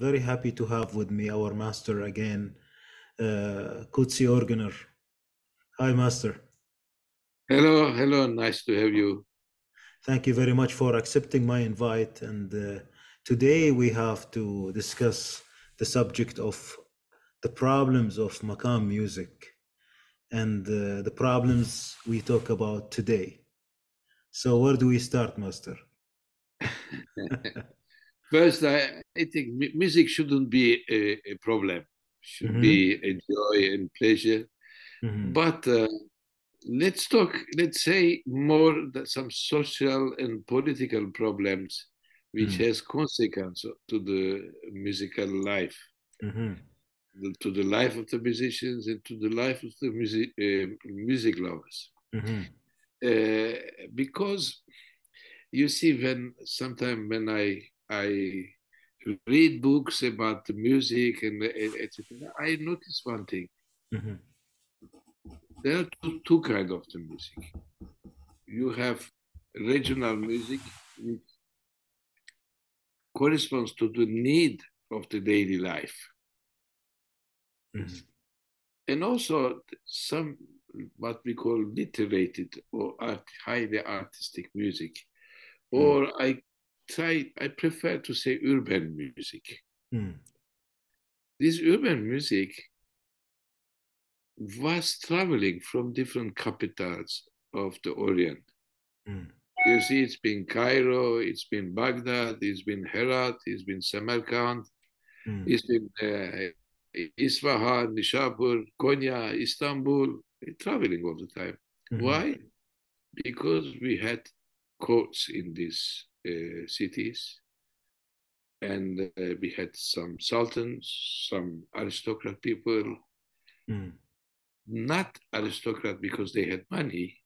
very happy to have with me our master again, uh, Kudsi Erguner. Hi, master. Hello, hello. Nice to have you. Thank you very much for accepting my invite. And uh, today we have to discuss the subject of the problems of Makam music and uh, the problems we talk about today. So, where do we start, master? First, I, I think music shouldn't be a, a problem. Should Mhm. be a joy and pleasure. Mhm. But uh, let's talk. Let's say more that some social and political problems, which Mm. has consequence to the musical life, Mhm. the- to the life of the musicians and to the life of the music uh, music lovers. Mhm. uh, because you see when sometimes when I I read books about the music and etc. I notice one thing. Mhm. There are two, two kind of the music. You have regional music which corresponds to the need of the daily life. Mhm. and also some what we call literated or art, highly artistic music or i try i prefer to say urban music Mhm. this urban music was traveling from different capitals of the orient Mhm. you see it's been cairo it's been baghdad it's been herat it's been samarkand Mhm. it's been uh, isfahan nishapur konya istanbul traveling all the time Mhm. Why? Because we had courts in uh, cities, and uh, we had some sultans, some aristocrat people, Mhm. not aristocrat because they had money,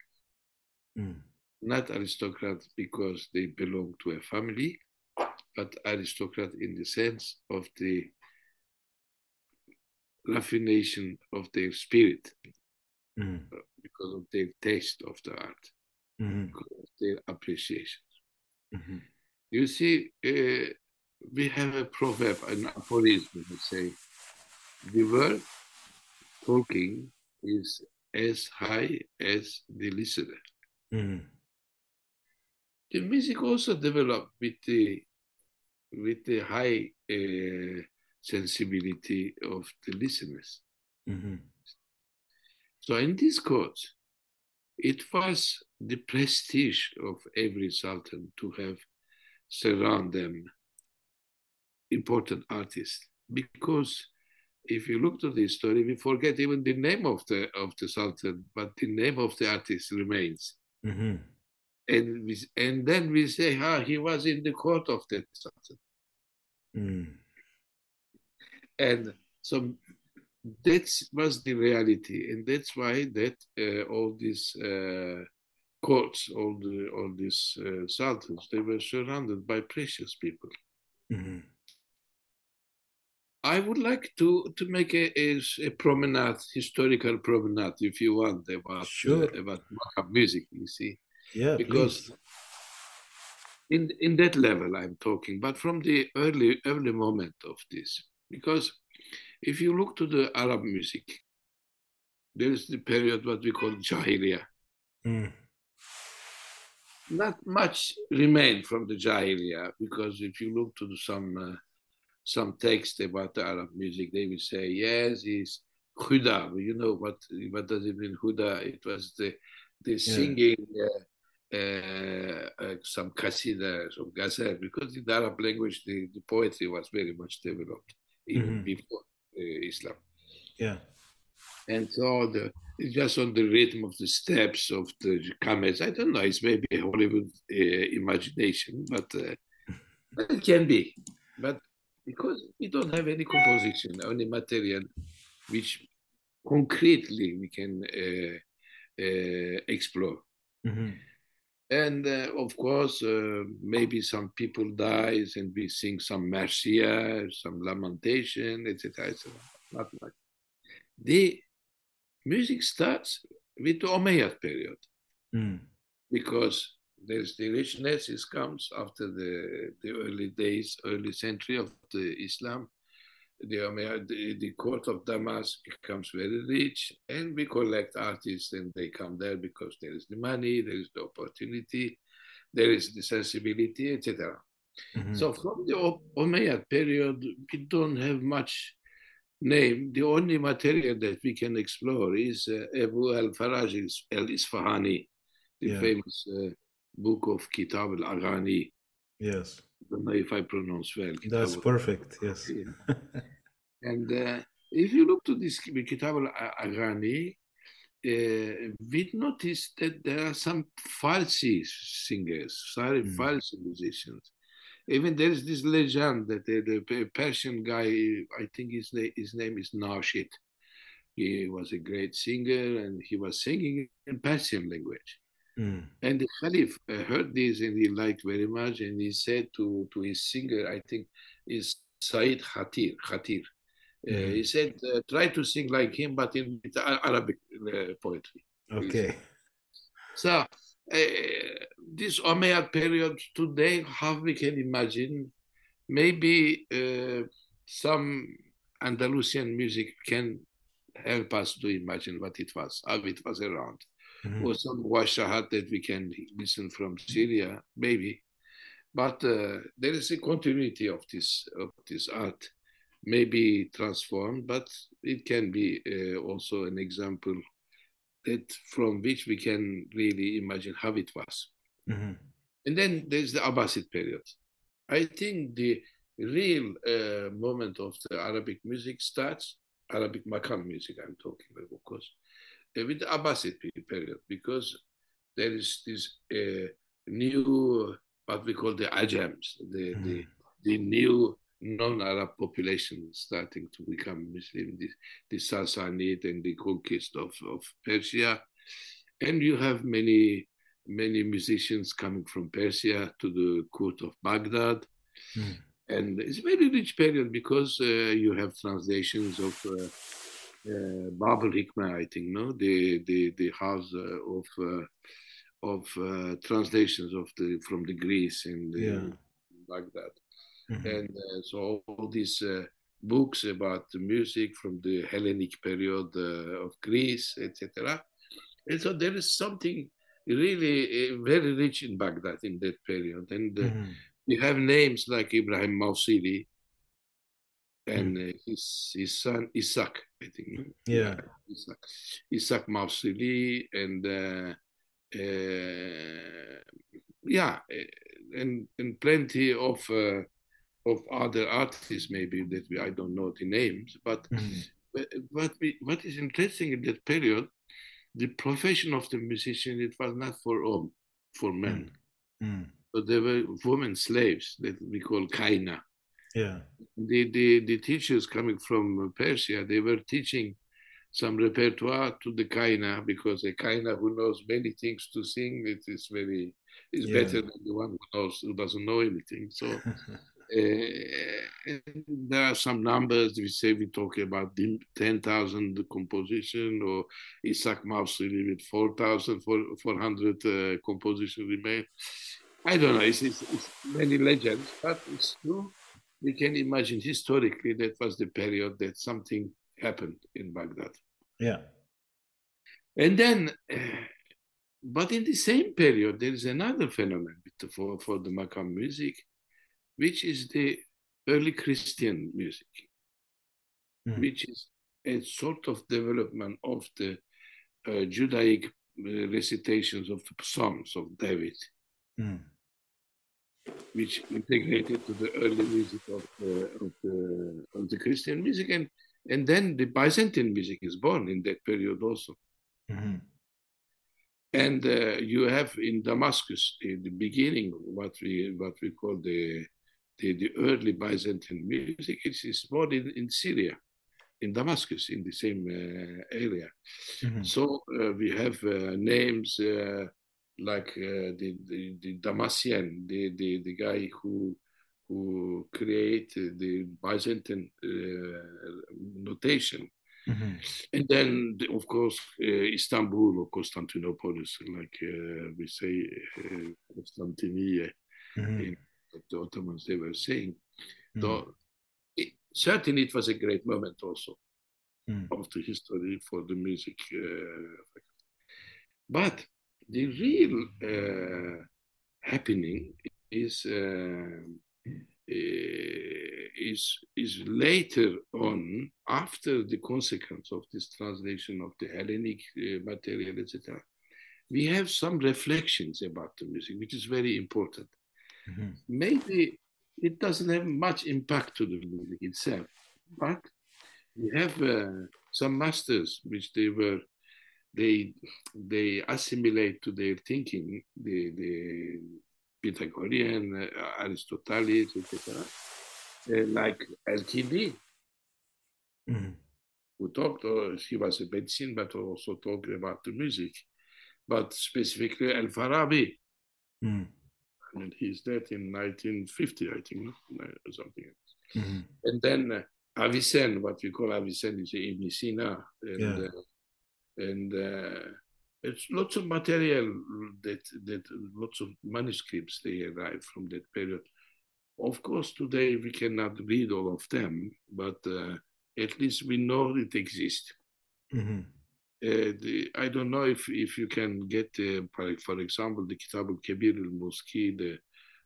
Mhm. not aristocrat because they belonged to a family, but aristocrat in the sense of the raffination of their spirit Mhm. because of their taste of the art, Mhm. because of their appreciation. Mhm. You see, uh, we have a proverb, an aphorism, let's say, the word talking is as high as the listener. Mhm. The music also developed with the with the high uh, sensibility of the listeners. Mhm. So in this court, it was the prestige of every sultan to have surround them important artists because if you look to the story, we forget even the name of the of the sultan, but the name of the artist remains. Mhm. And we, and then we say, ah, he was in the court of that sultan. Mhm. And so that was the reality, and that's why that uh, all these uh, courts, all the all these uh, sultans, they were surrounded by precious people. Mhm. I would like to to make a, a, a promenade, historical promenade, if you want, about Sure. uh, about music. You see, Yeah, because please. in in that level I'm talking, but from the early early moment of this, because if you look to the Arab music, there is the period what we call Jahiliyyah. Mhm. Not much remained from the Jahiliyyah because if you look to some uh, some text about the Arab music, they will say yes, it's huda. But you know what what does it mean huda? It was the the singing. Uh, uh, uh, some qasida, some ghazal, because in the Arab language the, the poetry was very much developed even Mhm. before uh, Islam. Yeah. And so the just on the rhythm of the steps of the camels. I don't know. It's maybe a Hollywood uh, imagination, but uh, it can be. But because we don't have any composition, only material, which concretely we can uh, uh, explore. Mhm. And uh, of course, uh, maybe some people dies and we sing some marcia, some lamentation, etc. etc. Not much. The music starts with the Umayyad period Mhm. because there's the richness. It comes after the the early days, early century of the Islam. The, the, the court of Damas becomes very rich, and we collect artists, and they come there because there is the money, there is the opportunity, there is the sensibility, etc. Mm-hmm. So from the Umayyad period, we don't have much name. The only material that we can explore is uh, Abu al-Faraj al-Isfahani, the yeah. famous uh, book of Kitab al-Aghani. Yes. I don't know if I pronounce well. That's perfect, yes. and uh, if you look to this Kitab al-Aghani, uh, we noticed that there are some Farsi singers, sorry, mm. Farsi musicians. Even there is this legend that the, the Persian guy, I think his, name, his name is Nashid. He was a great singer and he was singing in Persian language. Mm. And the Caliph uh, heard this and he liked very much. And he said to, to his singer, I think is Said Khatir, Khatir. Uh, mm. He said, uh, try to sing like him, but in Arabic uh, poetry. Okay. So this Umayyad period today, how we can imagine, maybe some Andalusian music can help us to imagine what it was, how it was around. Mm-hmm. Or some washahat that we can listen from Syria, maybe. But uh, there is a continuity of this of this art, maybe transformed, but it can be uh, also an example that from which we can really imagine how it was. Mm-hmm. And then there's the Abbasid period. I think the real uh, moment of the Arabic music starts, Arabic Makam music, I'm talking about, of course, uh, with the Abbasid period, because there is this uh, new, what we call the Ajams, the, mm-hmm. the, the new non-Arab population starting to become Muslim, the, the Sassanid and the conquest of, of Persia. And you have many, many musicians coming from Persia to the court of Baghdad. Mm. And it's a very rich period because uh, you have translations of uh, uh, Bab al-Hikmah, I think, no? The, the, the house uh, of, uh, of uh, translations of the, from the Greece and yeah. Baghdad. Mm-hmm. And uh, so all these uh, books about the music from the Hellenic period uh, of Greece, etc. And so there is something really very rich in Baghdad in that period. And mm-hmm. you have names like Ibrahim Mausili, and mm. uh, his his son Isaac, I think. Yeah, Isaac, Isaac Mausili, and uh, uh, yeah, and and plenty of of other artists maybe that we, I don't know the names, but mm-hmm. what we, what is interesting in that period, the profession of the musician it was not for all for men, mm-hmm. but there were women slaves that we call kaina. Yeah, the, the the teachers coming from Persia they were teaching some repertoire to the kaina because a kaina who knows many things to sing it is very is yeah. better than the one who knows who doesn't know anything. So Uh, there are some numbers we say we talk about 10,000 composition or Isaac Mausili with 4,400 uh, composition remain. I don't know, it's, it's, it's, many legends, but it's true. We can imagine historically that was the period that something happened in Baghdad. Yeah. And then, uh, but in the same period, there is another phenomenon for, for the Makam music which is the early Christian music, mm. which is a sort of development of the uh, Judaic uh, recitations of the Psalms of David, mm. which integrated to the early music of the, of the, of the Christian music. And, and then the Byzantine music is born in that period also. Mm-hmm. And uh, you have in Damascus, in the beginning, what we what we call the the, the early Byzantine music is, is born in, in Syria, in Damascus, in the same uh, area. Mm-hmm. So uh, we have uh, names uh, like uh, the, the, the Damascene, the, the, the guy who who created the Byzantine uh, notation. Mm-hmm. And then, of course, uh, Istanbul or Constantinopolis, like uh, we say, uh, Constantinople, mm-hmm. The Ottomans they were saying. Mm-hmm. So, it, certainly, it was a great moment also mm. of the history for the music. Uh, but the real uh, happening is uh, is is later on after the consequence of this translation of the Hellenic uh, material, etc. We have some reflections about the music, which is very important. Mm-hmm. Maybe it doesn't have much impact to the music itself, but we have uh, some masters which they were they they assimilate to their thinking the the Pythagorean, uh, Aristotle, etc. Uh, like LTD, mm-hmm. who talked, uh, he was a medicine, but also talked about the music, but specifically Al Farabi. Mm. And he's dead in 1950, I think, or something else. Mm-hmm. And then uh, Avicenne, what we call Avicenne, is Ibn Sina. And, yeah. uh, and uh, it's lots of material that that lots of manuscripts they arrive from that period. Of course, today we cannot read all of them, but uh, at least we know it exists. Mm-hmm. Uh, the, I don't know if, if you can get, uh, for, example, the Kitab al-Kabir al-Muski, the,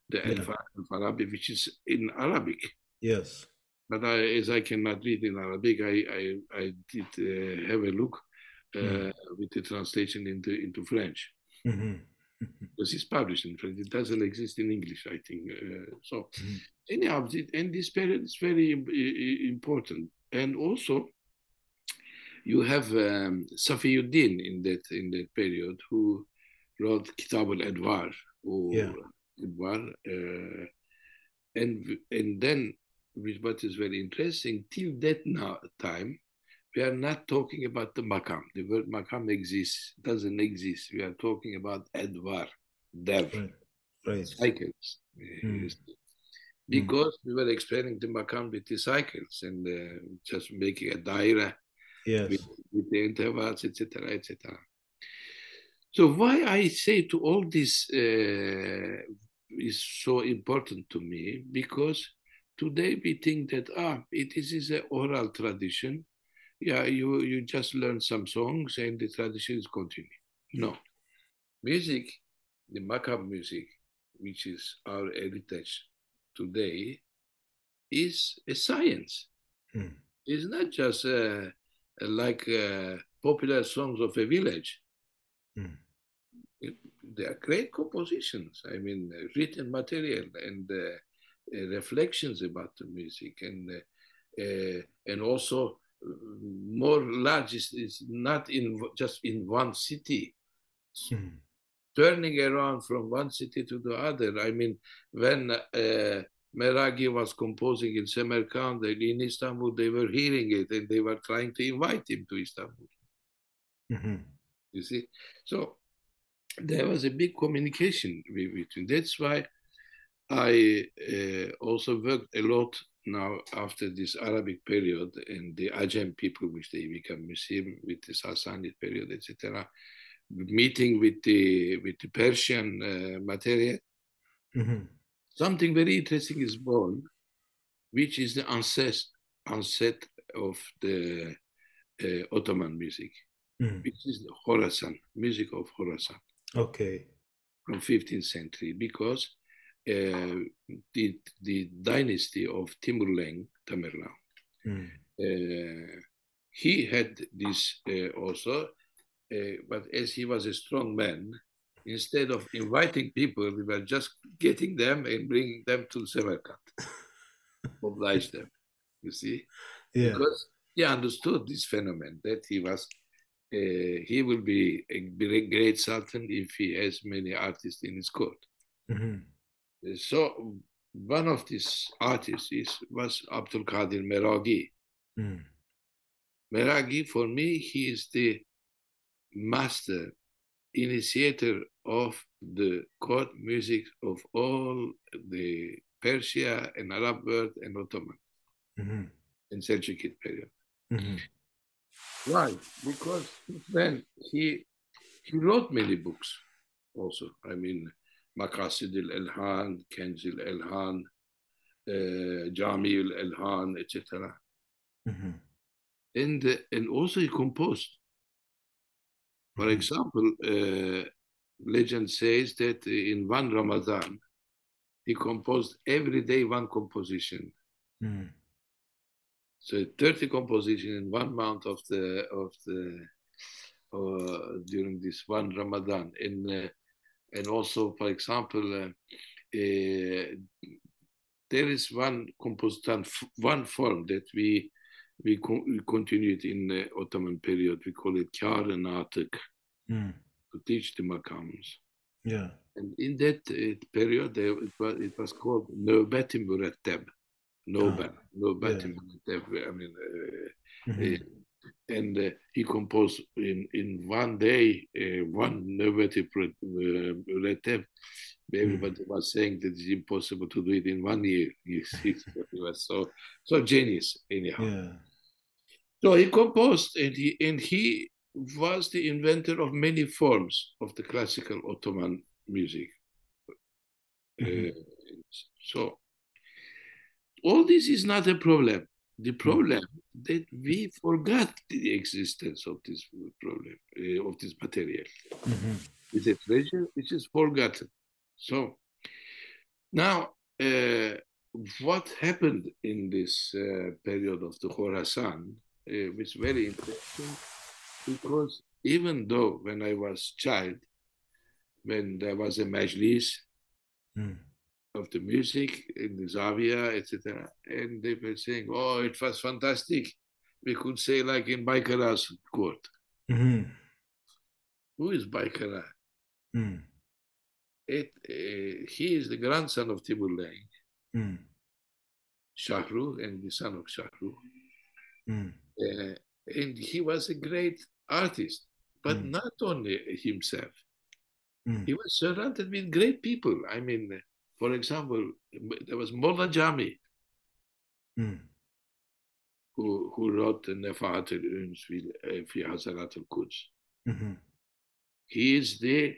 the yeah. al-Farabi, which is in Arabic. Yes. But I, as I cannot read in Arabic, I, I, I did uh, have a look mm. with the translation into into French. Mm-hmm. Because it's published in French, it doesn't exist in English, I think. Uh, so, mm-hmm. anyhow, and this period is very important. And also, you have um, Safiuddin in that in that period who wrote Kitab al Adwar, or yeah. Adwar, uh, and and then what is very interesting till that now time we are not talking about the makam. The word makam exists, doesn't exist. We are talking about advar, dev, right. Right. cycles. Mm. Because mm. we were explaining the makam with the cycles and uh, just making a daira yes. with, with the intervals, etc., etc. So why I say to all this uh, is so important to me because today we think that ah, it is is an oral tradition yeah, you, you just learn some songs and the tradition is continue. No. Music, the makam music, which is our heritage today, is a science. Hmm. It's not just uh, like uh, popular songs of a village. It, they are great compositions. I mean, uh, written material and uh, reflections about the music, and uh, and also more large is, is not in just in one city. Hmm. Turning around from one city to the other. I mean, when uh, Meragi was composing in Samarkand in Istanbul, they were hearing it and they were trying to invite him to Istanbul. Mm-hmm. You see, so there was a big communication between. That's why I uh, also worked a lot now after this Arabic period and the Ajam people, which they become Muslim with the Sassanid period, etc., meeting with the with the Persian uh, material, mm-hmm. Something very interesting is born, which is the onset onset of the uh, Ottoman music, mm. which is the Khorasan music of Khorasan. Okay. From 15th century, because uh, the, the dynasty of Timurlenk, Tamerlane. Mm. Uh, he had this uh, also, but as he was a strong man, instead of inviting people, we were just getting them and bringing them to Samarkand, oblige them. You see, yeah. because he understood this phenomenon that he was. Uh, he will be a great sultan if he has many artists in his court. Mm-hmm. So one of these artists is, was Abdul Qadir Meragi. Mm. Meragi, for me, he is the master, initiator of the court music of all the Persia and Arab world and Ottoman mm-hmm. in Seljuk period. Mm-hmm. Why? Because then he he wrote many books also. I mean, Maqasid al-Ilhan, Kenz al-Ilhan, uh, Jami al-Ilhan, etc. Mm-hmm. And, uh, and also he composed. For Mhm. example, uh, legend says that in one Ramadan, he composed every day one composition. Mm. So 30 composition in one month of the of the uh, during this one Ramadan, and uh, and also, for example, uh, uh, there is one composition, one form that we we, con- we continued in the Ottoman period. We call it Kar Mm. To teach the makams. Yeah. And in that uh, period, there, it was it was called Nöbeti Muretteb. Nobel, Nöbeti yeah. Muretteb. I mean. Uh, Mhm. uh, and uh, he composed in in one day uh, one Nöbeti Muretteb. Everybody was saying that it's impossible to do it in one year. You see, so he was so so genius anyhow. Yeah. So he composed, and he and he was the inventor of many forms of the classical Ottoman music. Mhm. Uh, so all this is not a problem. The problem that we forgot the existence of this problem uh, of this material. Mhm. It's a treasure which is forgotten. So now, uh, what happened in this uh, period of the Khorasan uh, was very interesting because even though when I was child, when there was a majlis Mm. of the music in the Zavia, etc., and they were saying, "Oh, it was fantastic." We could say like in Baykara's court. Mhm. Who is Baykara? Mm. It, uh, he is the grandson of Timur Lenk, Mm. Shahru, and the son of Shahru. Mm. Uh, and he was a great artist, but Mm. not only himself. Mm. He was surrounded with great people. I mean, for example, there was Molla Jami, Mm. who, who wrote the Nefa'at al-Uns fi Hazarat al-Quds. He is the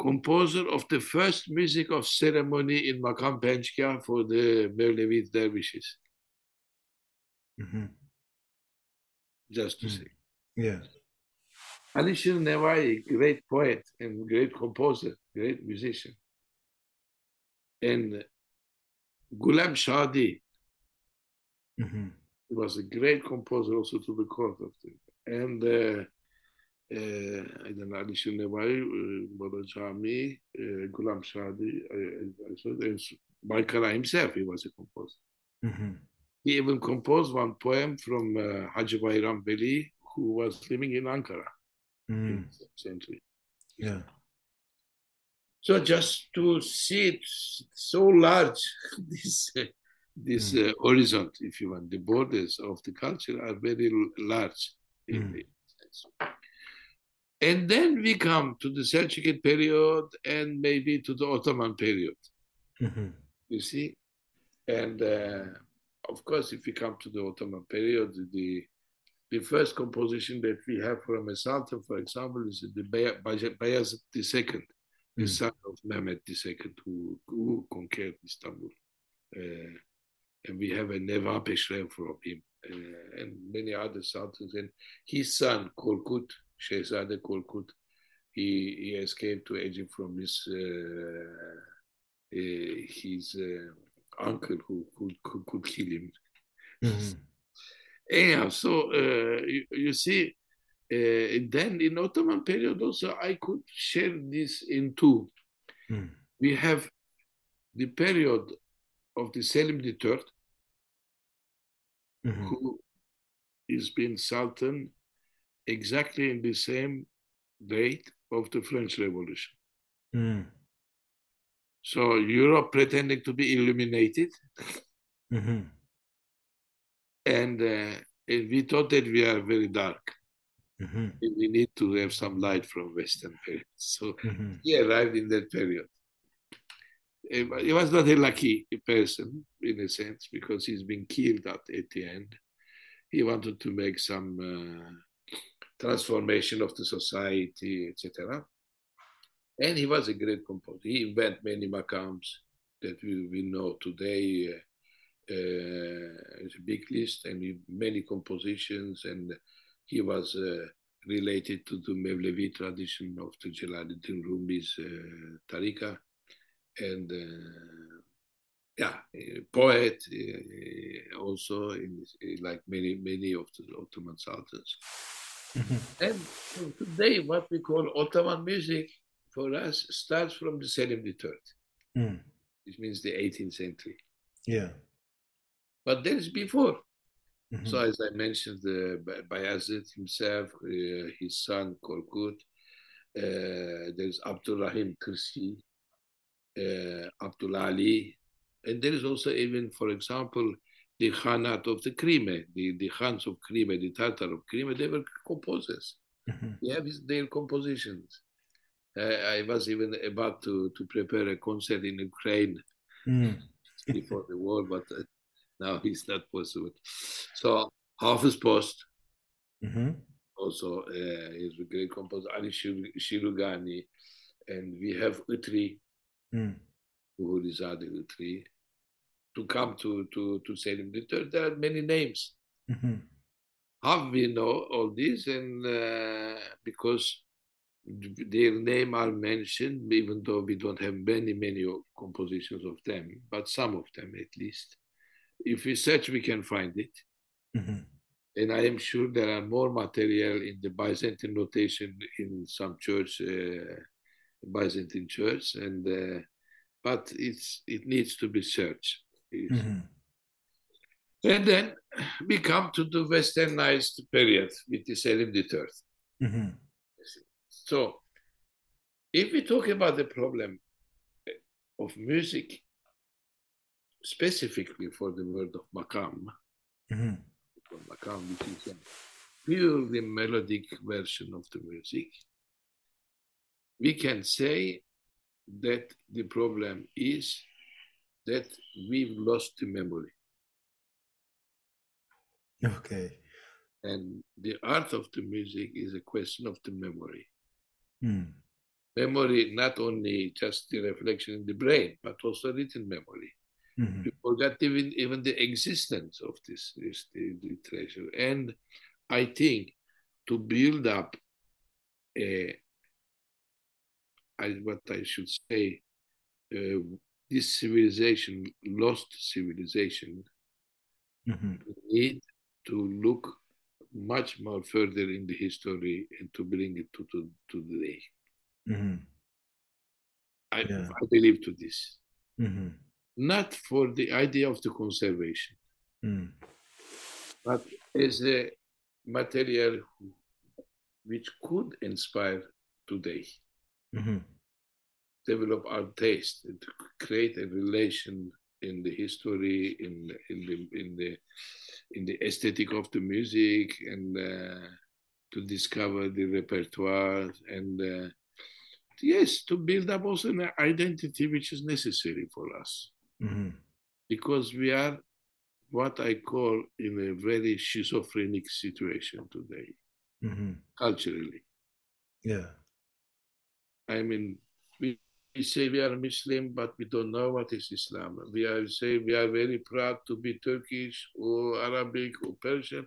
composer of the first music of ceremony in Makam Penchka for the Mevlevi dervishes, Mhm. just to Mm. say. Yeah. Ali Shir Nevai, great poet and great composer, great musician. And Gulam Shadi Mhm. was a great composer also to the court of the and uh, uh, I don't know, Ali Shir Nevai, uh, Mola Jami, uh, Gulam Shadi, uh, I saw and himself, he was a composer. Mhm. He even composed one poem from uh, Haji Bayram Veli, who was living in Ankara in Mm. the century. Yeah. So just to see it so large, this uh, this uh, horizon, if you want, the borders of the culture are very large. In Mm. the sense. And then we come to the Selçukid period and maybe to the Ottoman period. Mhm. You see, and uh, of course, if we come to the Ottoman period, the the first composition that we have from a sultan, for example, is the Bay- Bay- Bayezid II, the Mm. son of Mehmet II, who, who conquered Istanbul. Uh, and we have a Neva Peshrev from him, uh, and many other sultans. And his son, Korkut, Shehzade Korkut, he, he escaped to Egypt from his uh, uh, his uh, uncle who could, could, could kill him. Mhm. Anyhow, so uh, you, you see, uh, then in Ottoman period also I could share this in two. Mm. We have the period of the Selim III, Mhm. who is been Sultan exactly in the same date of the French Revolution. Mm. So Europe pretending to be illuminated, Mhm. And, uh, we thought that we are very dark. Mhm. We need to have some light from Western period. So Mhm. he arrived in that period. He was not a lucky person in a sense because he's been killed at, at the end. he wanted to make some uh, transformation of the society, etc. And he was a great composer. He invented many makams that we, we know today. Uh, it's a big list and many compositions, and he was uh, related to the Mevlevi tradition of the Jalaluddin Rumi's uh, Tariqa, and uh, yeah, poet uh, also in, like many many of the Ottoman sultans. Mm-hmm. And today, what we call Ottoman music for us starts from the Selim III, mm. which means the 18th century. Yeah. But there is before. Mm-hmm. So, as I mentioned, uh, Bayazid himself, uh, his son Korkut, uh, there's Abdurrahim Kirsi, uh, Abdul Ali, and there is also even, for example, the Khanat of the Crimea, the, the Khans of Crimea, the Tatar of Crimea, they were composers. Mm-hmm. They have their compositions. Uh, I was even about to, to prepare a concert in Ukraine mm. before the war, but uh, now he's not possible. So Hafiz Post, mm-hmm. also uh, is a great composer, Ali Shirugani, and we have Utri, mm. Uhurizade Utri, to come to, to, to Selim. There are many names. Mm-hmm. How we know all this? And uh, because their name are mentioned, even though we don't have many, many compositions of them, but some of them at least. If we search, we can find it. Mm-hmm. And I am sure there are more material in the Byzantine notation in some church, uh, Byzantine church, and uh, but it's it needs to be searched. Mm-hmm. And then we come to the westernized period with the Selim III. Mm-hmm. So, if we talk about the problem of music, specifically for the word of makam, mm-hmm. makam, which is a purely melodic version of the music, we can say that the problem is that we've lost the memory. Okay. And the art of the music is a question of the memory. Mm. Memory, not only just the reflection in the brain, but also written memory. Mm-hmm. You forgot even, even the existence of this, this the, the treasure. And I think to build up a, I, what I should say, uh, this civilization, lost civilization, mm-hmm. need to look much more further in the history and to bring it to, to, to today. Mm-hmm. I, yeah. I, believe to this. Mm-hmm. Not for the idea of the conservation, mm. but as a material which could inspire today. Mm-hmm develop our taste and create a relation in the history, in in the in the in the aesthetic of the music, and uh, to discover the repertoire, and uh, yes, to build up also an identity which is necessary for us, mm-hmm. because we are what I call in a very schizophrenic situation today, mm-hmm. culturally. Yeah. I mean, we we say we are Muslim, but we don't know what is Islam. We are say we are very proud to be Turkish or Arabic or Persian,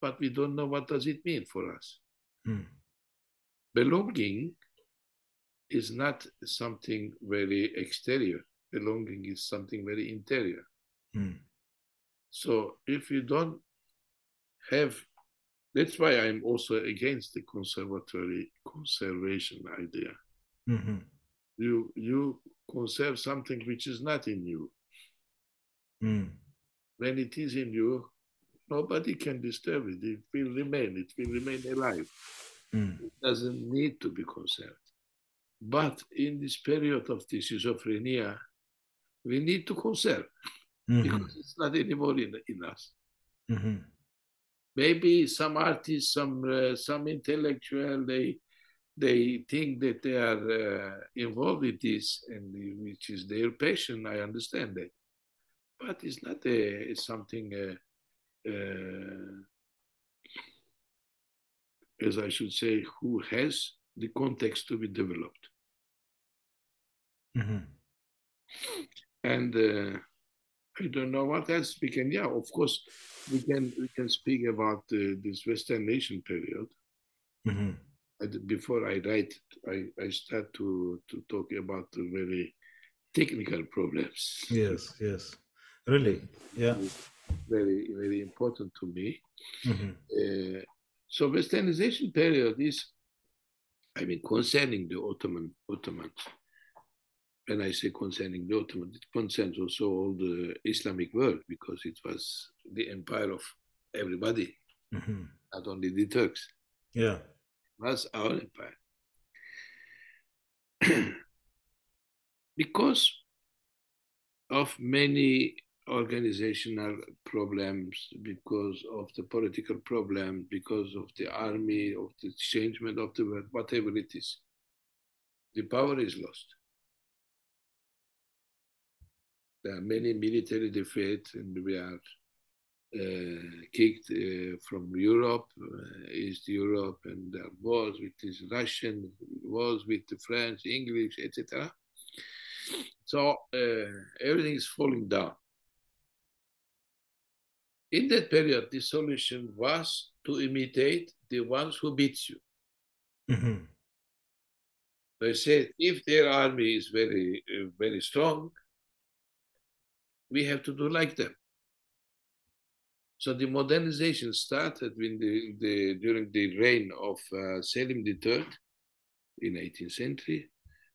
but we don't know what does it mean for us. Hmm. Belonging is not something very exterior. Belonging is something very interior. Hmm. So if you don't have, that's why I'm also against the conservatory conservation idea. Mm-hmm you you conserve something which is not in you. Mm. When it is in you, nobody can disturb it. It will remain. It will remain alive. Mm. It doesn't need to be conserved. But in this period of the schizophrenia, we need to conserve mm-hmm. because it's not anymore in, in us. Mm-hmm. Maybe some artists, some uh, some intellectual, they they think that they are uh, involved with this and which is their passion i understand that but it's not a, it's something uh, uh, as I should say, who has the context to be developed. Mm-hmm. And uh, I don't know what else we can. Yeah, of course, we can we can speak about uh, this Westernization period. Mm-hmm. before I write, I, I start to to talk about the very technical problems. Yes, yes, really, yeah, very very important to me. Mm-hmm. Uh, so Westernization period is, I mean, concerning the Ottoman Ottomans when I say concerning the Ottoman, it concerns also all the Islamic world because it was the empire of everybody, mm-hmm. not only the Turks. Yeah. It was our empire. because of many organizational problems, because of the political problems, because of the army, of the changement of the world, whatever it is, the power is lost. There are many military defeats, and we are uh, kicked uh, from Europe, uh, East Europe, and there wars with the Russian, wars with the French, English, etc. So uh, everything is falling down. In that period, the solution was to imitate the ones who beat you. Mm-hmm. They said if their army is very, very strong, we have to do like them. So the modernization started the, the, during the reign of uh, Selim III in 18th century,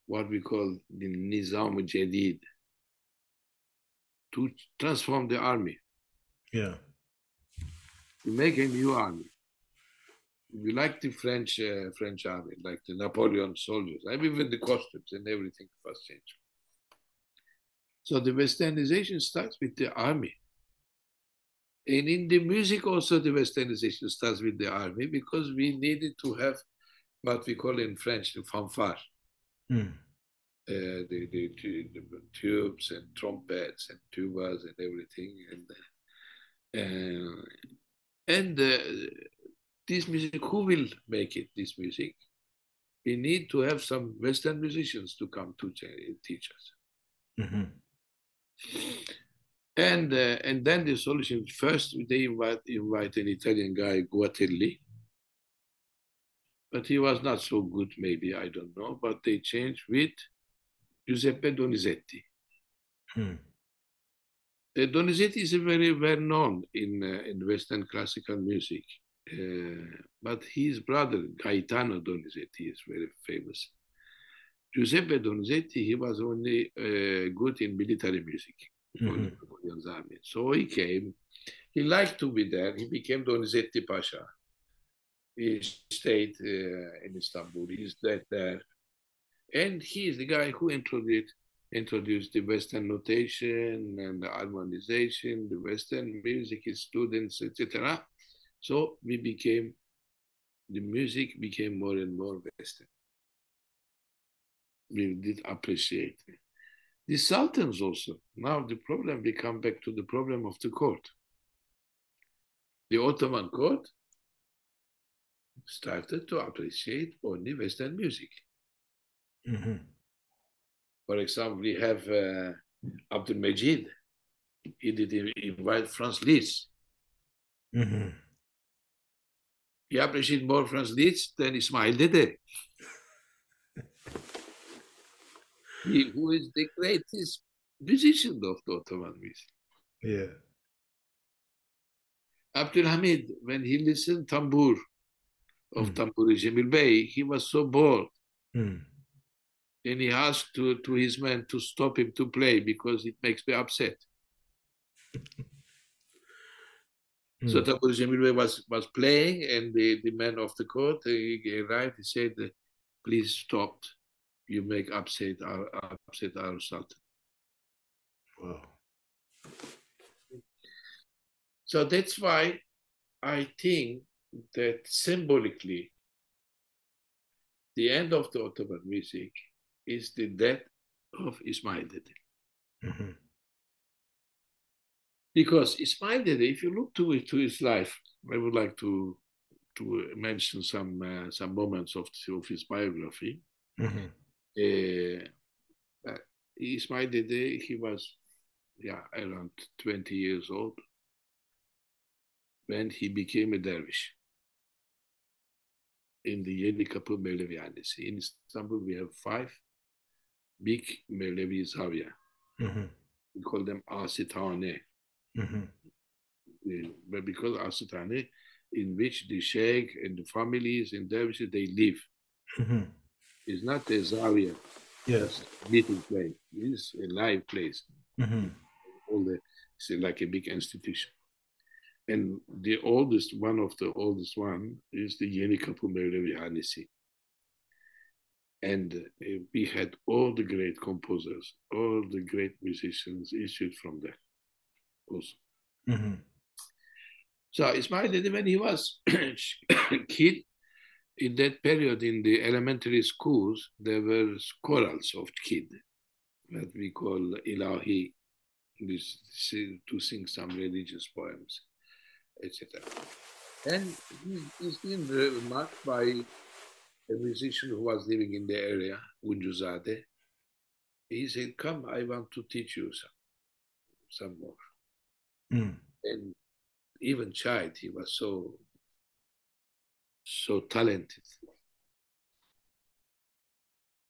what we call the Nizam Jadid, to transform the army. Yeah. To make a new army. We like the French uh, French army, like the Napoleon soldiers. I mean, even the costumes and everything was changed. So the westernization starts with the army. And in the music also the westernization starts with the army because we needed to have what we call in French the fanfare. Mm. Uh, the, the, the, tubes and trumpets and tubas and everything. And, uh, and uh, this music, who will make it, this music? We need to have some Western musicians to come to teach us. Mm-hmm. And uh, and then the solution first they invite invite an Italian guy Guatelli, but he was not so good. Maybe I don't know. But they changed with Giuseppe Donizetti. Hmm. Uh, Donizetti is very well known in uh, in Western classical music, uh, but his brother Gaetano Donizetti is very famous. Giuseppe Donizetti, he was only uh, good in military music, mm-hmm. So he came. He liked to be there. He became Donizetti Pasha. He stayed uh, in Istanbul. He's dead there. And he is the guy who introduced introduced the Western notation and the harmonization, the Western music, his students, etc. So we became, the music became more and more Western we did appreciate. The sultans also. Now the problem, we come back to the problem of the court. The Ottoman court started to appreciate only Western music. Mm-hmm. For example, we have uh, Abdul Majid. He did invite Franz Liszt. Mm-hmm. He appreciated more Franz Liszt than Ismail Dede he, who is the greatest musician of the Ottoman music. Yeah. Abdul Hamid, when he listened tambour of mm. Tamburi Bey, he was so bored. Mm. And he asked to, to his men to stop him to play because it makes me upset. mm. So Tamburi Jamil Bey was, was playing, and the, the man of the court he arrived. He said, Please stop you make upset our upset our sultan. Wow. So that's why I think that symbolically the end of the Ottoman music is the death of Ismail Dede. Mm-hmm. Because Ismail Dede, if you look to, to his life, I would like to to mention some uh, some moments of, of his biography. Mhm. Uh, Ismail Dede, he was yeah around 20 years old when he became a dervish in the Yeni Kapı Mevlevihanesi. In Istanbul, we have five big Mevlevi Zaviya. Mhm. We call them Asitane. Mhm. Uh, But because Asitane, in which the sheikh and the families and dervishes, they live. Mhm. It's not a Zaria. Yes. meeting place. It's a live place. Mhm. all the it's like a big institution. And the oldest one of the oldest one is the Yeni Kapı Mevlevi Hanesi. And uh, we had all the great composers, all the great musicians issued from there also. Mhm. So Ismail when he was kid, in that period in the elementary schools, there were chorals of kid, that we call ilahi, to sing some religious poems, etc. And he, he's been remarked by a musician who was living in the area, Unjuzade. He said, come, I want to teach you some, some more Mm. and even child, he was so so talented.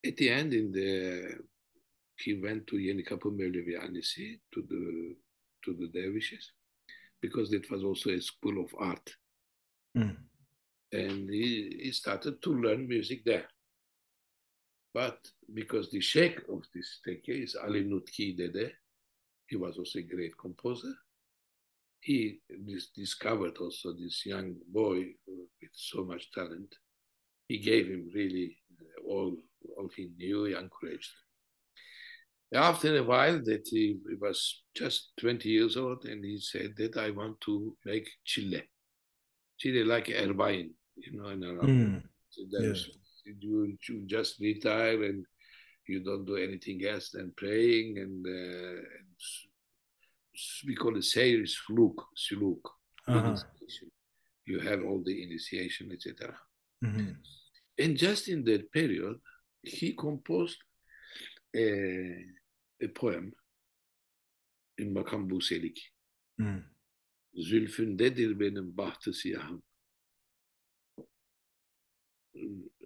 At the end, in the he went to Yeni Kapı Mevlevi to the to the dervishes because it was also a school of art, Mm. and he, he started to learn music there. But because the sheikh of this tekke is Ali Nutki Dede, he was also a great composer. He dis- discovered also this young boy with so much talent. He gave him really all, all he knew, he encouraged him. After a while, that he, he was just 20 years old, and he said that I want to make chile. Chile like Erbain, you know, in Arab. Mm. So there's- you, you just retire and you don't do anything else than praying and, uh, and we call it Seir Suluk. Uh-huh. You have all the initiation, etc. Mhm. And just in that period, he composed a, a poem in Makam Buselik. Mm. Zülfündedir benim bahtı siyahım.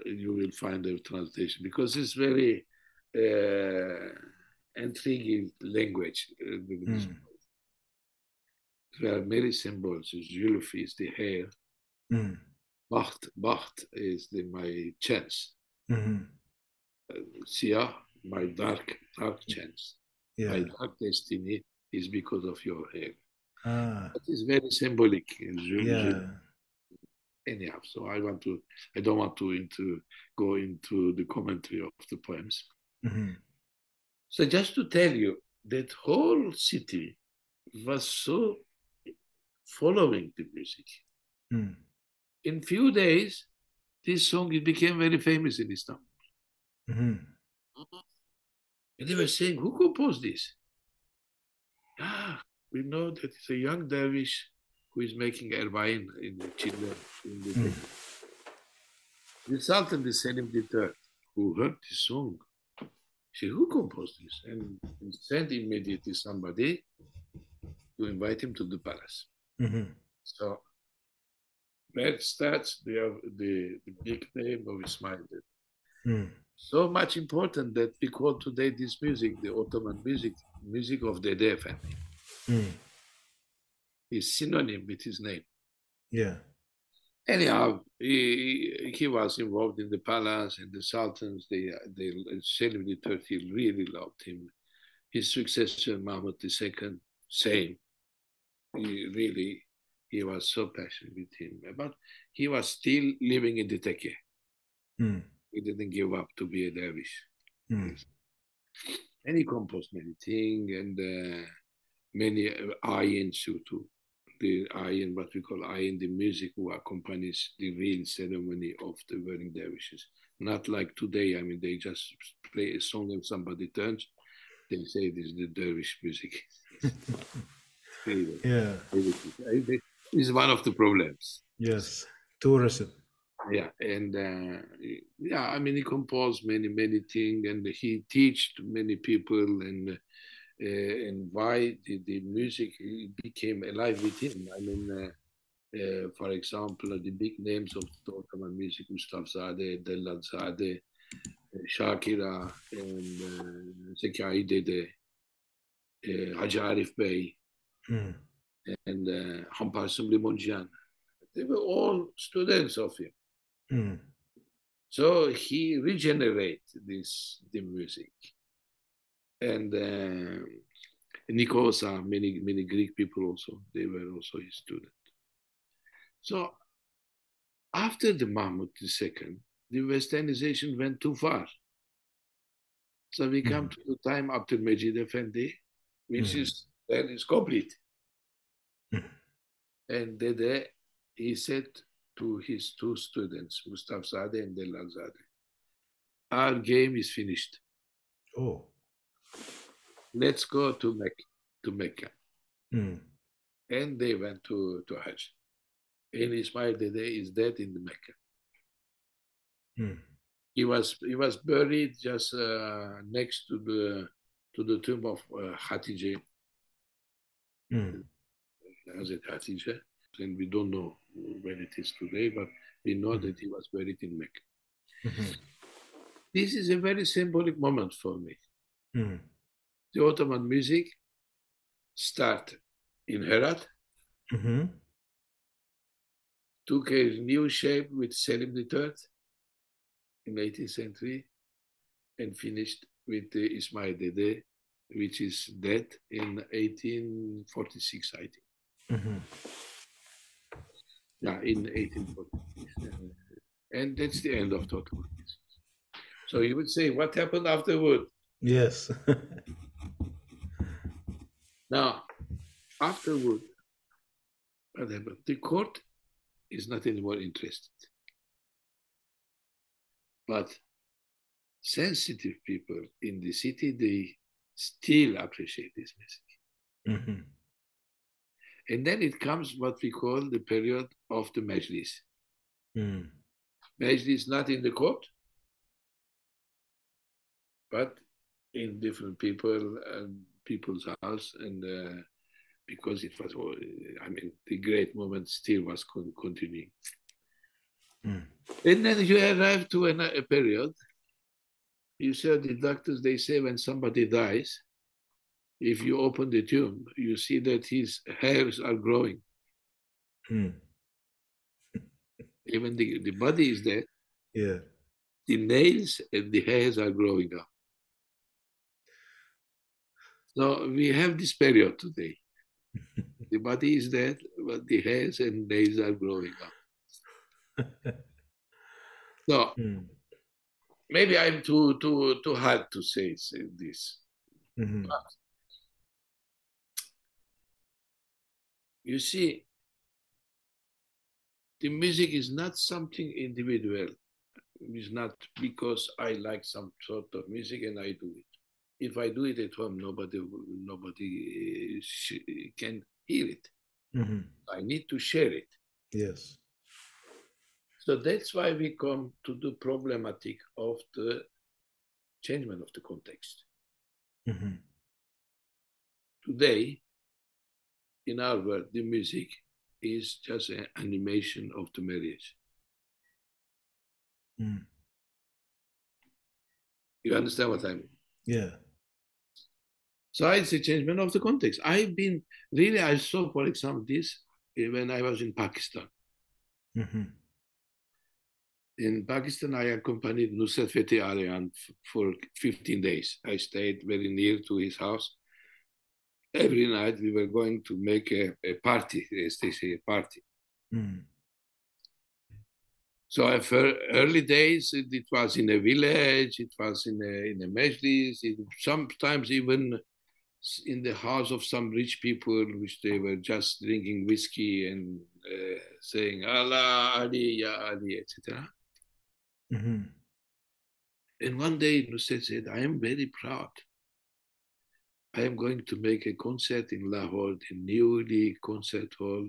You will find the translation because it's very uh, intriguing language. uh. Mm. There are many symbols. Zülf is the hair. Mm. Baht, baht is the, my chance. Mhm. Siyah, my dark, dark chance. My dark destiny is because of your hair. Ah. That is very symbolic. Zül- Yeah. Anyhow so i want to i don't want to into go into the commentary of the poems Mhm. so just to tell you that whole city was so following the music Mm. in few days this song it became very famous in istanbul Mhm. and they were saying who composed this ah we know that it's a young dervish who is making erbain in the Chile in the Mm. The Sultan, the Selim III, who heard this song, said, Who composed this? And sent immediately somebody to invite him to the palace. Mhm. So that starts the, the, the big name of Ismail. Mm. So much important that we call today this music, the Ottoman music, music of the Dede family. Mm. Is synonym with his name. Yeah. Anyhow, he, he was involved in the palace and the sultans. They, they Selim III really loved him. His successor Mahmud II, same. He really, he was so passionate with him. But he was still living in the tekke. Mm. He didn't give up to be a dervish. Mm. And he composed many things and uh, many uh, ayins too. The ayin, what we call ayin, the music who accompanies the real ceremony of the wearing dervishes. Not like today, I mean, they just play a song and somebody turns, they say this is the dervish music. Anyway, Yeah. This is one of the problems. Yes. tourism. Yeah, and uh, yeah, I mean, he composed many, many things, and he taught many people, and uh, and why the, the music became alive with him. I mean, uh, uh, for example, the big names of Ottoman music, Mustafzadeh, Dellalzadeh, Shakira, and uh, Zekai Dede, uh, Haji Arif Bey, Mm. and uh, Hamparsum Limonjian. They were all students of him. Mm. So he regenerated this the music. And uh, Nikosa, many many Greek people also, they were also his student. So after the Mahmud II, the westernization went too far. So we come to the time after Mejid Effendi, which Mhm. is then it's complete. Mhm. And Dede, he said to his two students, Mustafzadeh and Dellalzadeh, our game is finished. Oh. Let's go to Mecca. To Mecca. Mm. And they went to, to Hajj. And Ismail Dede is dead in the Mecca. Mm. He was he was buried just uh, next to the to the tomb of uh, Mm. Hazrat Hatice, and we don't know where it is today, but we know that he was buried in Mecca. Mhm. This is a very symbolic moment for me. Mm. The Ottoman music started in Herat, Mhm. took a new shape with Selim III in 18th century, and finished with uh, Ismail Dede, which is dead in 1846, I think. Mhm. Yeah, in 1846. Uh, And that's the end of Ottoman. So you would say, what happened afterward? Yes. Now, afterward, what happened? The court is not anymore interested. But sensitive people in the city, they still appreciate this music. Mhm. And then it comes what we call the period of the Majlis. Mm. Majlis not in the court, but in different people and people's house. And uh, because it was, I mean, the great moment still was con- continuing. Mm. And then you arrive to an, a period. You see, the doctors they say when somebody dies, if you open the tomb, you see that his hairs are growing. Mm. Even the, the body is there, Yeah. the nails and the hairs are growing up. So we have this period today. The body is dead, but the hairs and nails are growing up. So Mm. Maybe I'm too too too hard to say, say this. Mhm. You see, the music is not something individual. It's not because I like some sort of music and I do it. If I do it at home, nobody nobody uh, can hear it. Mhm. I need to share it. Yes. So that's why we come to the problematic of the changement of the context. Mhm. Today, in our world, the music is just an animation of the marriage. Mm. You understand what I mean? Yeah. So it's a changement of the context. I've been really, I saw, for example, this when I was in Pakistan. Mhm. In Pakistan, I accompanied Nusrat Aryan for 15 days. I stayed very near to his house. Every night we were going to make a, a party, as they say, a party. Mm. So for early days, it, it was in a village, it was in a, in a majlis, it, sometimes even in the house of some rich people, which they were just drinking whiskey and uh, saying Allah, Ali, Ya Ali, etc. Mhm. And one day Nusret said, I am very proud. I am going to make a concert in Lahore, the newly concert hall.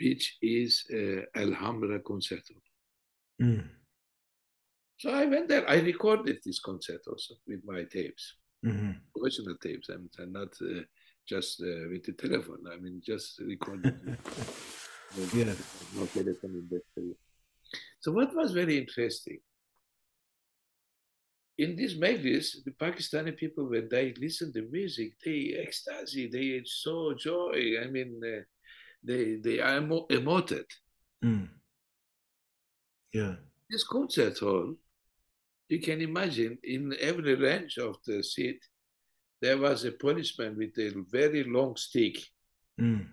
which is uh, Alhamra Concerto. Mm. So I went there. I recorded this concert also with my tapes, hmm original tapes, and, and not uh, just uh, with the telephone. I mean, just recorded. Yeah. no telephone in that. So what was very interesting, in this majlis, the Pakistani people, when they listen to music, they ecstasy, they so joy. I mean, uh, they they are emo- emoted. Mm. Yeah. This concert hall, you can imagine, in every range of the seat, there was a policeman with a very long stick. Mm.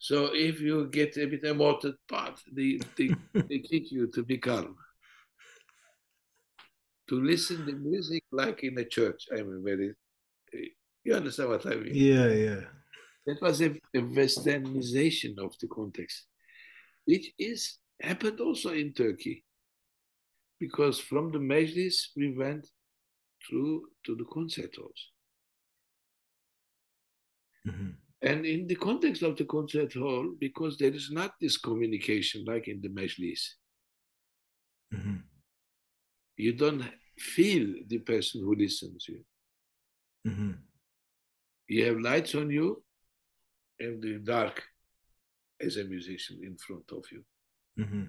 So if you get a bit emoted, but they, they, they kick you to be calm. To listen to music like in a church. I mean, very, you understand what I mean? Yeah, yeah. That was a, a westernization of the context, which is happened also in Turkey. Because from the majlis, we went through to the concert halls. hmm And in the context of the concert hall, because there is not this communication like in the majlis, hmm you don't feel the person who listens to you. hmm You have lights on you and the dark as a musician in front of you. hmm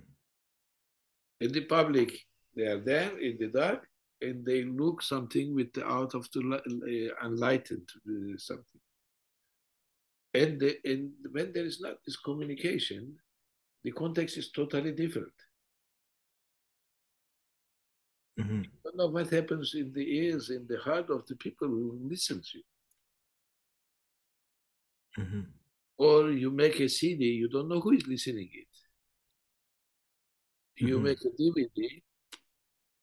In the public, they are there in the dark and they look something with the out of the uh, enlightened uh, something. And, the, and when there is not this communication, the context is totally different. hmm You don't know what happens in the ears, in the heart of the people who listen to you. hmm Or you make a CD, you don't know who is listening it. You Mhm. make a DVD,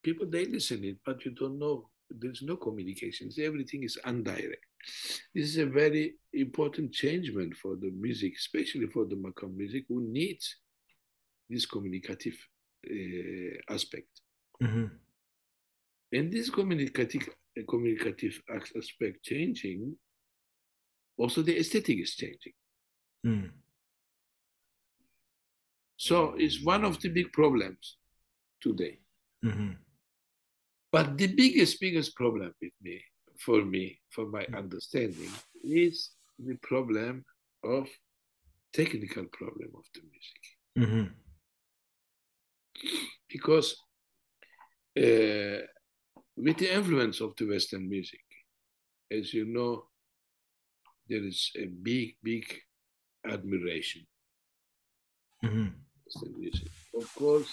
people they listen it, but you don't know. There's no communications. Everything is indirect. This is a very important changement for the music, especially for the Makam music, who needs this communicative uh, aspect. hmm And this communicative communicative aspect changing, also the aesthetic is changing. Mm. So it's one of the big problems today. hmm But the biggest, biggest problem with me, for me, for my understanding, is the problem of technical problem of the music. hmm Because uh, with the influence of the Western music, as you know, there is a big, big admiration hmm Western music. Of course,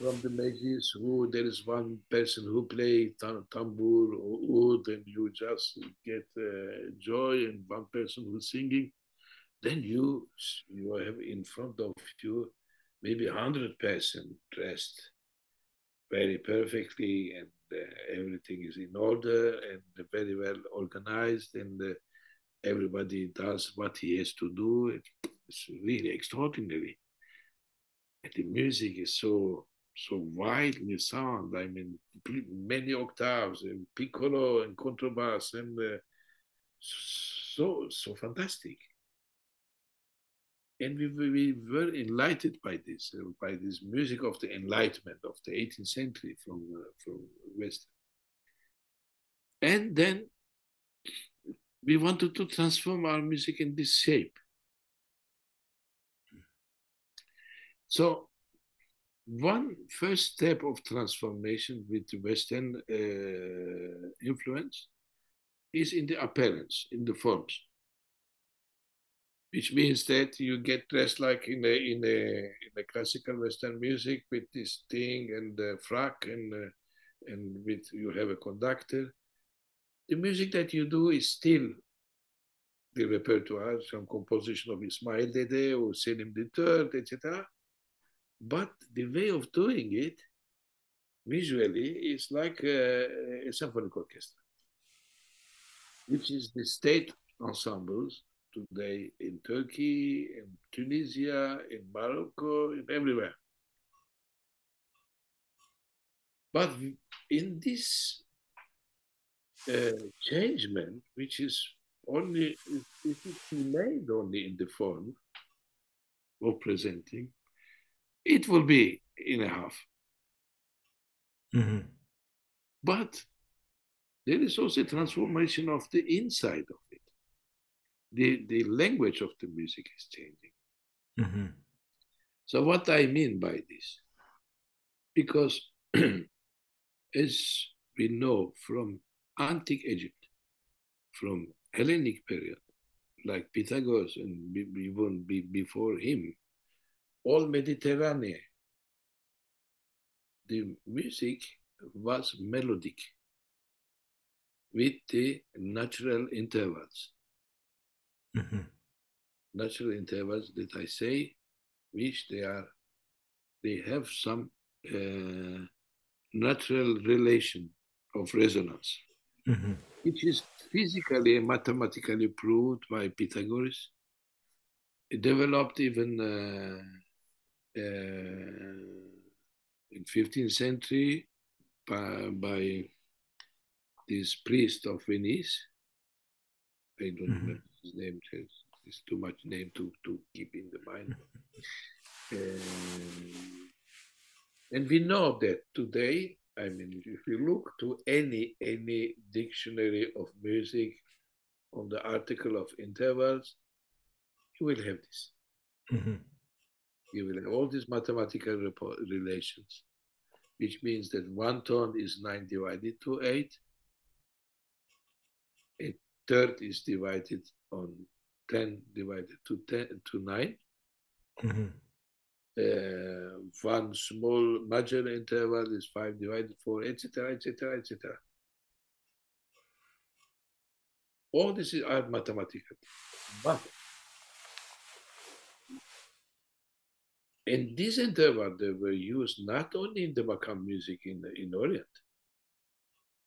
from the majlis who there is one person who play tam- tambour or oud and you just get uh, joy and one person who's singing, then you you have in front of you maybe hundred person dressed very perfectly and uh, everything is in order and very well organized and uh, everybody does what he has to do. It's really extraordinary and the music is so so widely sound. I mean, many octaves and piccolo and contrabass and uh, so so fantastic. And we, we, we were enlightened by this, uh, by this music of the Enlightenment of the 18th century from uh, from West. And then we wanted to transform our music in this shape. So one first step of transformation with Western uh, influence is in the appearance, in the forms, which means that you get dressed like in a in a in a classical Western music with this thing and the frock and uh, and with you have a conductor. The music that you do is still the repertoire, some composition of Ismail Dede or Selim III, etc. But the way of doing it visually is like a, a symphonic orchestra, which is the state ensembles today in Turkey, in Tunisia, in Morocco, in everywhere. But in this uh, changement, which is only it is delayed only in the form, of presenting, it will be in a half. Mhm. But there is also a transformation of the inside of it. The, the language of the music is changing. Mhm. So, what I mean by this, because as we know from antique Egypt, from Hellenic period, like Pythagoras and even before him, all Mediterranean, the music was melodic with the natural intervals. Mhm. Natural intervals that I say, which they are, they have some uh, natural relation of resonance, Mhm. which is physically and mathematically proved by Pythagoras. It developed even uh, in 15th century by, by this priest of Venice. I don't Mhm. remember his name. It's, it's too much name to, to keep in the mind. Um, and we know that today, I mean, if you look to any any dictionary of music on the article of intervals, you will have this. Mhm. You will have all these mathematical relations, which means that one tone is nine divided to eight. A third is divided on ten divided to ten to nine. Mhm. uh, one small major interval is 5 divided 4, etc., etc., etc. All this is are mathematical. But in this interval, they were used not only in the Makam music in, in Orient,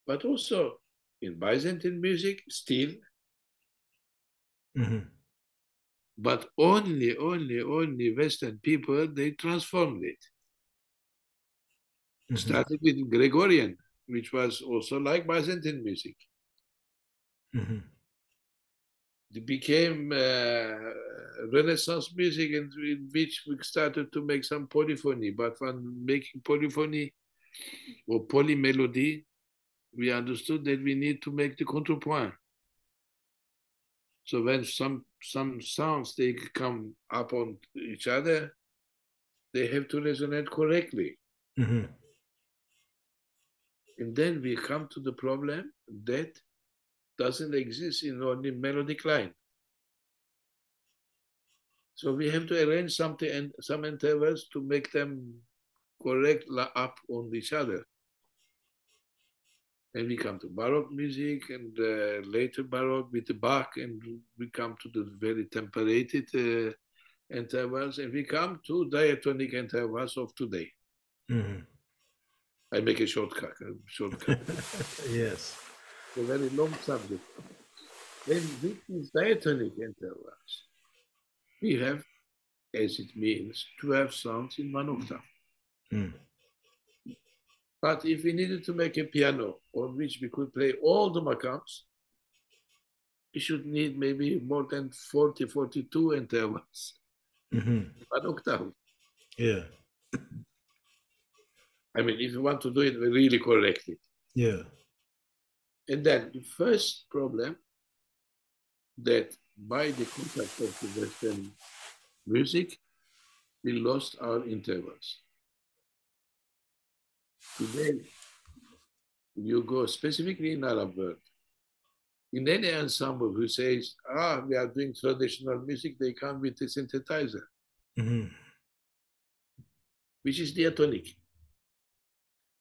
but also in Byzantine music, still, Mhm. but only, only, only Western people, they transformed it. Mhm. started with Gregorian, which was also like Byzantine music. Mhm. It became uh, Renaissance music, in, in which we started to make some polyphony. But when making polyphony or polymelody, we understood that we need to make the contrepoint. So when some some sounds they come up on each other, they have to resonate correctly. Mhm. And then we come to the problem that doesn't exist in only melodic line. So we have to arrange something and some intervals to make them correct la- up on each other. And we come to Baroque music and uh, later Baroque with the Bach, and we come to the very temperated uh, intervals, and we come to diatonic intervals of today. Mhm. I make a shortcut. A shortcut. yes. A very long subject. Then with these diatonic intervals, we have, as it means, 12 sounds in one octave. Mm. But if we needed to make a piano on which we could play all the makams, we should need maybe more than 40, 42 intervals Mhm. in one octave. Yeah. I mean, if you want to do it really correctly. Yeah. And then the first problem that by the contact of the Western music, we lost our intervals. Today, you go specifically in Arab world, in any ensemble who says, ah, we are doing traditional music, they come with a synthesizer, Mhm. which is diatonic.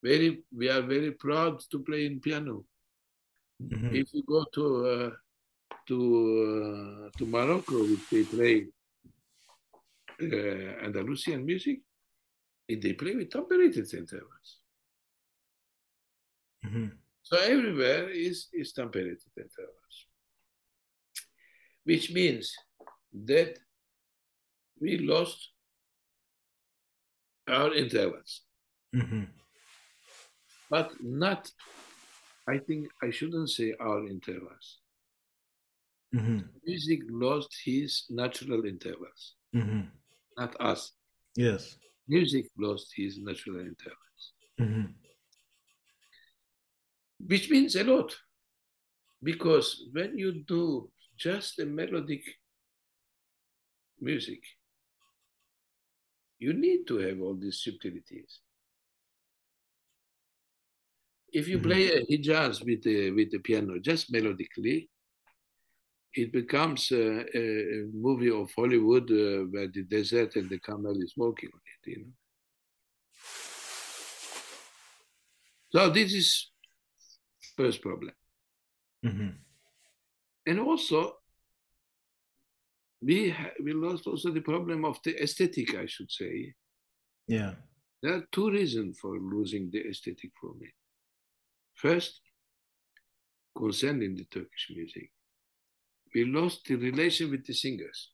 Very, we are very proud to play in piano. Mhm. If you go to uh, to uh, to Morocco, if they play uh, Andalusian music, if they play with temperated intervals. Mhm. So everywhere is is temperated intervals, which means that we lost our intervals, Mhm. but not. I think I shouldn't say our intervals. Mhm. Music lost his natural intervals. Mhm. not us. Yes. Music lost his natural intelligence, hmm which means a lot. Because when you do just a melodic music, you need to have all these subtleties. If you Mhm. play a Hijaz with the, with the piano just melodically, it becomes a, a, movie of Hollywood uh, where the desert and the camel is walking on it, you know. So this is first problem. hmm And also, we, ha- we lost also the problem of the aesthetic, I should say. Yeah. There are two reasons for losing the aesthetic for me. First, concerning the Turkish music, we lost the relation with the singers.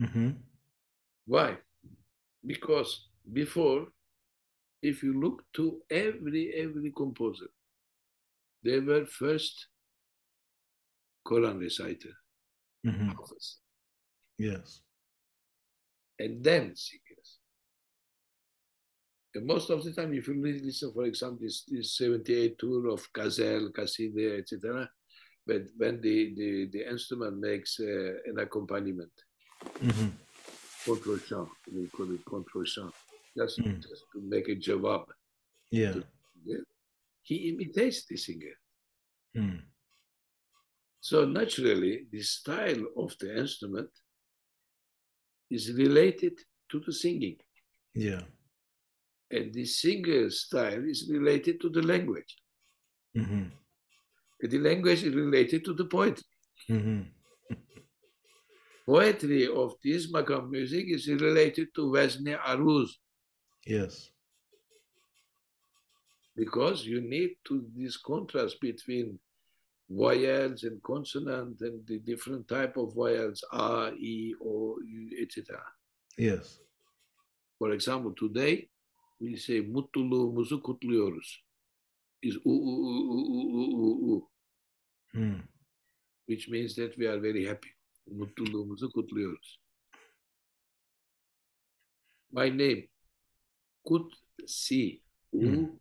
hmm Why? Because before, if you look to every every composer, they were first Quran reciter, hmm Yes. and then. And most of the time, if you listen, for example, this, this 78 tour of Gazel, Qaside, etc., but when the, the, the instrument makes uh, an accompaniment, hmm contrechant, we call it contrechant, just, Mm. just to make a jawab. Yeah. Yeah. He imitates the singer. Mm. So naturally, the style of the instrument is related to the singing, Yeah. And the singer's style is related to the language. hmm And the language is related to the poetry. hmm Poetry of this makam music is related to Wezni Aruz Yes. because you need to this contrast between vowels and consonant and the different type of vowels a, e, o, u, etc. Yes. For example, today we say mutluluğumuzu kutluyoruz. Is u u u u u u u. Hmm. Which means that we are very happy. Mutluluğumuzu kutluyoruz. My name Kut Si hmm.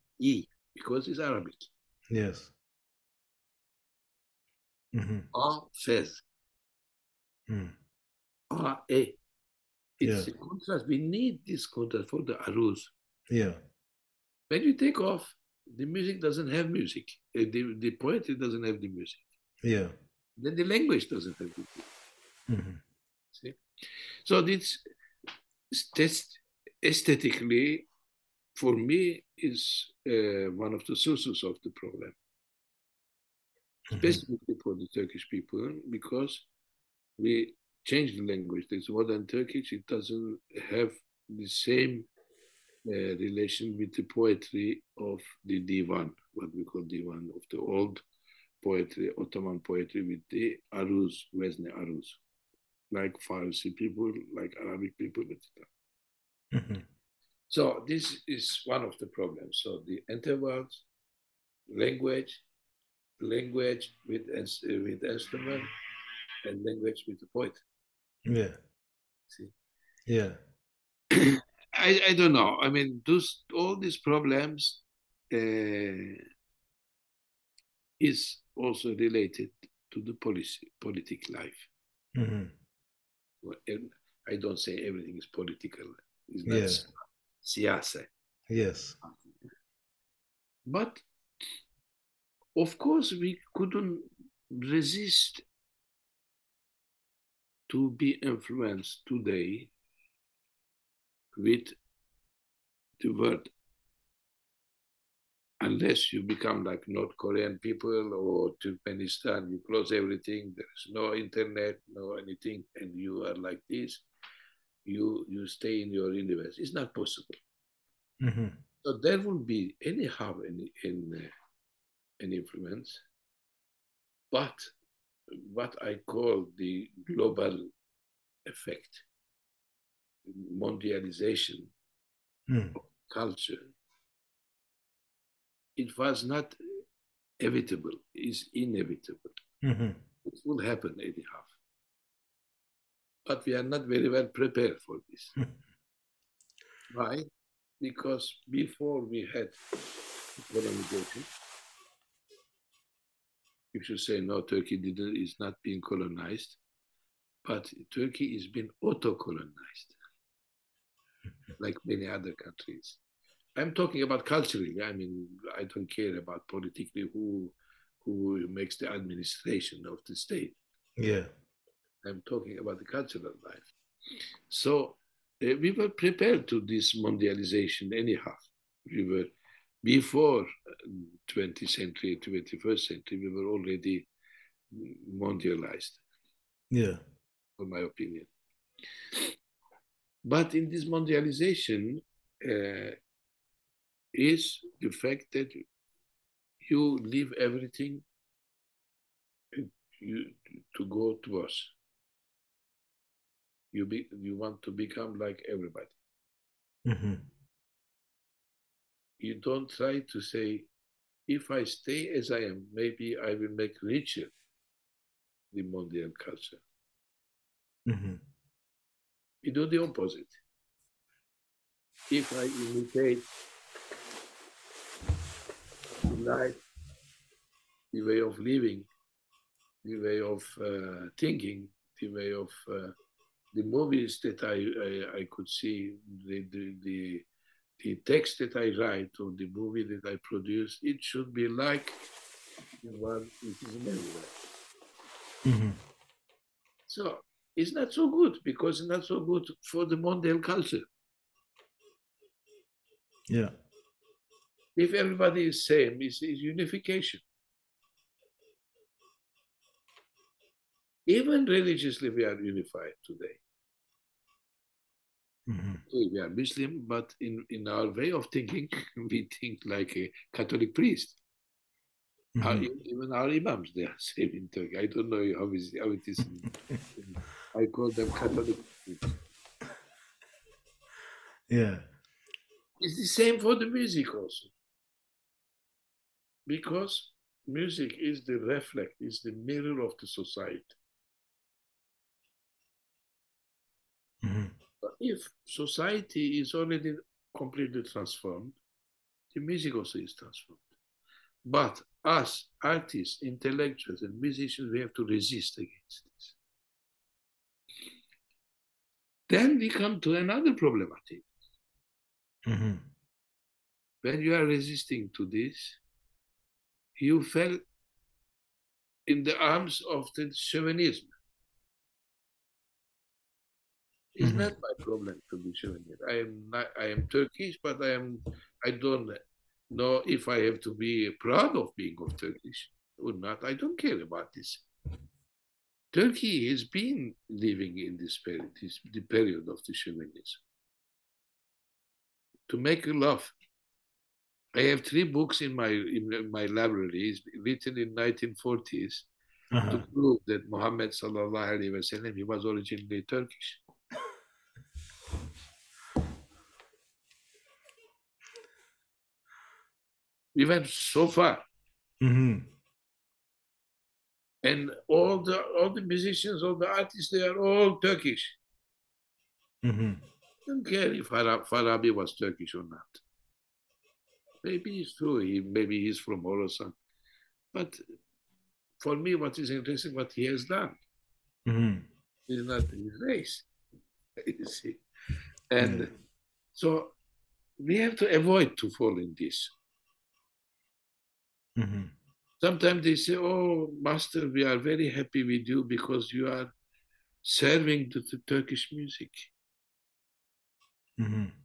Because it's Arabic. Yes. Mm-hmm. A It's yeah. a contrast. We need this contrast for the aruz. Yeah. When you take off, the music doesn't have music. Uh, The, the poetry doesn't have the music. Yeah. Then the language doesn't have the music. hmm See? So this test aesthetically, for me, is uh, one of the sources of the problem, hmm specifically for the Turkish people, because we change the language. There's modern Turkish, it doesn't have the same relation with the poetry of the divan, what we call divan, of the old poetry, Ottoman poetry with the aruz, Wezni aruz, like Farsi people, like Arabic people, etc. hmm So this is one of the problems. So the intervals, language, language with with instrument, and language with the poet. Yeah. See, Yeah. I, I don't know. I mean, those all these problems uh, is also related to the policy, politic life. hmm Well, I don't say everything is political. It's not Yeah. siyasa. Yes. But of course, we couldn't resist to be influenced today with the word. Unless you become like North Korean people or Turkmenistan, you close everything, there's no internet, no anything, and you are like this, you you stay in your universe. It's not possible. hmm So there won't be anyhow an, in, uh, an influence, but what I call the global effect, mondialization, Mm. culture, it was not evitable, it's inevitable. hmm It will happen anyhow. but we are not very well prepared for this. Why? Because before we had colonization, you should say no, Turkey didn't, is not being colonized, but Turkey is being auto-colonized, like many other countries. I'm talking about culturally. I mean, I don't care about politically who who makes the administration of the state. Yeah. I'm talking about the cultural life. So uh, we were prepared to this mondialization anyhow. We were before 20th uh, century, 21st century, we were already mondialized. Yeah. in my opinion. But in this mondialization uh, is the fact that you leave everything you, to go to us. You be, you want to become like everybody. Mm-hmm. You don't try to say, if I stay as I am, maybe I will make richer the mondial culture. Mm-hmm. You do the opposite. If I imitate life, the way of living, the way of uh, thinking, the way of uh, the movies that I, I, I could see, the, the, the, the, text that I write or the movie that I produce, it should be like the one it is everywhere. Mm-hmm. So it's not so good because it's not so good for the mondial culture. Yeah if everybody is same, it's, it's unification. Even religiously, we are unified today. Mm-hmm. We are Muslim, but in, in our way of thinking, we think like a Catholic priest. Mm-hmm. Our, even our imams, they are same in Turkey. I don't know how, is, how it is. I call them Catholic. Yeah. It's the same for the music also because music is the reflect, is the mirror of the society. Mm-hmm. If society is already completely transformed, the music also is transformed. But us, artists, intellectuals, and musicians, we have to resist against this. Then we come to another problematic. Mm-hmm. When you are resisting to this, you fell in the arms of the chauvinism. It's mm-hmm. not my problem to be chauvinist. I am not, I am Turkish, but I am I don't know if I have to be proud of being of Turkish or not. I don't care about this. Turkey has been living in this period, this, the period of the chauvinism. To make love I have three books in my in my library written in 1940s uh-huh. to prove that Muhammad sallallahu alaihi wasallam he was originally Turkish. we went so far. Mm-hmm. And all the all the musicians, all the artists, they are all Turkish. Mm-hmm. I don't care if Farabi was Turkish or not. Maybe it's true. He, maybe he's from Khorasan. But for me, what is interesting, what he has done. Mm-hmm. Is not his race. you see. And mm-hmm. so we have to avoid to fall in this. Mm-hmm. Sometimes they say, "Oh, master, we are very happy with you because you are serving to the Turkish music." Mm-hmm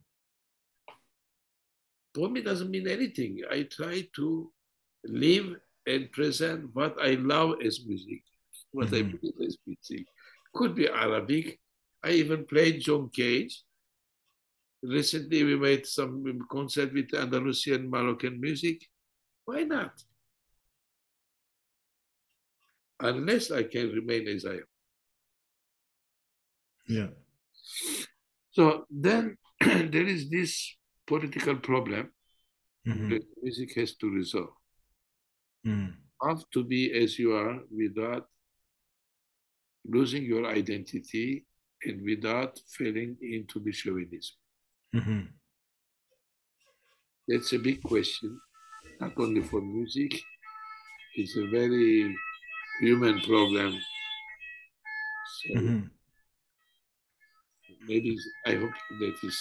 for me doesn't mean anything. I try to live and present what I love as music, what mm-hmm. I believe as music. Could be Arabic. I even played John Cage. Recently, we made some concert with Andalusian Moroccan music. Why not? Unless I can remain as I am. Yeah. So then there is this political problem mm-hmm. that music has to resolve. Mm. Have to be as you are without losing your identity and without falling into the chauvinism? hmm That's a big question, not only for music. It's a very human problem. So hmm maybe I hope that is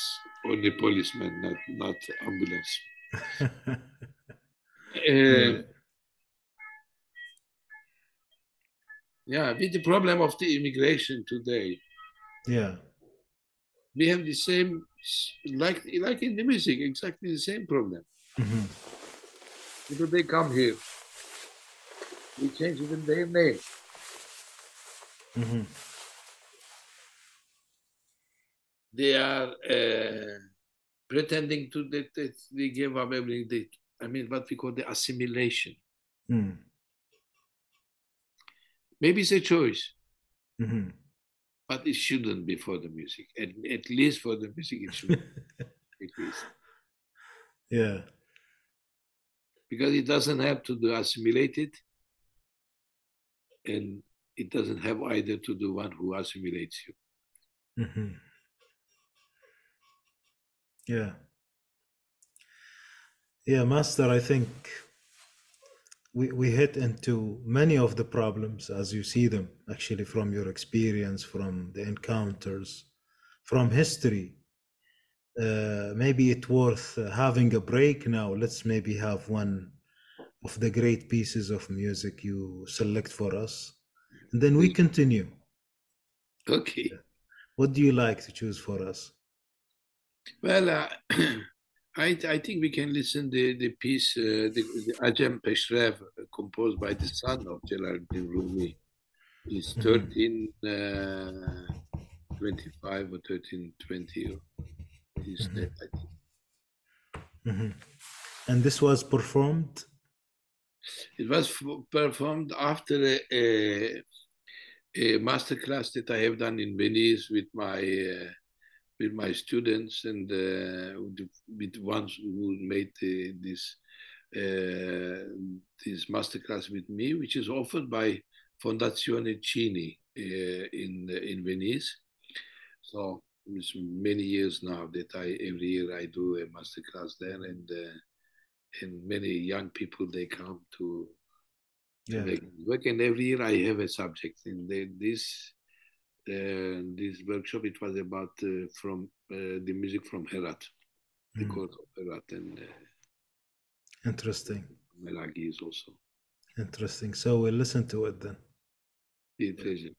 only policeman, not not ambulance. Uh, yeah, with the problem of the immigration today, yeah. we have the same, like like in the music, exactly the same problem. hmm People they come here, we change even their name. hmm They are uh, pretending to that, that they give up everything. They, I mean, what we call the assimilation. mm Maybe it's a choice, hmm but it shouldn't be for the music. At, at least for the music, it should. at least. yeah. because it doesn't have to do assimilated and it doesn't have either to do one who assimilates you. hmm Yeah. Yeah, Master, I think we, we hit into many of the problems as you see them, actually, from your experience, from the encounters, from history. Uh, maybe it's worth having a break now. Let's maybe have one of the great pieces of music you select for us. And then we continue. Okay. What do you like to choose for us? Well, uh, I, I think we can listen the the piece uh, the, the Ajem Peshrev uh, composed by the son of Jalaluddin Rumi. It's Mhm. 13 uh, 25 or 13 20. Is Mhm. that, I think. Mhm. And this was performed? It was performed after a, a, a master class that I have done in Venice with my uh, with my students and uh, with ones who made the, this uh, this master class with me, which is offered by Fondazione Cini uh, in in Venice. So it's many years now that I every year I do a master class there, and uh, and many young people they come to Yeah. make work. And every year I have a subject. In the, this uh, this workshop, it was about uh, from uh, the music from Herat, the Mm. court of Herat, and uh, Interesting. Melagis also. Interesting. So we'll listen to it then. The. Yeah.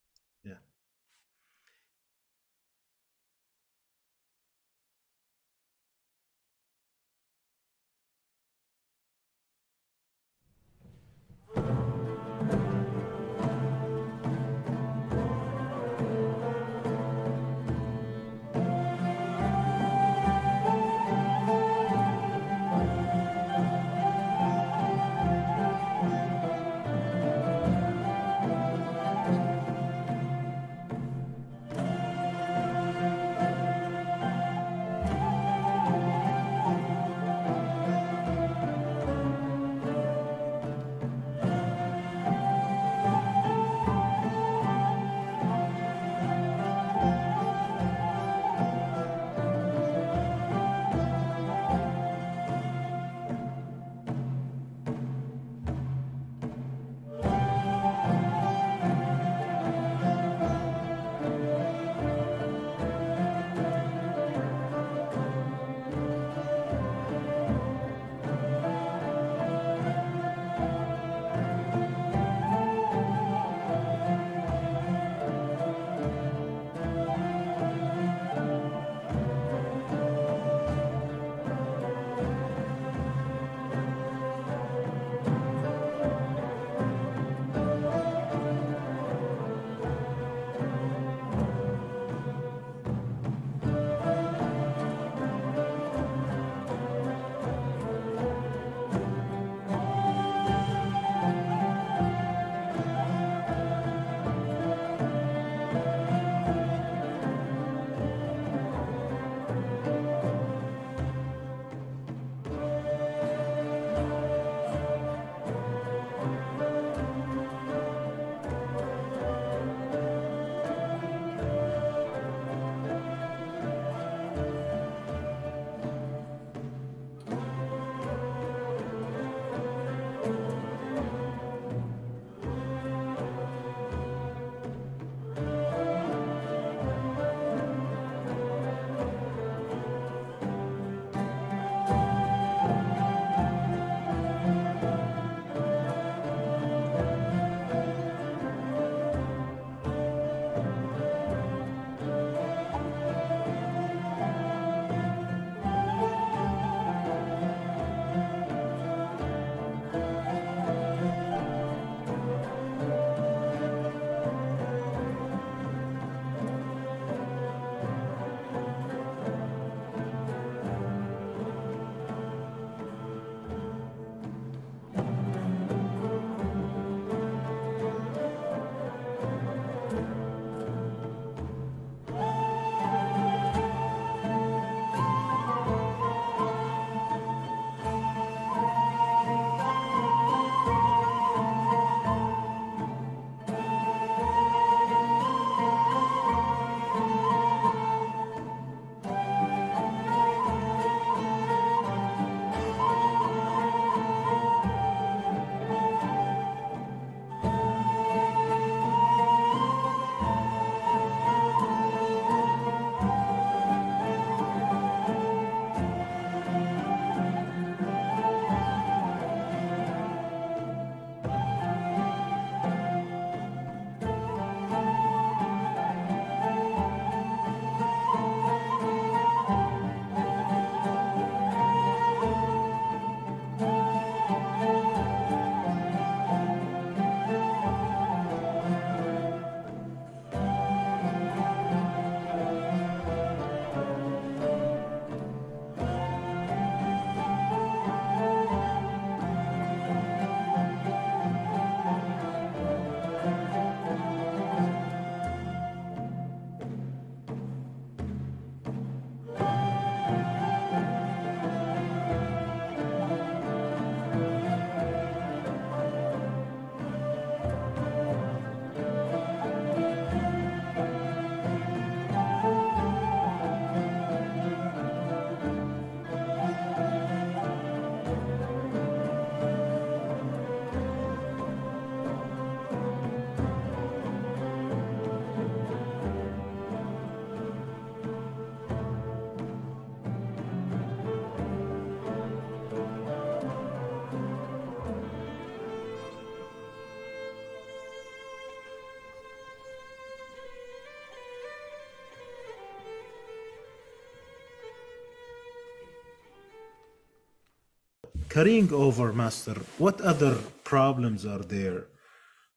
Carrying over, Master, what other problems are there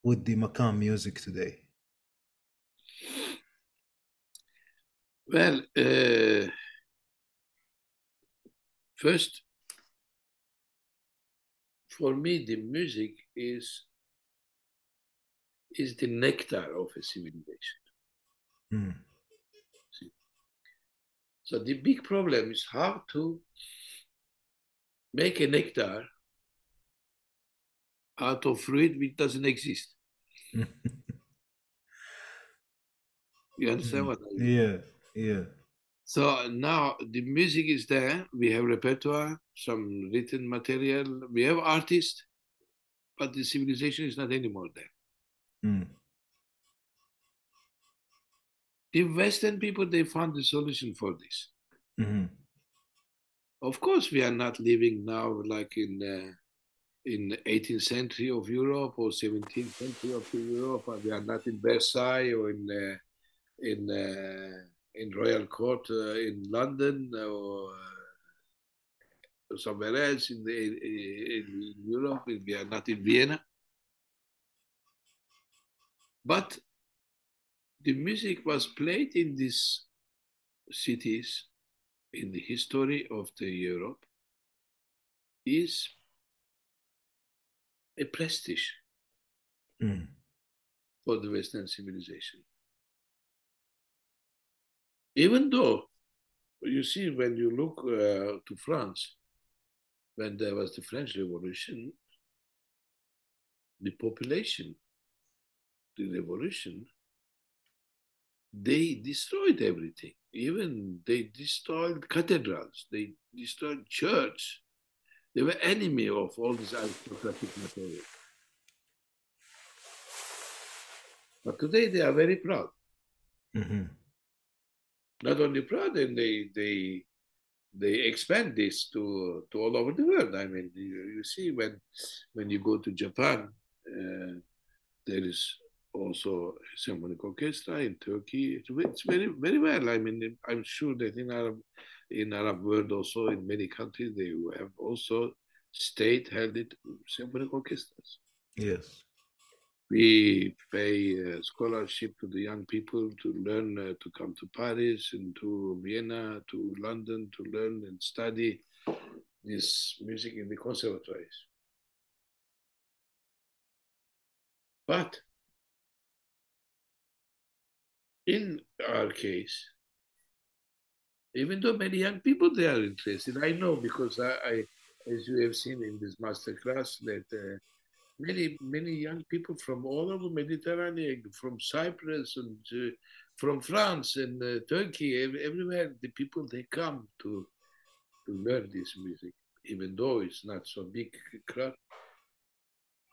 with the Makam music today? Well, uh, first, for me, the music is is the nectar of a civilization. Mm. So the big problem is how to make a nectar out of fruit which doesn't exist. you understand what I mean? yeah, yeah. So now the music is there. We have repertoire, some written material. We have artists, but the civilization is not anymore there. Mm. The Western people they found the solution for this. Mhm. Of course, we are not living now like in uh, in 18th century of Europe or 17th century of Europe. We are not in Versailles or in uh, in uh, in Royal Court uh, in London or uh, somewhere else in, the, in Europe. We are not in Vienna. But the music was played in these cities in the history of the Europe is a prestige Mm. for the Western civilization. Even though you see when you look uh, to France, when there was the French Revolution, the population, the revolution, they destroyed everything. Even they destroyed cathedrals, they destroyed church. They were enemy of all this aristocratic material. But today they are very proud. Mhm. Not only proud, and they they they expand this to to all over the world. I mean, you, you see when when you go to Japan, uh, there is also symphonic orchestra in Turkey. It's, very very well. I mean, I'm sure that in Arab in Arab world also in many countries they have also state held it symphonic orchestras. Yes. we pay scholarship to the young people to learn uh, to come to Paris and to Vienna, to London to learn and study this music in the conservatories. But in our case, even though many young people they are interested, I know because I, I as you have seen in this master class that uh, many many young people from all over Mediterranean, from Cyprus and uh, from France and uh, Turkey, ev- everywhere the people they come to to learn this music, even though it's not so big crowd,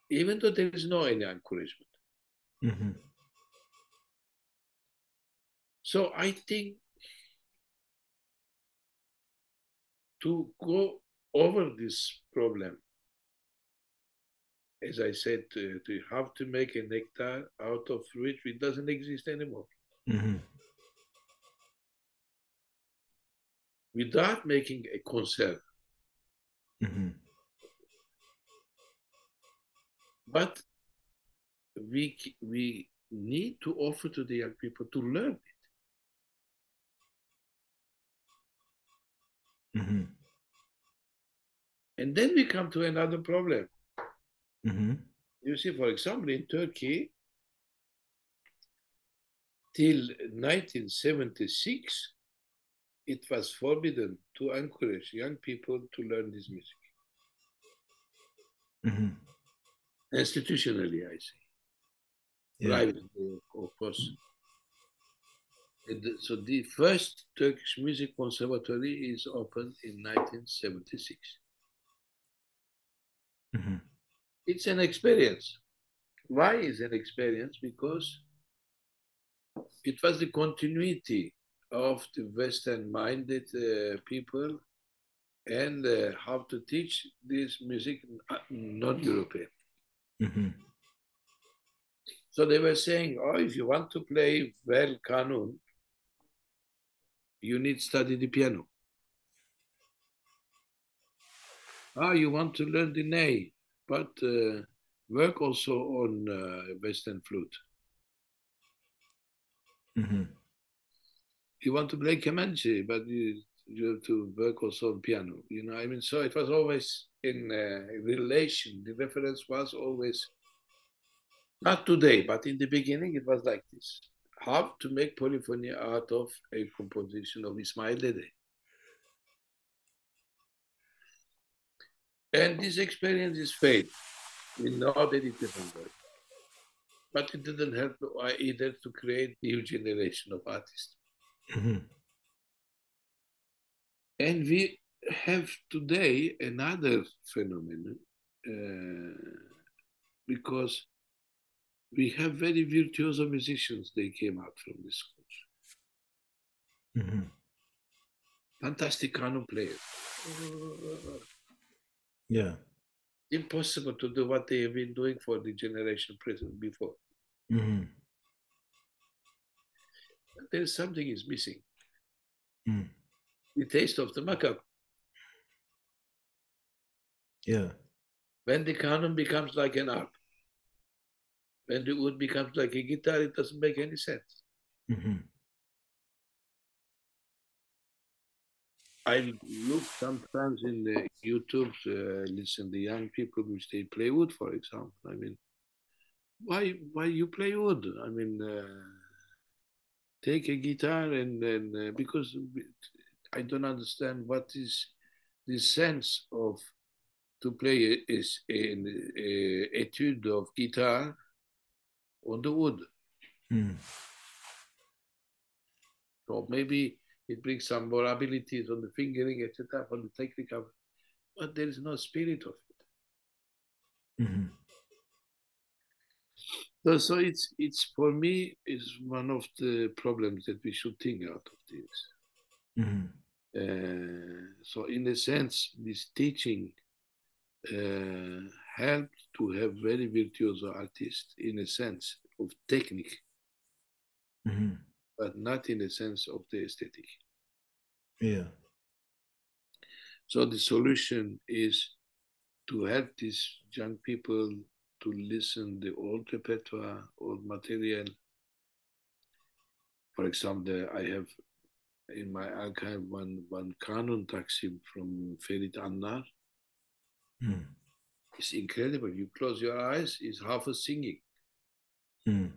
even though there is no any encouragement. Mhm. So I think to go over this problem, as I said, to, to have to make a nectar out of fruit which doesn't exist anymore. Mhm. without making a concern. Mhm. But we we need to offer to the young people to learn Mhm. And then we come to another problem. Mhm. You see, for example, in Turkey, till 1976, it was forbidden to encourage young people to learn this music. Mhm. Institutionally, I say. Yeah. privately, of course. The- so the first Turkish Music Conservatory is opened in 1976. Mhm. It's an experience. Why is an experience? Because it was the continuity of the Western-minded uh, people and uh, how to teach this music uh, non-European. Mhm. So they were saying, oh, if you want to play well kanun, you need study the piano. ah, you want to learn the ney, but uh, work also on uh, Western flute. Mm-hmm. You want to play kemenche, but you, you have to work also on piano. You know, I mean, so it was always in uh, relation. The reference was always not today, but in the beginning it was like this: how to make polyphony out of a composition of Ismail Dede. And this experience is fade. We know that it didn't work. But it didn't help either to create new generation of artists. Mm-hmm. And we have today another phenomenon uh, because we have very virtuoso musicians. They came out from this schools. Mm-hmm. Fantastic kanun players. Yeah. Impossible to do what they have been doing for the generation present before. Mm-hmm. There's something is missing. Mm. The taste of the makam. Yeah. When the kanun becomes like an harp, when the oud becomes like a guitar, it doesn't make any sense. Mm-hmm. I look sometimes in the YouTube, uh, listen the young people which they play oud, for example. I mean, why why you play oud? I mean, uh, take a guitar and then uh, because I don't understand what is the sense of to play is an etude of guitar on the oud. Mm. So maybe it brings some more abilities on the fingering, etc., on the technical, but there is no spirit of it. Mm-hmm. So, so it's it's for me is one of the problems that we should think out of this. Mm-hmm. Uh, so in a sense, this teaching uh, helped to have very virtuoso artists in a sense of technique, Mm-hmm. but not in the sense of the aesthetic. Yeah. So the solution is to help these young people to listen the old repertoire, old material. For example, I have in my archive one one kanun taksim from Ferit Alnar. Mm. It's incredible. You close your eyes, it's half a singing. Mm.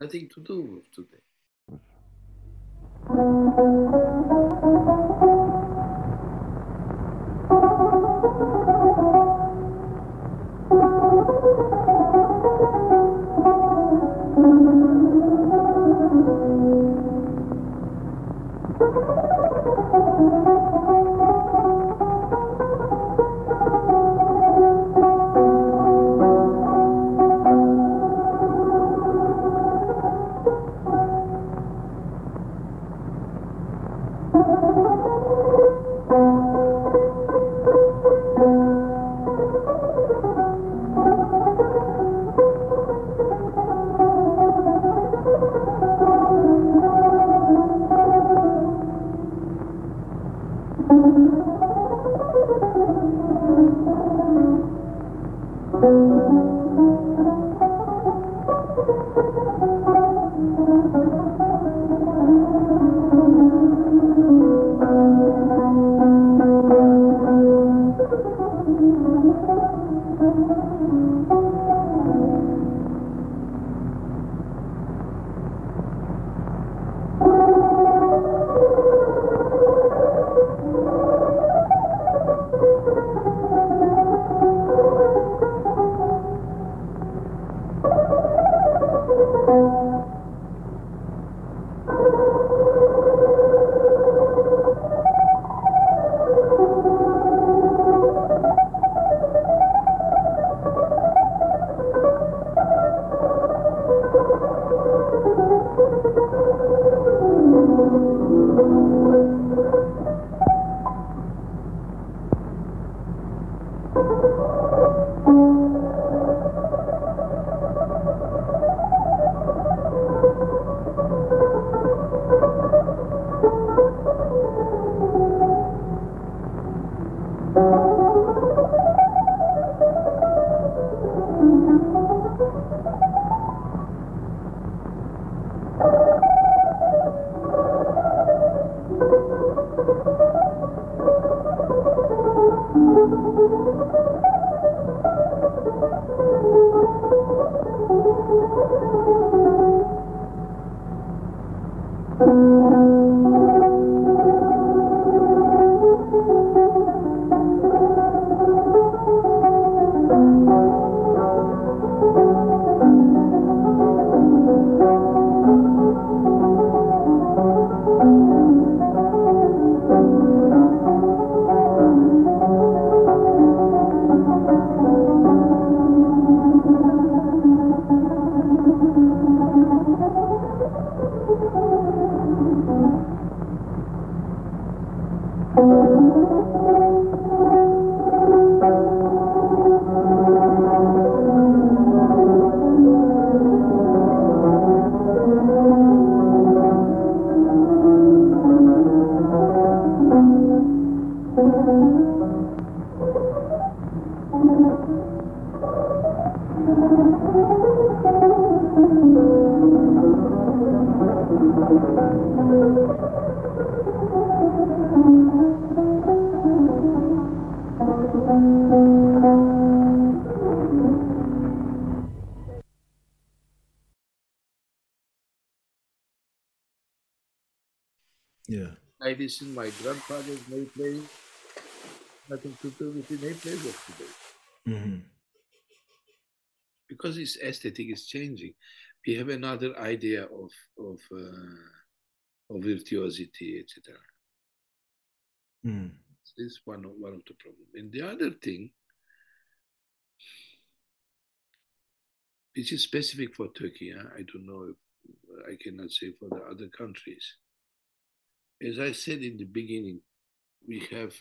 Nothing to do with today. Listen my grandfather's ney play, nothing to do with the ney plays of today. hmm Because its aesthetic is changing. We have another idea of of uh, of virtuosity, etc. Mm. This is one of one of the problems. And the other thing, which is specific for Turkey, huh? I don't know if I cannot say for the other countries. As I said in the beginning, we have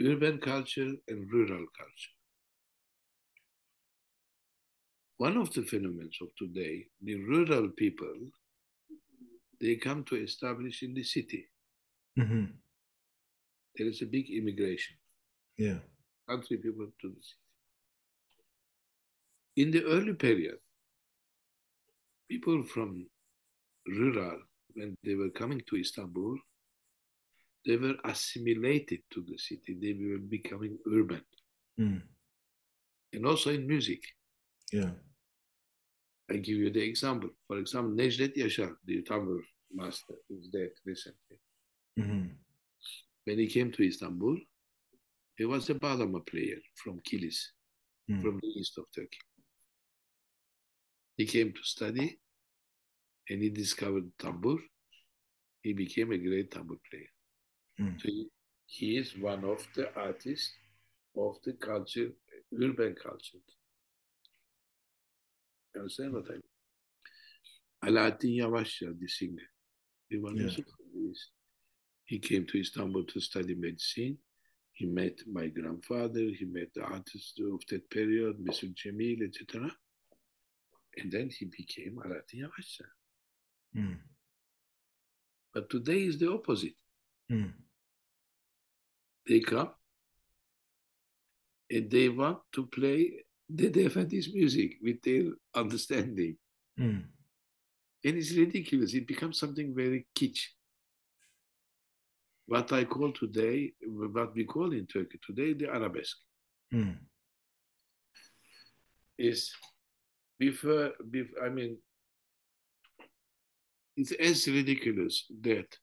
urban culture and rural culture. One of the phenomena of today, the rural people, they come to establish in the city. hmm There is a big immigration. Yeah. country people to the city. In the early period, people from rural, when they were coming to Istanbul, they were assimilated to the city. They were becoming urban. Mm. And also in music. Yeah. I give you the example. For example, Necdet Yaşar, the tambur master, who's dead recently. hmm When he came to Istanbul, he was a bağlama player from Kilis. Mm. from the east of Turkey. He came to study and he discovered tambur. He became a great tambur player. Mm. So he, he is one of the artists of the culture, urban culture. You understand what I mean? Alaaddin Yavaşça, the singer, he Yeah. also from the East. He came to Istanbul to study medicine. He met my grandfather. He met the artists of that period, Mr. Cemil, etc. And then he became Alaaddin Yavaşça. Mm. But today is the opposite. Mm. They come and they want to play the Efendi's music with their understanding. Mm. And it's ridiculous. It becomes something very kitsch. What I call today, what we call in Turkey today, the arabesque, Mm. is before, before I mean, it's as ridiculous that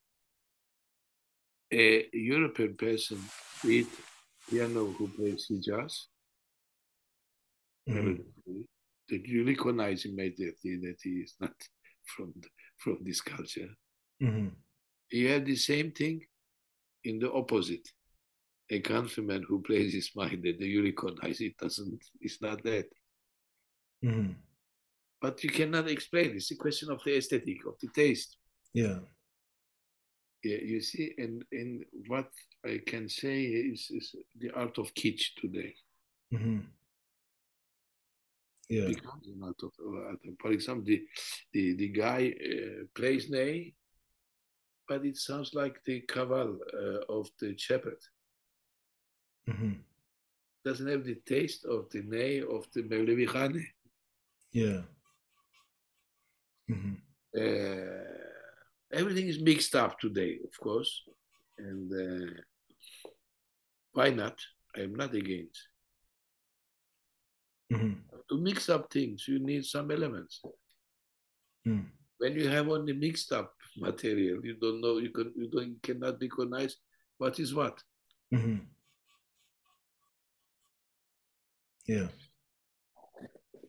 a European person with piano who plays Hijaz, Mhm. that you recognize immediately that he is not from the, from this culture. Mhm. You have the same thing in the opposite. A countryman who plays his mind that you recognize it doesn't, it's not that. Mhm. But you cannot explain. It's a question of the aesthetic, of the taste. Yeah. Yeah, you see, and, and what I can say is, is the art of kitsch today. Mhm. Yeah. becomes an art of, for example, the, the, the guy uh, plays Ney, but it sounds like the caval uh, of the shepherd. Mhm. Doesn't have the taste of the Ney of the Mevlevi Khane. Yeah. Mhm. Uh, everything is mixed up today, of course. And uh, why not? I am not against. Mhm. to mix up things, you need some elements. Mm. When you have only mixed up material, you don't know, you can you don't cannot recognize what is what. hmm Yeah.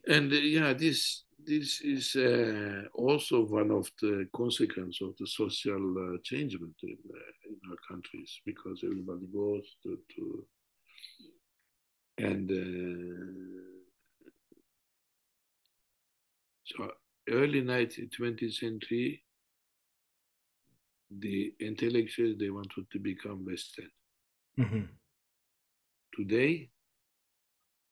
And uh, yeah, this this is uh, also one of the consequences of the social uh, changement in, uh, in our countries because everybody goes to, to and uh, so early 19th 20th century the intellectuals they wanted to become western. Hmm today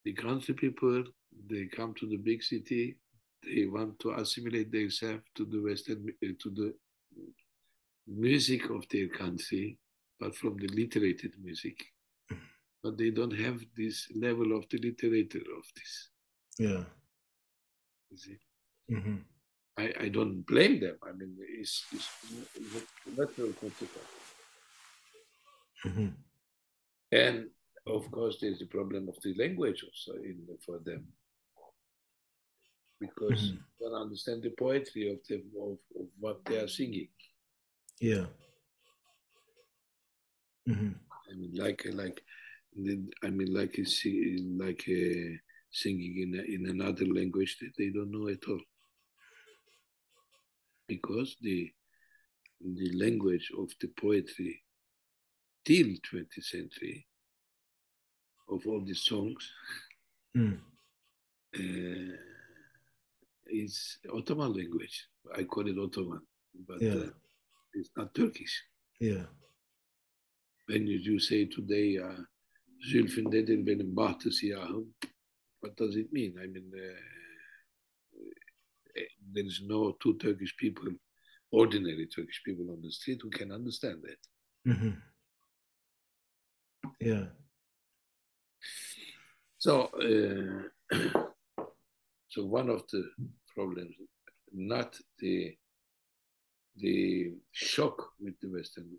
the country people they come to the big city they want to assimilate themselves to the western uh, to the music of their country but from the literated music. But they don't have this level of the literature of this. Yeah. you see. hmm I, I don't blame them. I mean it's, it's, it's natural consequence. Hmm and of course there's the problem of the language also in for them because Mhm. you don't understand the poetry of them of, of what they are singing Yeah. hmm I mean, like like, the- I mean, like like a singing in in another language that they don't know at all, because the the language of the poetry till 20th century of all the songs Mm. uh, is Ottoman language. I call it Ottoman, but Yeah. uh, it's not Turkish. Yeah. when you, you say today uh, Zülfündedir benim bahtı siyahım, what does it mean? I mean, uh, uh, there is no two Turkish people, ordinary Turkish people on the street who can understand that. hmm Yeah. So, uh, so one of the problems, not the the shock with the Western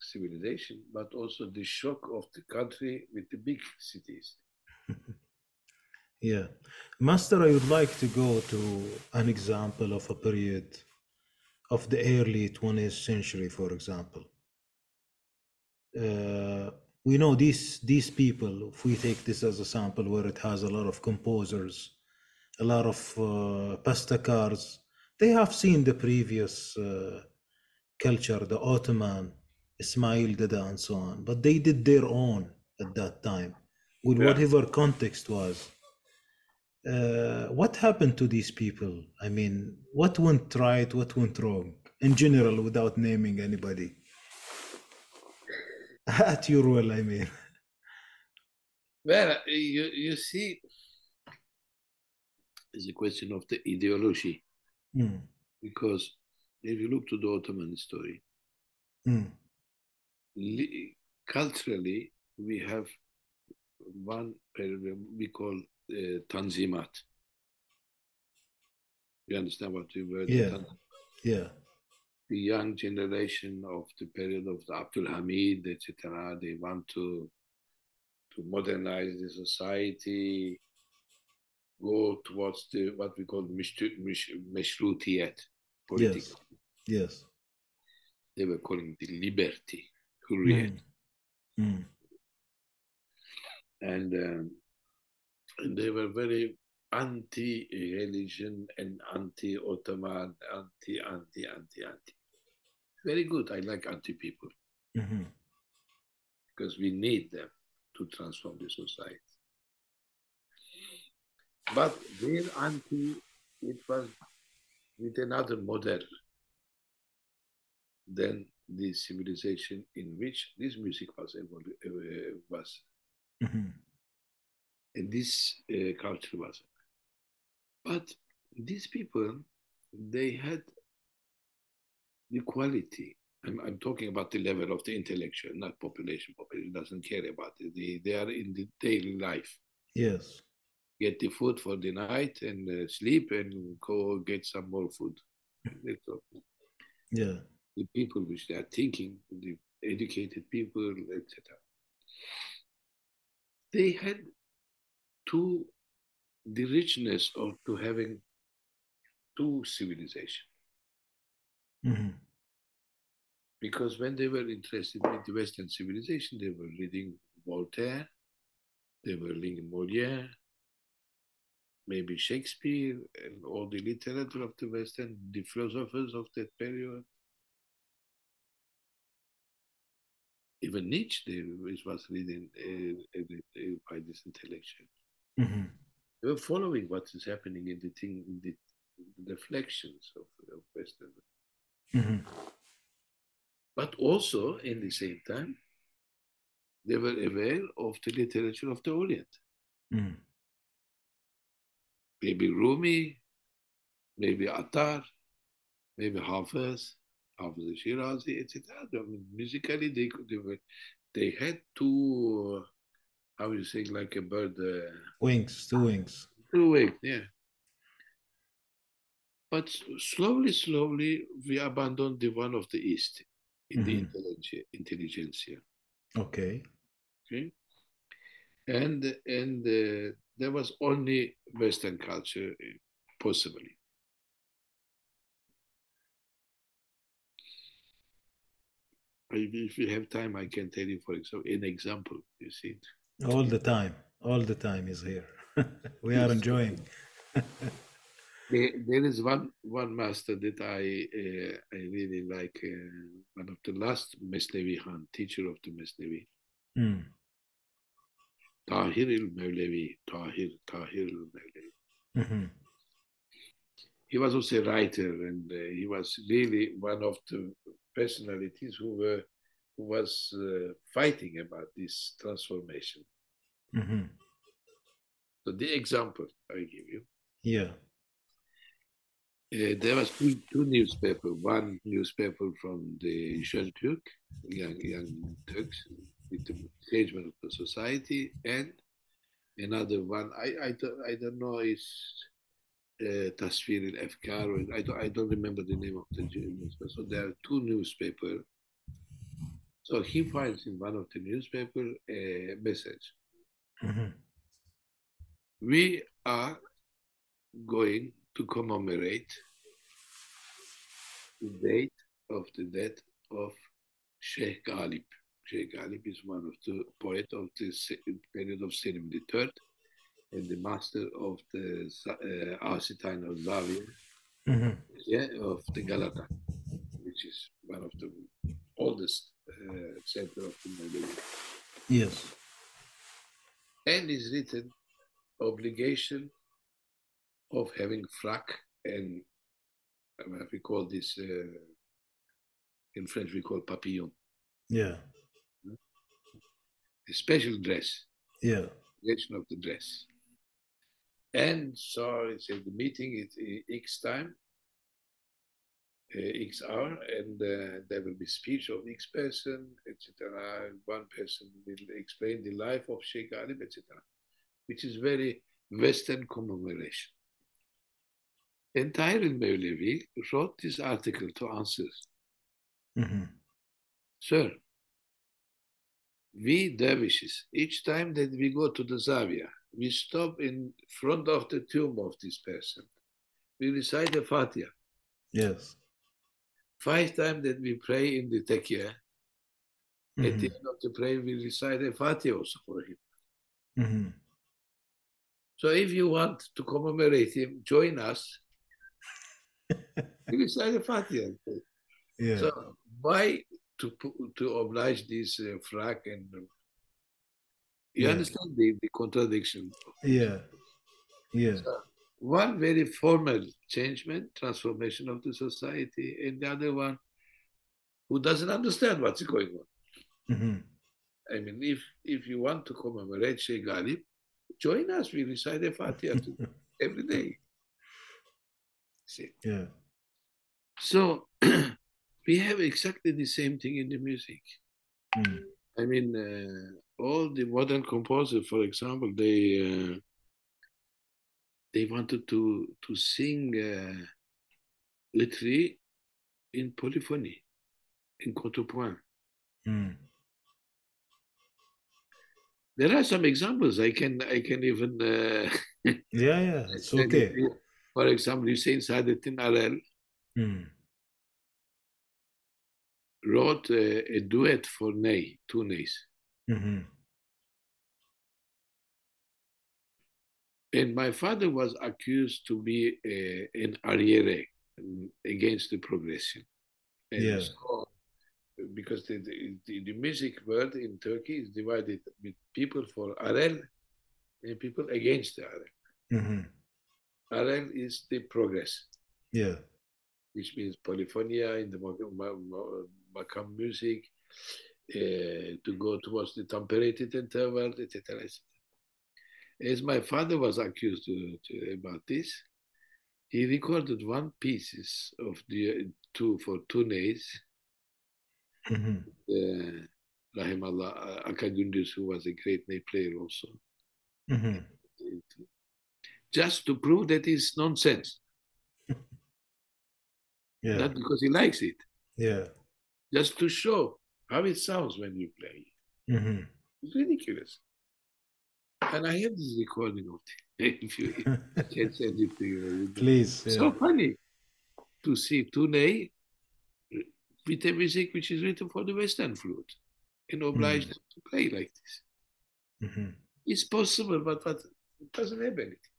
civilization, but also the shock of the country with the big cities. Yeah. Master, I would like to go to an example of a period of the early 20th century, for example. Uh, we know these these people, if we take this as a sample where it has a lot of composers, a lot of uh, bestekars, they have seen the previous uh, culture, the Ottoman, Ismail Dede, and so on, but they did their own at that time, with Yeah. whatever context was. Uh, what happened to these people? I mean, what went right, what went wrong, in general, without naming anybody? At your will, I mean. Well, you, you see, it's a question of the ideology Mm, because if you look to the Ottoman story, mm, culturally, we have one period we call uh, Tanzimat. You understand what we were? Yeah. Tanzimat? yeah. the young generation of the period of the Abdul Hamid, etc., they want to to modernize the society, go towards the what we call meshrutiyat, politics. Yes. They were calling the liberty, hurriyet. Mm, mm, and, um, and they were very anti-religion and anti-Ottoman, anti, anti, anti, anti. Very good. I like anti-people. mhm, because we need them to transform the society. But their anti, it was with another model than the civilization in which this music was evolu- uh, was mhm, and this uh, culture was. But these people, they had the quality. I'm, I'm talking about the level of the intellectual, not population. Population doesn't care about it. They, they are in the daily life. Yes. Get the food for the night and uh, sleep and go get some more food. Yeah. The people which they are thinking, the educated people, etc. They had two the richness of to having two civilizations. Mhm. Because when they were interested in the Western civilization, they were reading Voltaire, they were reading Molière, maybe Shakespeare, and all the literature of the Western, the philosophers of that period. Even Nietzsche was reading uh, uh, by this intellectual. Mhm. They were following what is happening in the thing, in the, the reflections of, of Western. Mhm. But also, in the same time, they were aware of the literature of the Orient. Mhm. Maybe Rumi, maybe Attar, maybe Hafiz, Hafiz Shirazi, etc. I mean, musically, they could, they were, they had two, uh, how you say, like a bird, uh, Wings, two wings. two wings, yeah. But slowly, slowly, we abandoned the one of the East in the Mhm. intelligentsia, intelligentsia. Okay. Okay. And and uh, there was only Western culture possibly. If if you have time, I can tell you, for example, an example. You see, All the time. All the time is here. we are enjoying. there, there is one one master that I uh, I really like. Uh, one of the last Mesnevi Han, teacher of the Mesnevi, Mm. Tahir el Mevlevi. Tahir Tahir el Mevlevi. Mhm. he was also a writer and uh, he was really one of the personalities who were who was uh, fighting about this transformation Mhm. so the example i give you Yeah. uh, there was two, two newspaper one newspaper from the Jeune Turk, young young Turks with the engagement of the society and another one i i don't, I don't know is uh, Tasvir al Afkar, I don't, I don't remember the name of the newspaper. So there are two newspapers. So he finds in one of the newspaper a message. Mhm. We are going to commemorate the date of the death of Sheikh Ghalib. Sheikh Ghalib is one of the poet of the period of Selim III and the master of the uh, of Zawiya. Mhm. yeah, of the Galata, which is one of the oldest uh, center of the Middle East. Yes. And is written obligation of having frock and uh, we call this uh, in French we call papillon, Yeah. A special dress, Yeah. obligation of the dress. And so it's at the meeting at uh, X time, uh, X hour, and uh, there will be speech of X person, etc. One person will explain the life of Sheikh Ghalib, etc., which is very Western commemoration. And Tahir al-Mevlevi wrote this article to answer, Mhm. Sir, we dervishes, each time that we go to the Zawiya, we stop in front of the tomb of this person. We recite the Fatiha. Yes. Five times that we pray in the Tekiah, at the Mhm. end of the prayer, we recite the Fatiha also for him. Mhm. So if you want to commemorate him, join us. we recite the Fatiha. Yeah. So why to to oblige this uh, frak and you Yeah. understand the, the contradiction? yeah. Yeah. One very formal changement, transformation of the society, and the other one who doesn't understand what's going on. Mhm. I mean, if if you want to commemorate Sheikh Ghalib, join us. We recite the Fatiha every day. See, Yeah. so we have exactly the same thing in the music. Mm. I mean, uh, all the modern composers, for example, they uh, they wanted to to sing uh, literally in polyphony, in contrepoint. Mm. there are some examples. I can I can even uh, yeah yeah it's okay. For example, you Hussein Saadeddin Arel Mm. Wrote a, a duet for Ney, two Neys. Mhm. And my father was accused to be a, an arriere um, against the progression. And Yeah. so, because the, the, the music world in Turkey is divided with people for Arel and people against the Arel. Mhm. Arel is the progress, Yeah. which means polyphonia in the makam music, uh, to go towards the temperated interval, etc. etc. As my father was accused to, to- about this, he recorded one pieces of the two for two days. Mhm. Uh, Rahimallah Aka Gündüz, who was a great ney player also, Mhm. just to prove that it's nonsense, Yeah. not because he likes it, Yeah. Just to show how it sounds when you play. Mhm. It's ridiculous. And I have this recording of it. if you can send it to you. Please. So funny to see two ney with a music which is written for the Western flute and obliged them to play like this. Mhm. It's possible, but, but it doesn't have anything.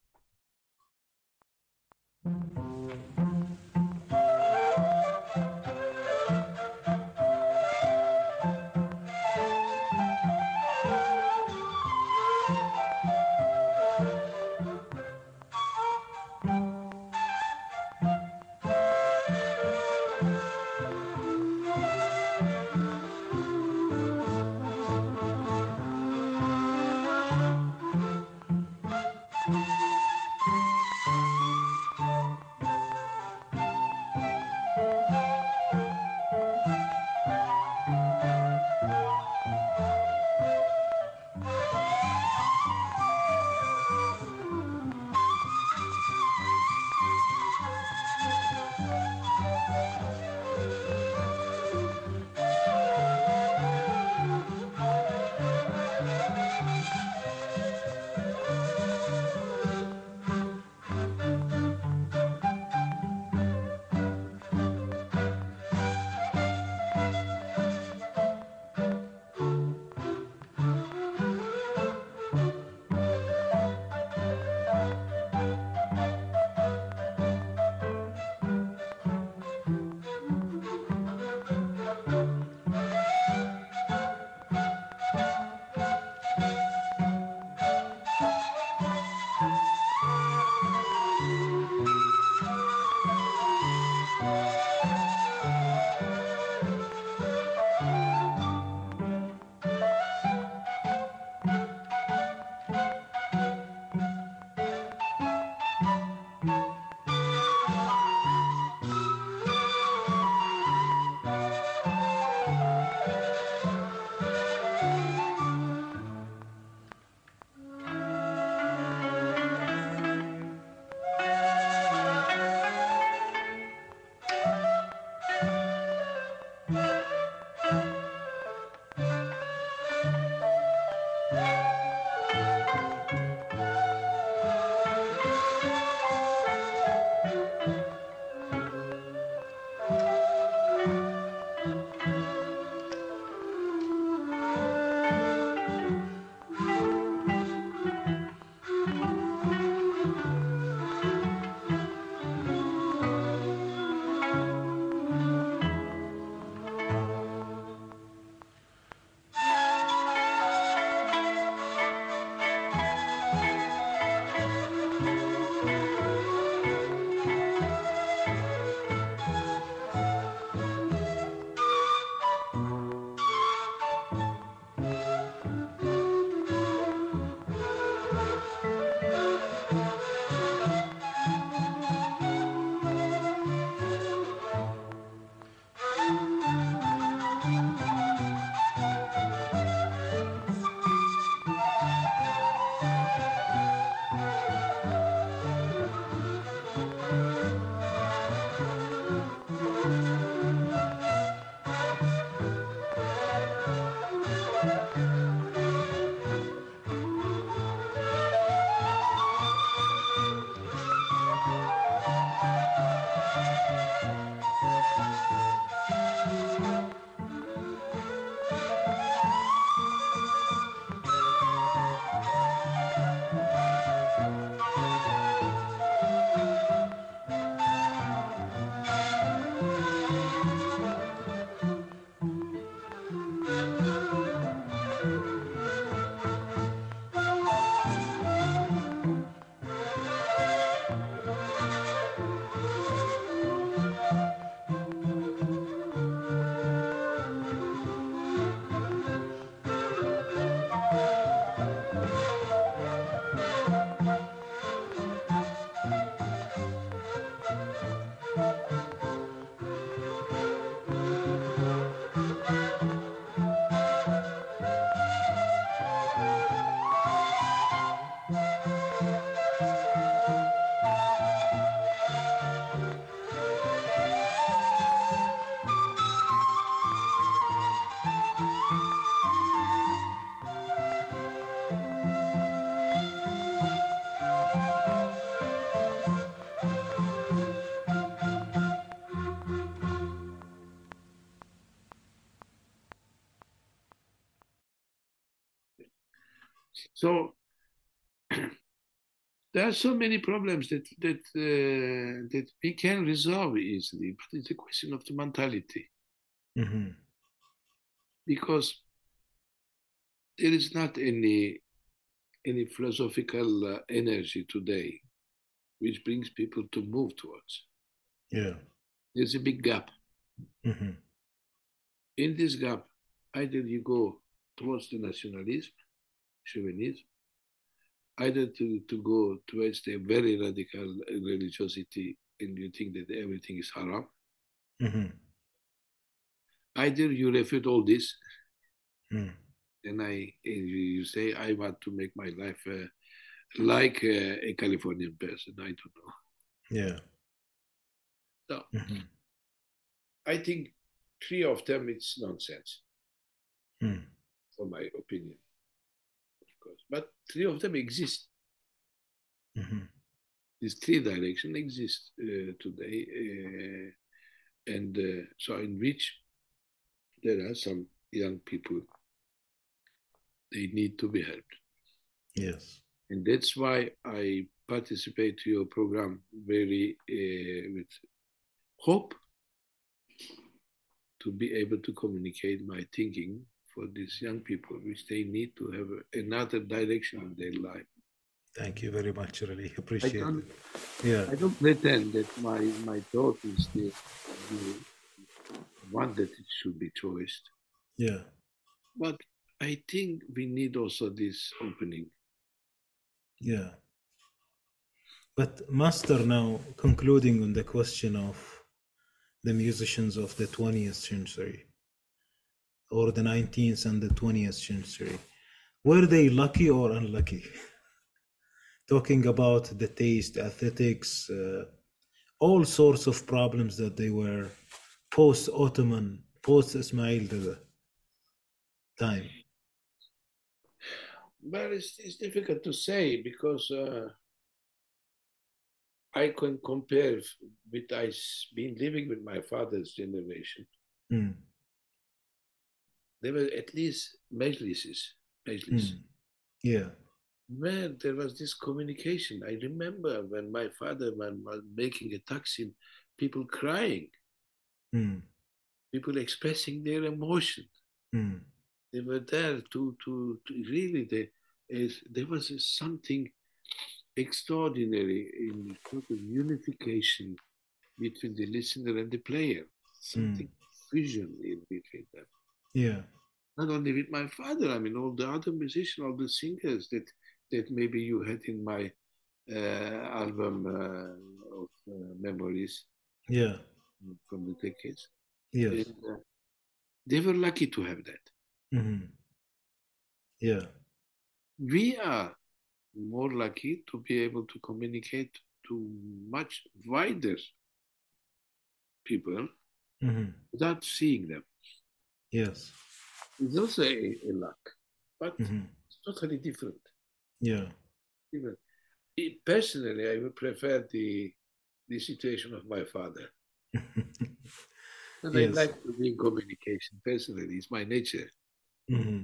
There are so many problems that that uh, that we can resolve easily, but it's a question of the mentality. Mm-hmm. Because there is not any any philosophical uh, energy today which brings people to move towards. Yeah. There's a big gap. Mm-hmm. In this gap, either you go towards the nationalism, chauvinism, either to, to go towards the very radical religiosity and you think that everything is haram, Mm-hmm. either you refute all this Mm. and I and you say I want to make my life uh, like uh, a Californian person. I don't know. Yeah. So Mm-hmm. I think three of them it's nonsense, Mm. for my opinion. But three of them exist. Mm-hmm. These three directions exist uh, today, uh, and uh, so in which there are some young people. They need to be helped. Yes. and that's why I participate to your program very uh, with hope to be able to communicate my thinking for these young people, which they need to have another direction in their life. Thank you very much. Really appreciate it. Yeah. I don't pretend that my, my thought is the, the one that it should be choiced, Yeah. but I think we need also this opening. Yeah. But Master, now concluding on the question of the musicians of the 20th century or the 19th and the 20th century, were they lucky or unlucky? Talking about the taste, aesthetics, uh, all sorts of problems that they were post Ottoman, post Ismail time. Well, it's, it's difficult to say because uh, I can compare with I've been living with my father's generation. Mm, There were at least majlises, majlis, mm. Yeah. where there was this communication. I remember when my father man, was making a taksim, people crying, Mm, people expressing their emotion. mm, They were there to to, to really there is there was something extraordinary in sort of unification between the listener and the player. Something fusion in between them. Yeah. Not only with my father, I mean all the other musicians, all the singers that that maybe you had in my uh, album uh, of uh, memories Yeah. from the decades. Yes. And, uh, they were lucky to have that. hmm Yeah. we are more lucky to be able to communicate to much wider people hmm without seeing them. Yes. It's also a, a luck, but hmm it's totally different. Yeah. Different. Me, Personally, I would prefer the the situation of my father. And Yes. I like to be in communication. Personally, it's my nature. hmm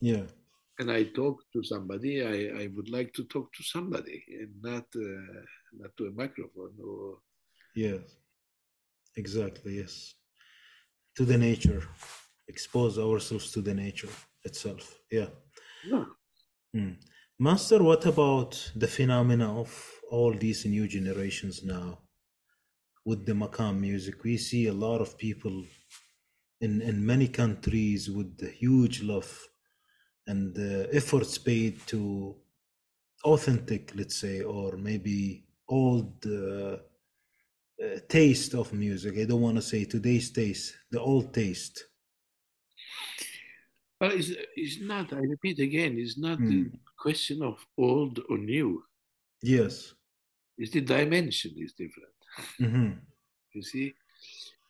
Yeah. And I talk to somebody. I, I would like to talk to somebody, and not uh, not to a microphone or Yes. Exactly. Yes. To the nature. Expose ourselves to the nature itself. Yeah. no. Mm. Master, what about the phenomena of all these new generations now with the Makam music? We see a lot of people in, in many countries with the huge love and uh, efforts paid to authentic, let's say, or maybe old uh, uh, taste of music. I don't want to say today's taste, the old taste. Well, it's, it's not, I repeat again, it's not Mm. the question of old or new. Yes. It's the dimension is different. hmm You see,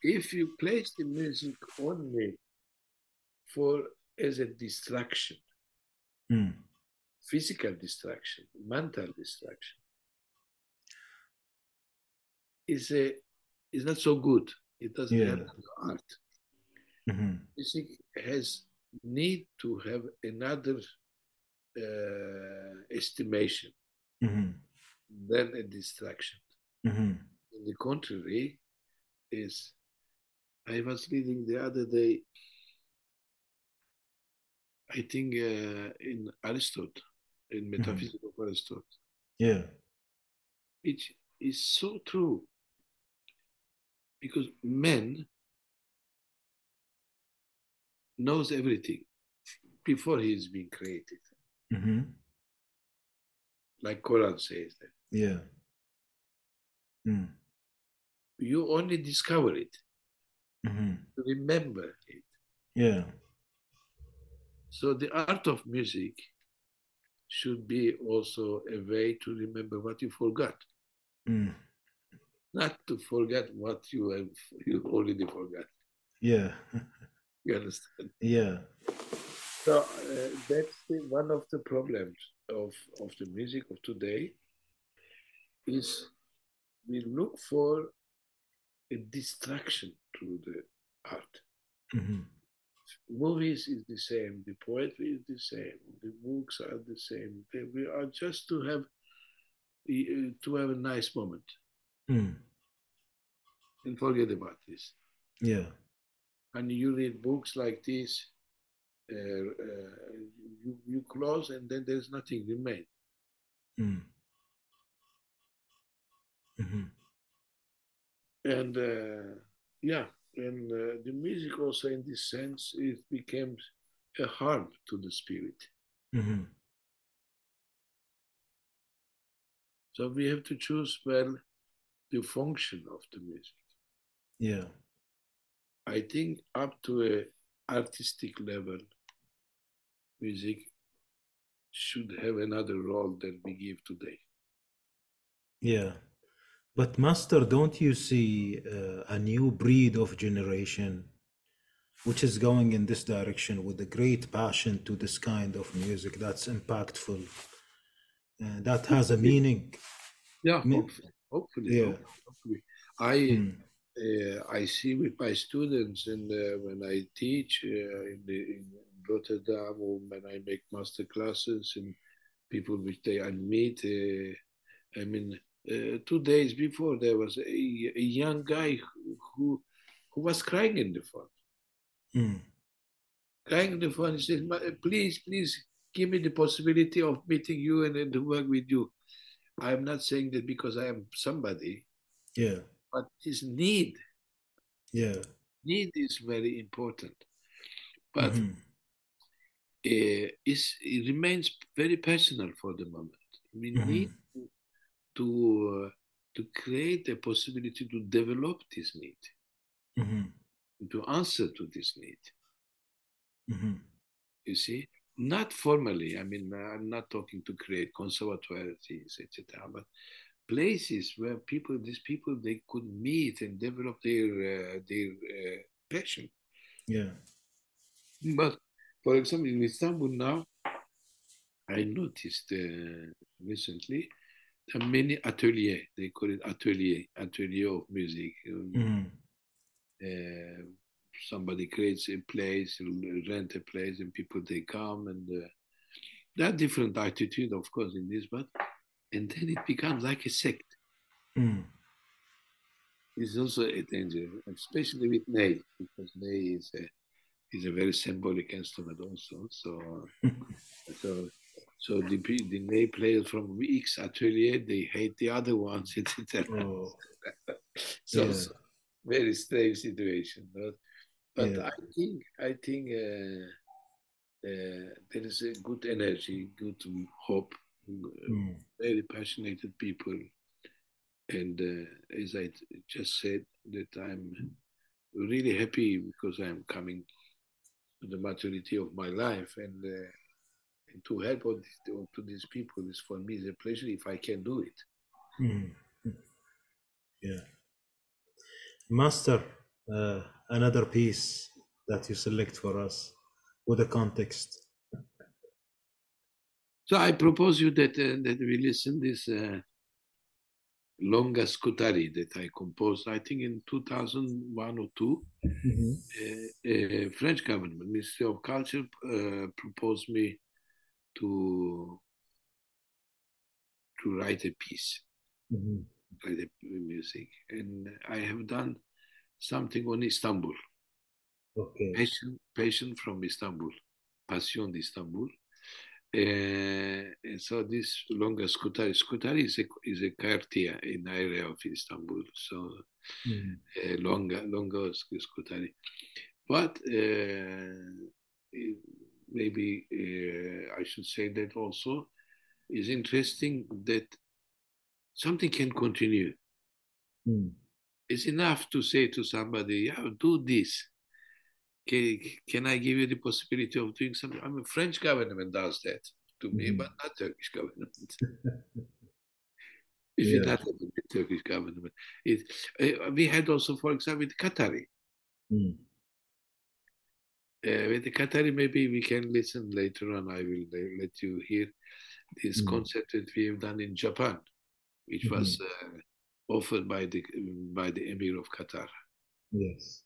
if you place the music only for as a distraction, Mm. physical distraction, mental distraction, is a is not so good. It doesn't Yeah. the art. hmm Music has need to have another uh, estimation hmm than a distraction. hmm On the contrary, is I was reading the other day. I think uh, in Aristotle, in Metaphysics of Aristotle, Yeah. which is so true because man knows everything before he is being created hmm like quran says that Yeah. Mm. you only discover it hmm remember it Yeah. so the art of music should be also a way to remember what you forgot Mm. Not to forget what you have you already forgot Yeah. you understand Yeah. So uh, that's the, one of the problems of, of the music of today is we look for a distraction to the art. hmm Movies is the same, the poetry is the same, the books are the same. They, we are just to have to have a nice moment Mm. and forget about this. Yeah. And you read books like this, uh, uh, you, you close and then there's nothing remain. Mm. hmm and uh, yeah, and uh, the music also in this sense it became a harm to the spirit. hmm So we have to choose well the function of the music. Yeah. I think up to a artistic level, music should have another role than we give today. Yeah. But Master, don't you see uh, a new breed of generation which is going in this direction with a great passion to this kind of music that's impactful, uh, that has a meaning? Yeah, hopefully, hopefully, Yeah. hopefully. I Mm. uh, I see with my students and uh, when I teach uh, in, the, in Rotterdam or when I make master classes and people which they I meet. Uh, I mean, uh, two days before there was a, a young guy who, who who was crying in the front, Mm. crying in the front. He said, "Please, please give me the possibility of meeting you and, and to work with you." I'm not saying that because I am somebody, Yeah. but his need Yeah. need is very important. But Mhm. uh, it remains very personal for the moment. We Mhm. need to to, uh, to create a possibility to develop this need, Mhm. to answer to this need. Mhm. You see, not formally. I mean, I'm not talking to create conservatories, etc., but places where people, these people, they could meet and develop their uh, their uh, passion. Yeah. But for example, in Istanbul now, I noticed uh, recently there are many atelier. They call it atelier, atelier of music. Uh, somebody creates a place, rent a place, and people they come, and uh, there are different attitude, of course, in this, but and then it becomes like a sect. Mm. It's also a danger, especially with ney, because ney is a is a very symbolic instrument also. So so so the the ney players from X atelier they hate the other ones, etc. Oh. so, Yeah. so very strange situation. But, but Yeah. I think I think uh, uh, there is a good energy, good hope mm. very passionate people. And uh, as I just said, that I'm really happy because I'm coming to the maturity of my life and, uh, and to help all these, to these people is for me is a pleasure if I can do it. Mm. Yeah. Master, uh, another piece that you select for us with the context. So I propose you that uh, that we listen this uh, Longa Scutari that I composed, I think in 2001 or 2. Mm-hmm. Uh, French government, Ministry of Culture, uh, proposed me to to write a piece, mm-hmm. write a music, and I have done something on Istanbul. Okay. Patient, patient from Istanbul, Passion Istanbul. Uh, so this Longa Scutari, Scutari is a, is a quartier in the area of Istanbul. So mm. uh, Longa, Longa Scutari. But uh, maybe uh, I should say that also is interesting that something can continue. Mm. It's enough to say to somebody, yeah, do this can, can I give you the possibility of doing something? I mean, French government does that to me, mm-hmm. but not Turkish government. if yeah. not the Turkish government, it, uh, we had also, for example, the Qatari. Mm. Uh, with the Qatari, maybe we can listen later on. I will let you hear this mm. concert that we have done in Japan, which mm-hmm. was uh, offered by the by the Emir of Qatar. Yes.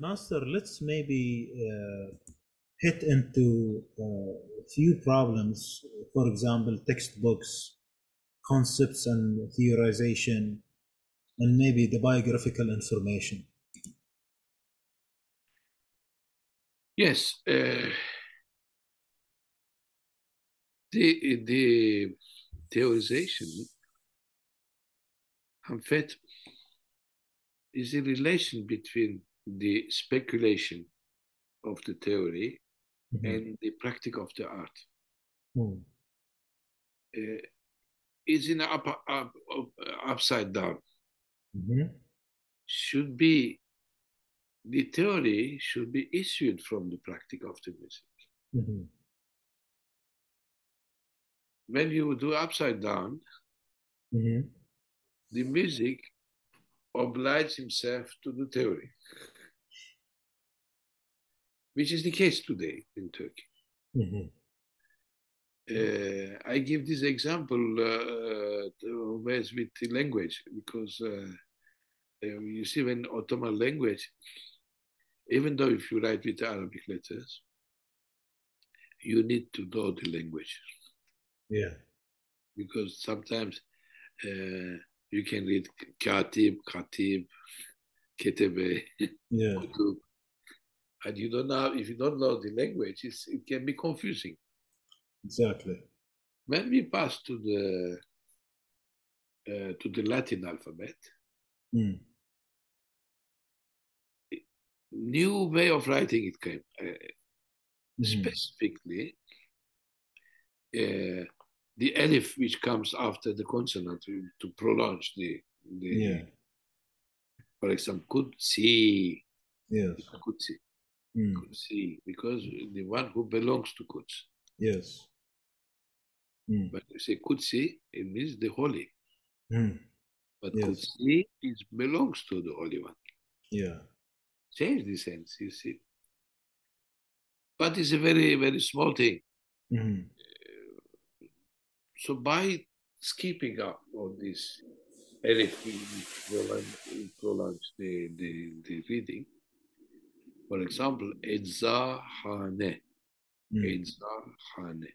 Master, let's maybe uh, hit into uh, a few problems. For example, textbooks, concepts and theorization, and maybe the biographical information. Yes. Uh, the, the theorization, en fait, is a relation between the speculation of the theory Mhm. and the practice of the art. Mm. Uh, is in up, up, up, upside down. Mhm. Should be the theory should be issued from the practice of the music. Mhm. When you do upside down, Mhm. the music obliges himself to the theory, which is the case today in Turkey. Mhm. Uh, I give this example uh, to- with with the language because uh, uh, you see when Ottoman language, even though if you write with Arabic letters, you need to know the language Yeah. because sometimes uh, you can read katib, khatib, ketebe, Yeah. And you don't know if you don't know the language, it's, it can be confusing. Exactly. When we pass to the uh, to the Latin alphabet, Mm. new way of writing it came. Uh, Mhm. specifically, uh, the alif which comes after the consonant to, to prolong the, the Yeah. for example, Kudsi, Yes. Kudsi, Mm. Kudsi, because the one who belongs to Quds. Yes. Mm. But you say Qudsi, it means the holy. Mm. But Yes. Qudsi is belongs to the Holy One. Yeah. Change the sense, you see. But it's a very, very small thing. Mhm. So by skipping up on this Elif, we prolong, prolong the, the, the reading. For example, Edzahane, Mm. Edzahane,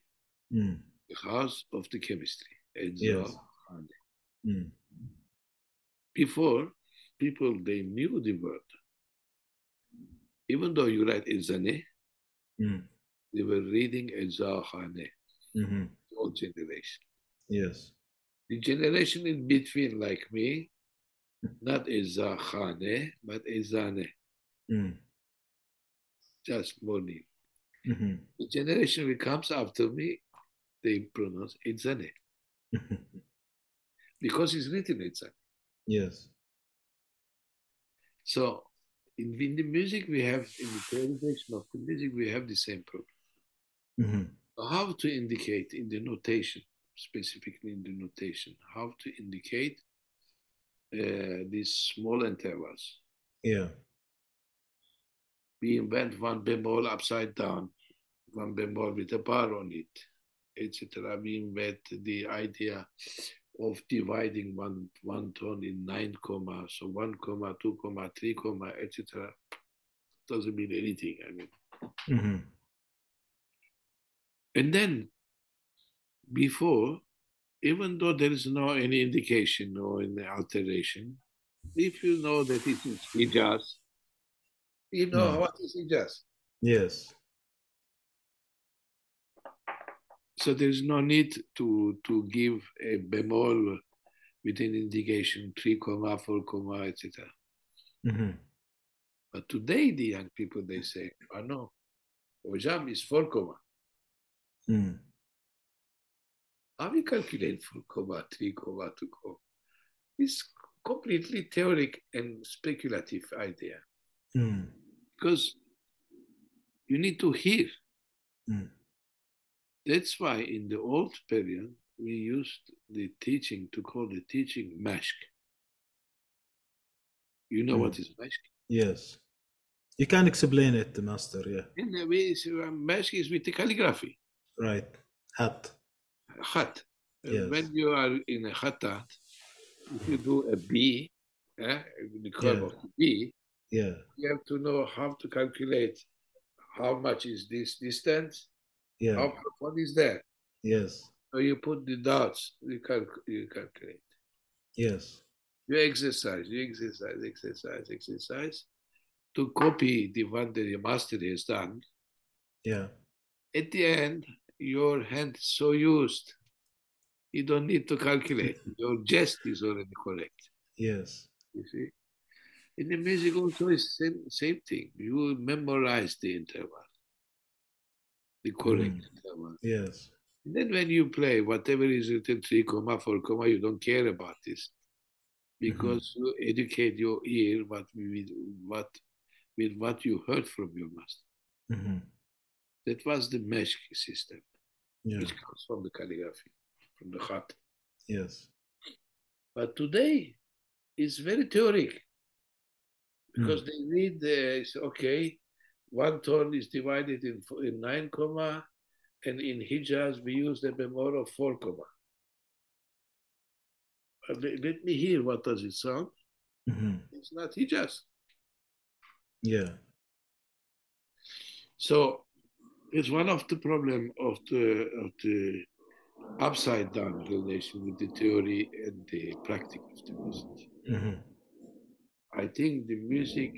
Mm. the house of the chemistry. Yes. Edzahane. Mm. Before, people, they knew the word. Even though you write Edzane, Mm. they were reading Edzahane, Mhm. the old generation. Yes. The generation in between, like me, not Edzahane, but Edzane, Mm. Just morning. Mhm. The generation that comes after me, they pronounce Mhm. because it's written Edzane. Yes. So in, in the music we have, in the theorization of the music, we have the same problem. Mhm. How to indicate in the notation, specifically in the notation, how to indicate uh, these small intervals. Yeah. We invent one bemol upside down, one bemol with a bar on it, etc. We invent the idea of dividing one one tone in nine comma, so one comma, two comma, three comma, etc. Doesn't mean anything. I mean, Mhm. and then before, even though there is no any indication or any alteration, if you know that it is Hijaz, you know Hmm. what is Hijaz. Yes. So there is no need to, to give a bemol with an indication, three comma, four comma, etc. Mhm. But today the young people they say, oh no, Ojam is four comma. Mm. How we calculate four comma, three comma, two comma? It's completely theoretic and speculative idea Mm. Because you need to hear. Mm. That's why in the old period we used the teaching to call the teaching mashk. You know what Mm. is mashk? Yes. You can explain it, Master. Yeah. In a way, so, mashk is with the calligraphy, Right. Hat. khat. Uh, Yes. When you are in a khatat, if you do a B, eh, the curve Yeah. of the B, Yeah. You have to know how to calculate how much is this distance, Yeah. how far is that. Yes. So you put the dots, you, calc- you calculate. Yes. You exercise, you exercise, exercise, exercise to copy the one that the master has done. Yeah. At the end, your hand is so used, you don't need to calculate. Your jest is already correct. Yes. You see? In the music also is same same thing. You memorize the interval, the correct Mm. interval. Yes. And then when you play, whatever is written three comma, four comma, you don't care about this. Because you educate your ear what with what with what you heard from your master. hmm That was the mesh system, Yeah. which comes from the calligraphy, from the khat. Yes. But today it's very theoretic because they read the okay, one tone is divided in, in nine comma, and in Hijaz we use the bemol of four comma. Uh, Let, let me hear what does it sound. hmm It's not Hijaz. Yeah. So it's one of the problem of the of the upside down relation with the theory and the practice of the music. hmm I think the music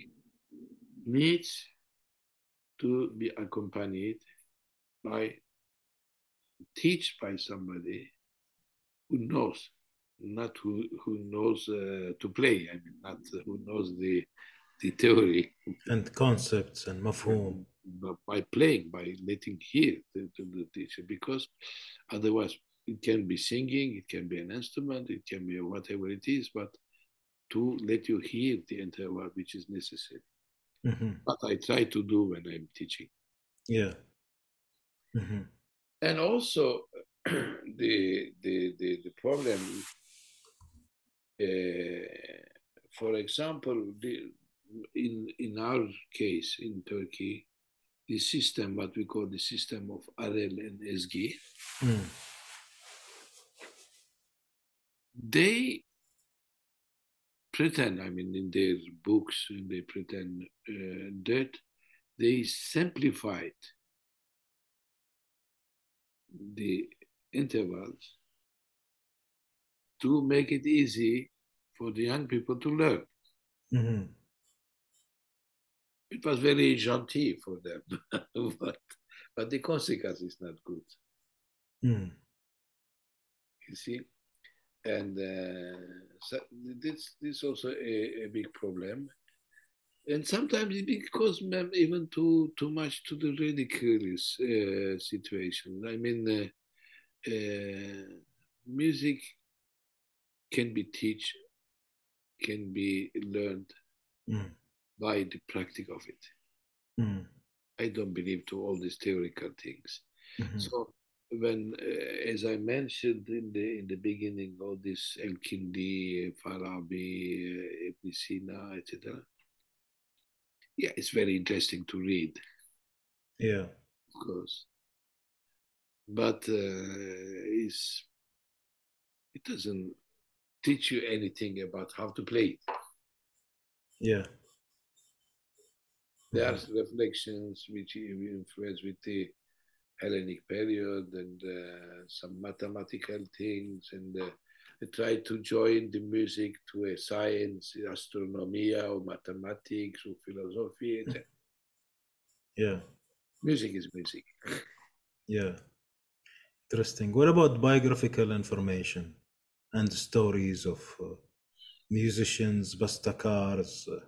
needs to be accompanied by teach by somebody who knows, not who who knows uh, to play. I mean, not who knows the the theory, And concepts and mafhum. but by playing, by letting hear the, to the teacher, because otherwise it can be singing, it can be an instrument, it can be whatever it is, but to let you hear the entire word which is necessary. hmm What I try to do when I'm teaching. Yeah. hmm And also the the the, the problem uh, for example, the, in in our case in Turkey, the system, what we call the system of Arel and Ezgi, Mm. they pretend, I mean, in their books, they pretend uh, that they simplified the intervals to make it easy for the young people to learn. hmm It was very gentil for them, but, but the consequence is not good. Mm. you see and uh, so this this also a, a big problem and sometimes it becomes even too too much to the ridiculous uh, situation i mean uh, uh, music can be teach can be learned Mm. by the practice of it Mm. i don't believe to all these theoretical things Mhm. So when, uh, as I mentioned in the in the beginning, all this El Kindi, Farabi, uh, Ibn Sina, etc. Yeah, it's very interesting to read, Yeah. of course, but uh, it's, it doesn't teach you anything about how to play it. Yeah. There are reflections which influence with the Hellenic period and uh, some mathematical things, and uh, I try to join the music to a science, astronomy, or mathematics, or philosophy. Yeah. Music is music. Yeah. Interesting. What about biographical information and stories of uh, musicians, bestekars, uh,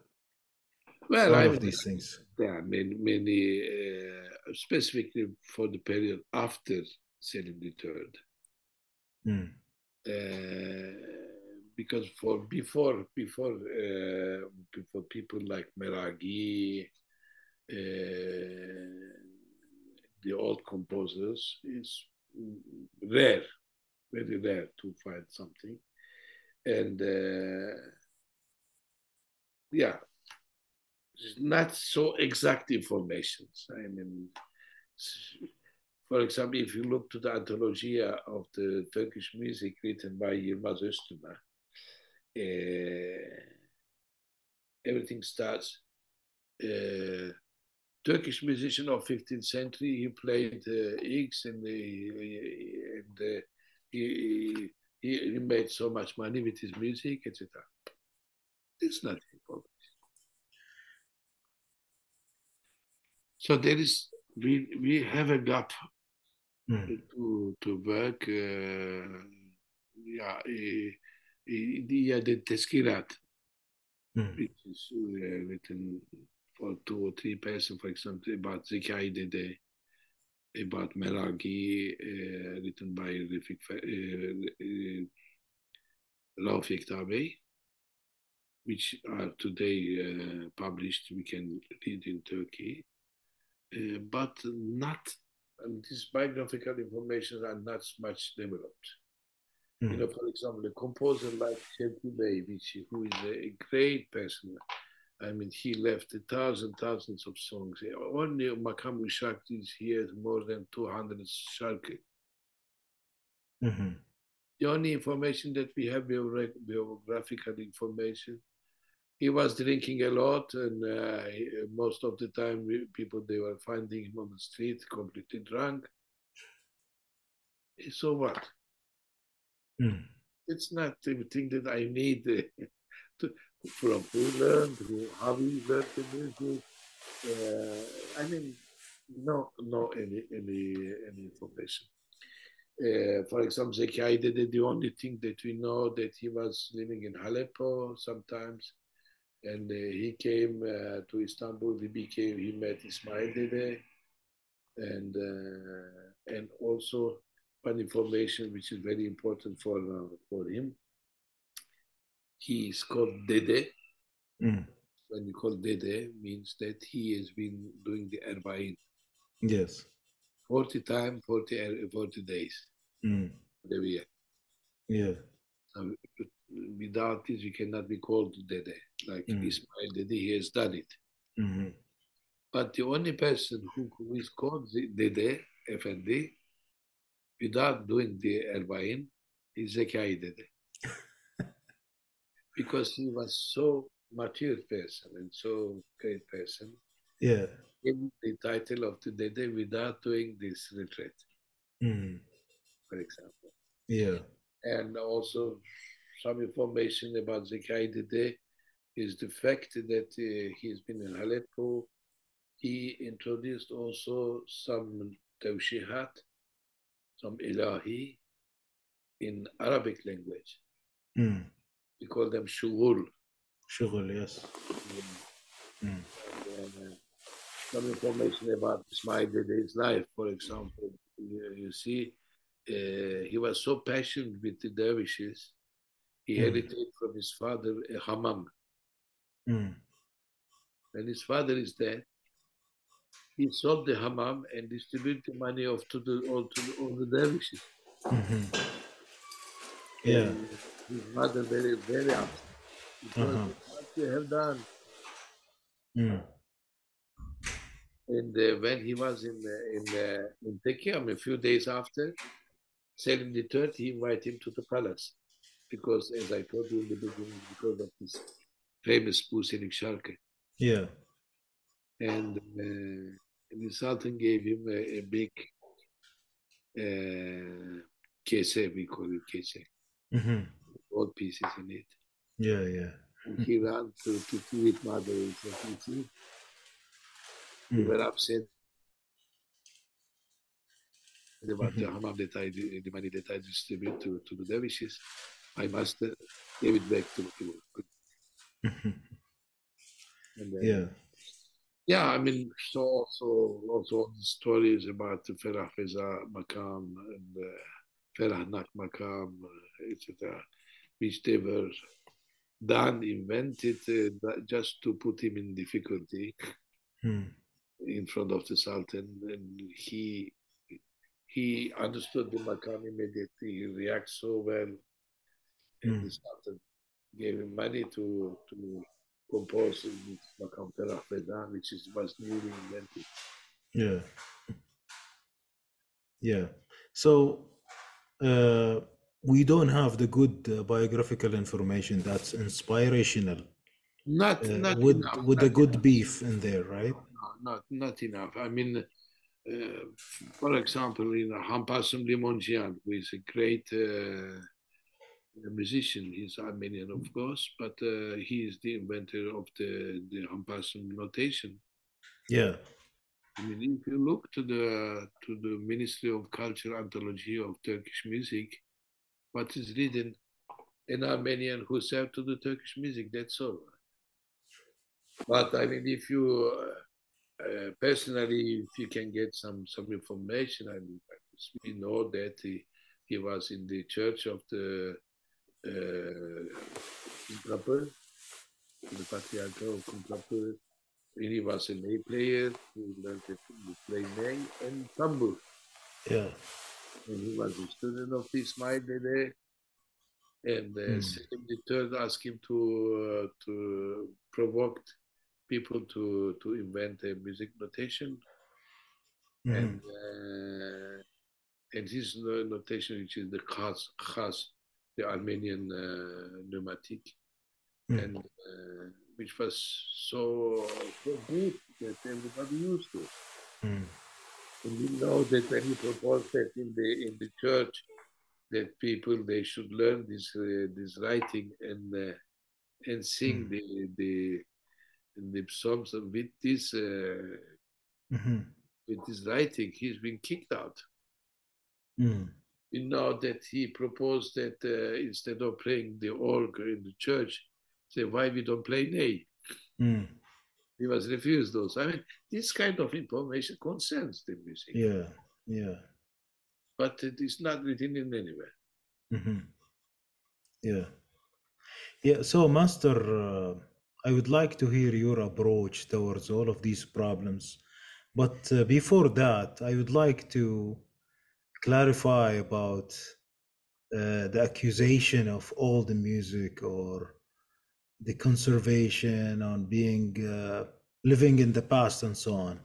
Well, I of these things? there are many, many uh, specifically for the period after Selim III. Mm. Uh, because for before before uh, before people like Meragi, uh, the old composers is rare, very rare to find something, and uh, yeah, it's not so exact informations. I mean, for example, if you look to the Anthologia of the Turkish music written by Yilmaz Öztuna, uh, everything starts uh, Turkish musician of 15th century. He played uh, and, the, and he, he, he made so much money with his music, etc. It's not important. So there is we we have a gap Mm. to to work. Uh, yeah, the the teskilat, Mm. which is uh, written for two or three persons, for example, about Zekai Dede, about Meragi, uh, written by Rafik, uh, uh, Tabey, which are today uh, published, we can read in Turkey, uh, but not, these biographical information are not much developed. You Mm. know, for example, a composer like Shevki Bey, which, who is a great person. I mean, he left a thousand, thousands of songs. Only Makam Ushakti he has more than 200 sharkı. Mhm. The only information that we have, biographical information, he was drinking a lot, and uh, most of the time, people they were finding him on the street completely drunk. So what? Mm. it's not everything that I need uh, to, from who learned, who, how he learned the music. Uh, I mean, no, no, any, any, any information. Uh, for example, Zekai Dede, the only thing that we know that he was living in Aleppo sometimes, and uh, he came uh, to Istanbul. He became, he met Ismail Dede, and uh, and also one information which is very important for uh, for him. He is called Dede. Mm. When you call Dede, means that he has been doing the Erbain Yes. 40 times, 40, er- 40 days Mm. every year. Yeah. So without this, you cannot be called Dede. Like Mm. Ismail Dede, he has done it. Mhm. But the only person who, who is called the Dede, Effendi, without doing the Erbain, is Zekai Dede. because he was so mature person and so great person, Yeah. in the title of the Dede without doing this retreat, Mm. for example. Yeah. And also some information about Zekai Dede is the fact that uh, he's been in Aleppo. He introduced also some tawshihat, some ilahi in Arabic language. Mm. We call them shughul. Sugar, yes. Mm. And, uh, some information about Ismail Dede's life, for example. You, you see, uh, he was so passionate with the dervishes, he Mm. inherited from his father a hammam. Mm. When his father is dead, he sold the hammam and distributed the money off to the all to the, all the dervishes. Mhm. Yeah. And his mother very very upset because Uh-huh. what you have done. Mm. And uh, when he was in uh, in uh, in Tekiam, a few days after, Selim III, he invited him to the palace because, as I told you in the beginning, because of this famous Buselik Sharkı. Yeah. And, uh, and the Sultan gave him a, a big uh, kese, we call it kese, Mhm. all pieces in it. Yeah, yeah. And he ran to, to see it mother and said, "You see, we Mm. were upset about the hammam that I, the the money that I distribute to, to the dervishes. I must uh, give it back to. And, uh, Yeah. yeah, I mean, so also also all the stories about the Ferah Feza Makam and uh, Ferah Nak Makam, uh, etc., which they were done, invented uh, just to put him in difficulty Mm. in front of the Sultan, and he he understood the Makam immediately. He reacts so well, and the Sultan gave him money to to compose Ferah Feza, which is was newly invented. Yeah. Yeah. So uh, we don't have the good uh, biographical information that's inspirational not uh, not with enough, with a good enough. beef in there, right? No, not not enough. I mean, uh, for example, in Hamparsum Limonjian, who is a great uh, musician, he's Armenian, of course, but uh, he is the inventor of the the Hamparsum notation. Yeah. I mean, if you look to the to the Ministry of Culture Anthology of Turkish Music, what is written in Armenian who serve to the Turkish music, that's all. But I mean, if you uh, uh, personally, if you can get some some information, I mean, we know that he, he was in the church of the uh, Kumkapı, the Patriarch of Kumkapı. He was a ney player. He learned to play ney and tambur. Yeah. And he was a student of Ismail Dede. And uh, Hmm. Selim the third asked him to uh, to provoke people to to invent a music notation. Mhm. And uh, and his notation, which is the khas, khas the Armenian uh, neumatic, Mm. and uh, which was so, so good that everybody used it. Mm. And we know that when he proposed that in the in the church, that people they should learn this uh, this writing and uh, and sing Mm. the the the psalms with this uh, Mhm. with this writing. He's been kicked out. Mm. We know that he proposed that uh, instead of playing the organ in the church, say why we don't play nay. Mm. He was refused those. I mean, this kind of information concerns the music, Yeah. Yeah. but it is not written in anywhere. hmm Yeah. Yeah. So, Master, uh, I would like to hear your approach towards all of these problems. But uh, before that, I would like to clarify about uh, the accusation of all the music or the conservation on being uh, living in the past and so on.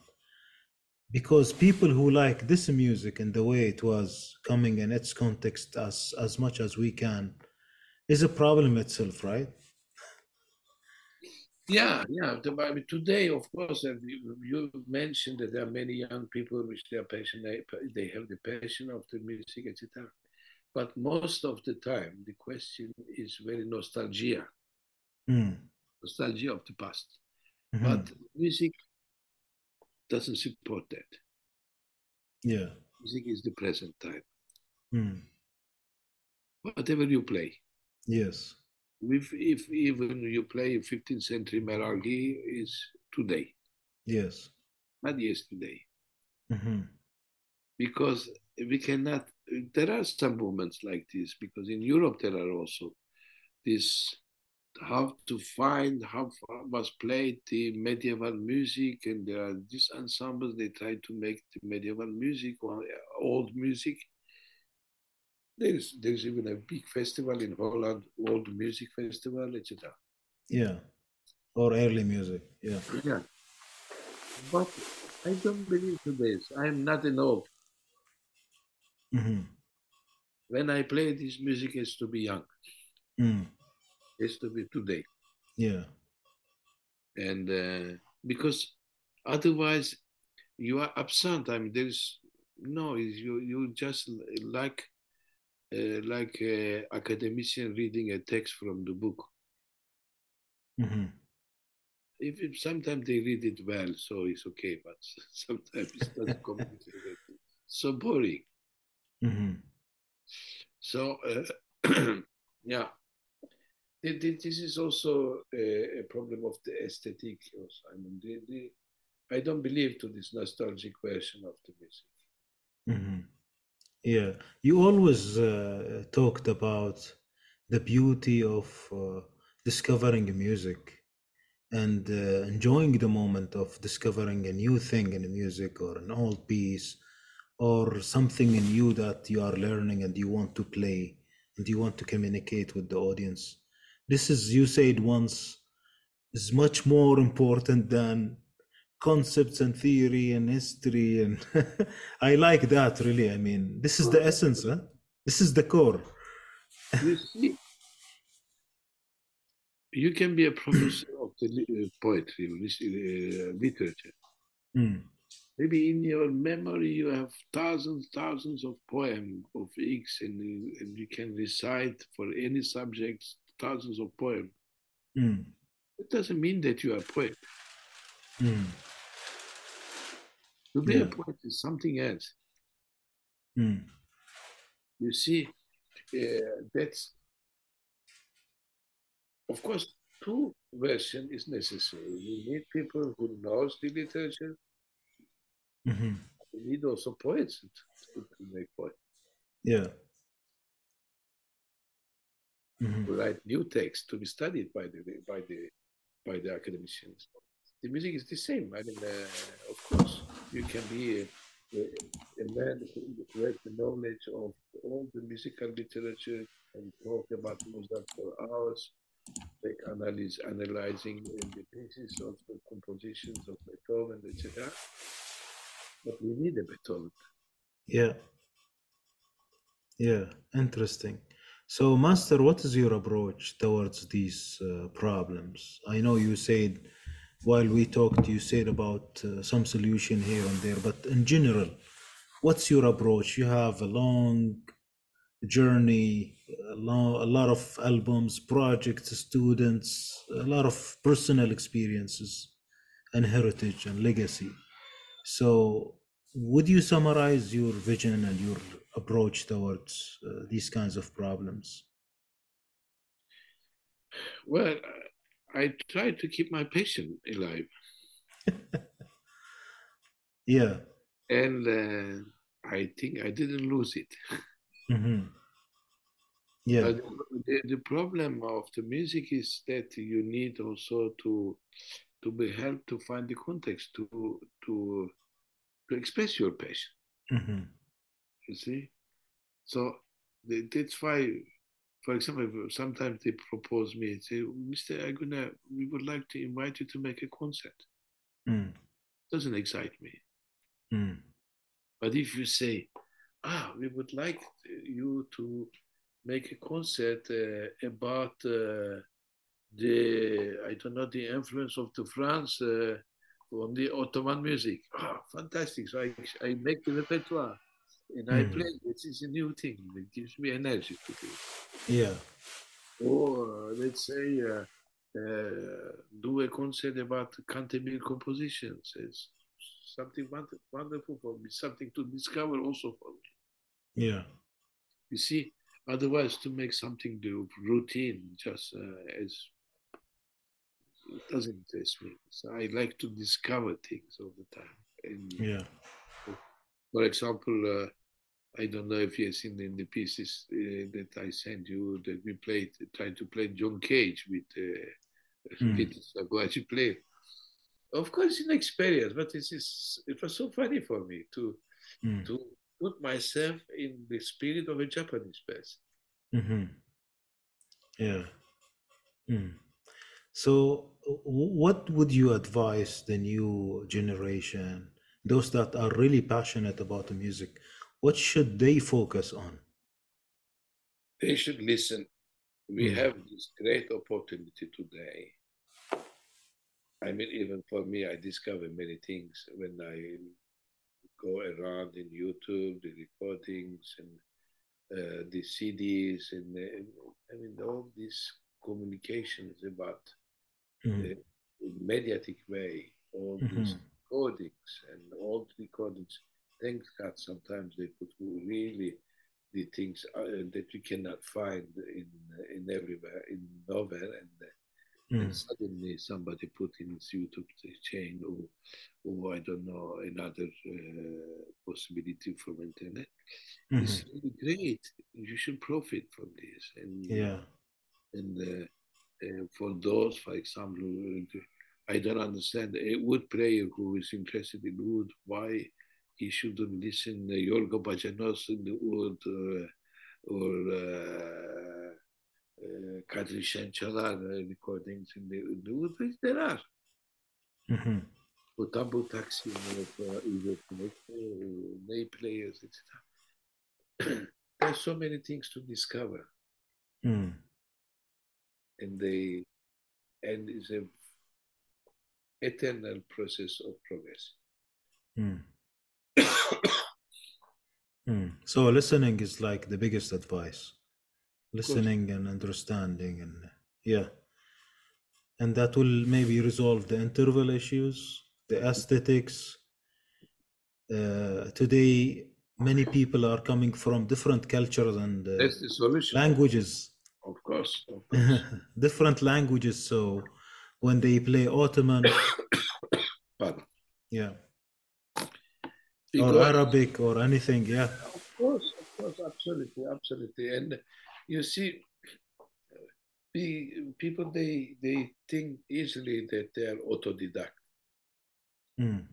Because people who like this music and the way it was coming in its context as as much as we can is a problem itself right Yeah, yeah. Today, of course, you, you mentioned that there are many young people which they are passionate, they have the passion of the music, etc. But most of the time, the question is very nostalgia, Mm, nostalgia of the past. mhm. But music doesn't support that. yeah Music is the present time. Mm, Whatever you play, yes if, if even you play 15th century Meragi, is today, yes. Not yesterday. Mhm, because we cannot there are some moments like this because in europe there are also this how to find how was played the medieval music and there are these ensembles they try to make the medieval music or old music there's there's even a big festival in holland old music festival etc yeah. Or early music yeah. Yeah. But i don't believe to this. I'm not an old Mhm, when i play this music has to be young. Mm, has to be today. Yeah. And uh, because otherwise you are absent. I mean there's no you you just like like an academician reading a text from the book mhm, if, if sometimes they read it well so it's okay but sometimes it's not complicated so boring mhm. so uh, yeah Th- th- this is also a, a problem of the aesthetic also. i mean the, the, i don't believe to this nostalgic version of the music Mhm. Yeah, you always uh, talked about the beauty of uh, discovering music and uh, enjoying the moment of discovering a new thing in music or an old piece or something in you that you are learning and you want to play and you want to communicate with the audience. This is, you said once, is much more important than concepts and theory and history and i like that really i mean this is the essence huh? this is the core you see you can be a professor of the uh, poetry uh, literature. Mm. Maybe in your memory you have thousands, thousands of poems of X, and, and you can recite for any subject thousands of poems. Mm. It doesn't mean that you are a poet. Mm. To be Yeah. a poet is something else. Mm. You see, uh, that's of course two version is necessary. You need people who knows the literature. Mhm. You need also poets to, to make poetry. Yeah. Mhm. to write new texts to be studied by the by the by the academicians. The music is the same. I mean, uh, of course, you can be a, a, a man who has the knowledge of all the musical literature and talk about Mozart for hours, like analyze, analyzing the pieces of the compositions of Beethoven, etc. But we need a Beethoven. Yeah. Yeah. Interesting. So, Master, what is your approach towards these uh, problems? I know you said while we talked, you said about uh, some solution here and there, but in general, what's your approach? You have a long journey, a, lo- a lot of albums, projects, students, a lot of personal experiences and heritage and legacy. So, would you summarize your vision and your approach towards uh, these kinds of problems? Well, I try to keep my passion alive. Yeah. and uh, I think I didn't lose it. hmm Yeah. But the, the problem of the music is that you need also to to be helped to find the context to to to express your passion. hmm You see, so that's why, for example, sometimes they propose me, say, Mister Erguner, we would like to invite you to make a concert. Mm. Doesn't excite me. Mm. But if you say, ah, we would like you to make a concert uh, about uh, the, I don't know, the influence of the France uh, on the Ottoman music. Ah, fantastic. So I, I make the repertoire and I Mhm. play. This is a new thing. It gives me energy to do it. Yeah. Or let's say, uh, uh, do a concert about Cantemir compositions. It's something wonderful for me, something to discover also for me. Yeah. You see, otherwise to make something do routine just uh, as it doesn't interest me. So I like to discover things all the time. And Yeah. for example, uh, I don't know if you've seen in the pieces uh, that I sent you that we played, tried to play John Cage with uh, Mm. Peter Saguachi play. Of course, it's an experience, but this is it was so funny for me to Mm. to put myself in the spirit of a Japanese person. hmm Yeah. Mm. So, what would you advise the new generation, those that are really passionate about the music, what should they focus on? They should listen. We Mm. have this great opportunity today. I mean, even for me, I discover many things when I go around in YouTube, the recordings and uh, the CDs, and uh, I mean, all these communications about Mm. the mediatic way, all these Mhm. recordings and all the recordings. Thank God sometimes they put really the things uh, that you cannot find in in everywhere in nowhere and, uh, and Mm. suddenly somebody put in YouTube chain or or I don't know another uh, possibility from internet. It's Mhm. really great. You should profit from this and Yeah. and uh, uh, for those, for example, I don't understand a oud player who is interested in oud, why he shouldn't listen uh, Yorgo Bajanos in the oud uh, or uh, uh, Kadri Shenchalar uh, recordings in the, in the oud. There are. Mhm. Or Tambu Taxi uh, uh, Ney players, etc. There's so many things to discover. Mm. and they and it's a eternal process of progress. Mm. Mm. So listening is like the biggest advice. Listening and understanding and yeah. And that will maybe resolve the interval issues, the aesthetics. Uh, today, many people are coming from different cultures and uh, That's the solution. languages, Of course. Of course. different languages. So when they play Ottoman, Pardon. yeah, Because- Arabic or anything, yeah. Of course, of course, absolutely, absolutely. And you see, the people they they think easily that they are autodidact. Mm.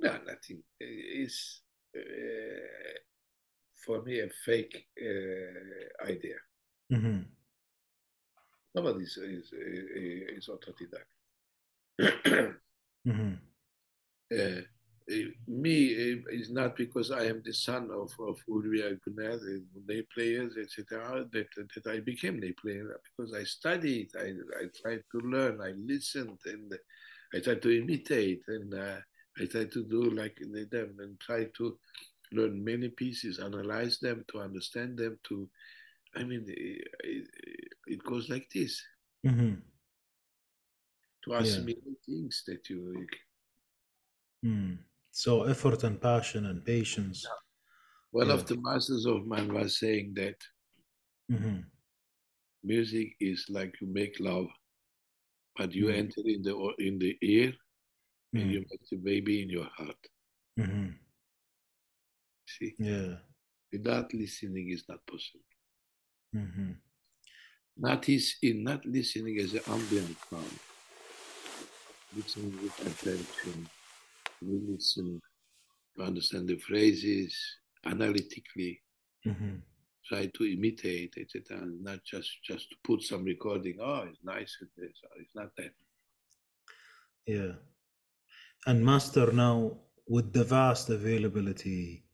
No, nothing. It's uh, for me a fake uh, idea. hmm Nobody is is, is autodidact. hmm uh, uh, me uh, is not because I am the son of of Ulvi Erguner, the ney players, etc. That that I became ney player because I studied, I I tried to learn, I listened, and I tried to imitate, and uh, I tried to do like them, and try to learn many pieces, analyze them, to understand them. To, I mean, it, it, it goes like this hmm to assimilate things that you Mm. So effort and passion and patience. One Yeah. of the masters of mine was saying that hmm music is like you make love, but you Mm. enter in the in the ear and Mm. you make the baby in your heart. hmm See, Yeah. without listening is not possible. hmm Not is in not listening as an ambient sound. Listening with attention. Listen to understand the phrases analytically. hmm Try to imitate, etc. and Not just just to put some recording. Oh, it's nice. It's, it's not that. Yeah. And master now with the vast availability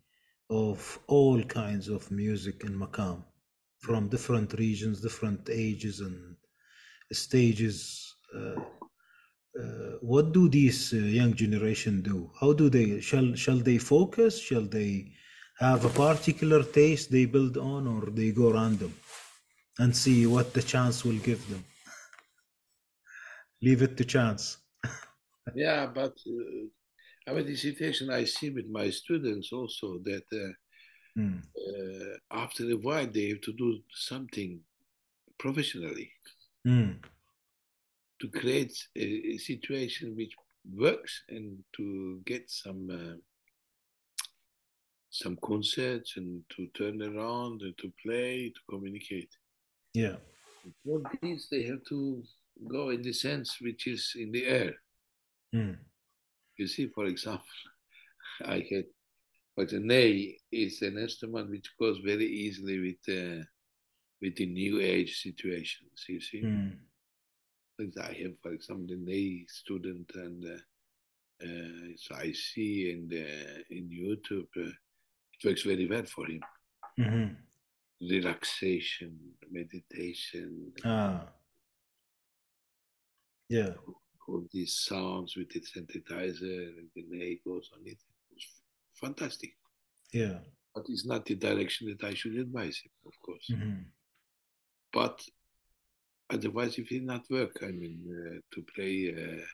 of all kinds of music in Makam from different regions, different ages and stages. Uh, uh, what do these uh, young generation do? How do they shall shall they focus? Shall they have a particular taste they build on, or they go random and see what the chance will give them? Leave it to chance. Yeah, but uh, I mean, the situation I see with my students also that uh, Mm. uh, after a while they have to do something professionally Mm. To create a, a situation which works and to get some uh, some concerts and to turn around and to play to communicate. Yeah. All these they have to go in the sense which is in the air. Mm. You see, for example, I had, but the ney is an instrument which goes very easily with uh, with the new age situations. You see, Mm. Like I have, for example, the ney student, and uh, uh, so I see in the in YouTube, uh, it works very well for him. Mhm. Relaxation, meditation, Ah. Yeah. all these sounds with the synthesizer, and the ney goes on it. It's fantastic. Yeah. but it's not the direction that I should advise him, of course. Mhm. But otherwise, if it not work, I mean, uh, to play uh,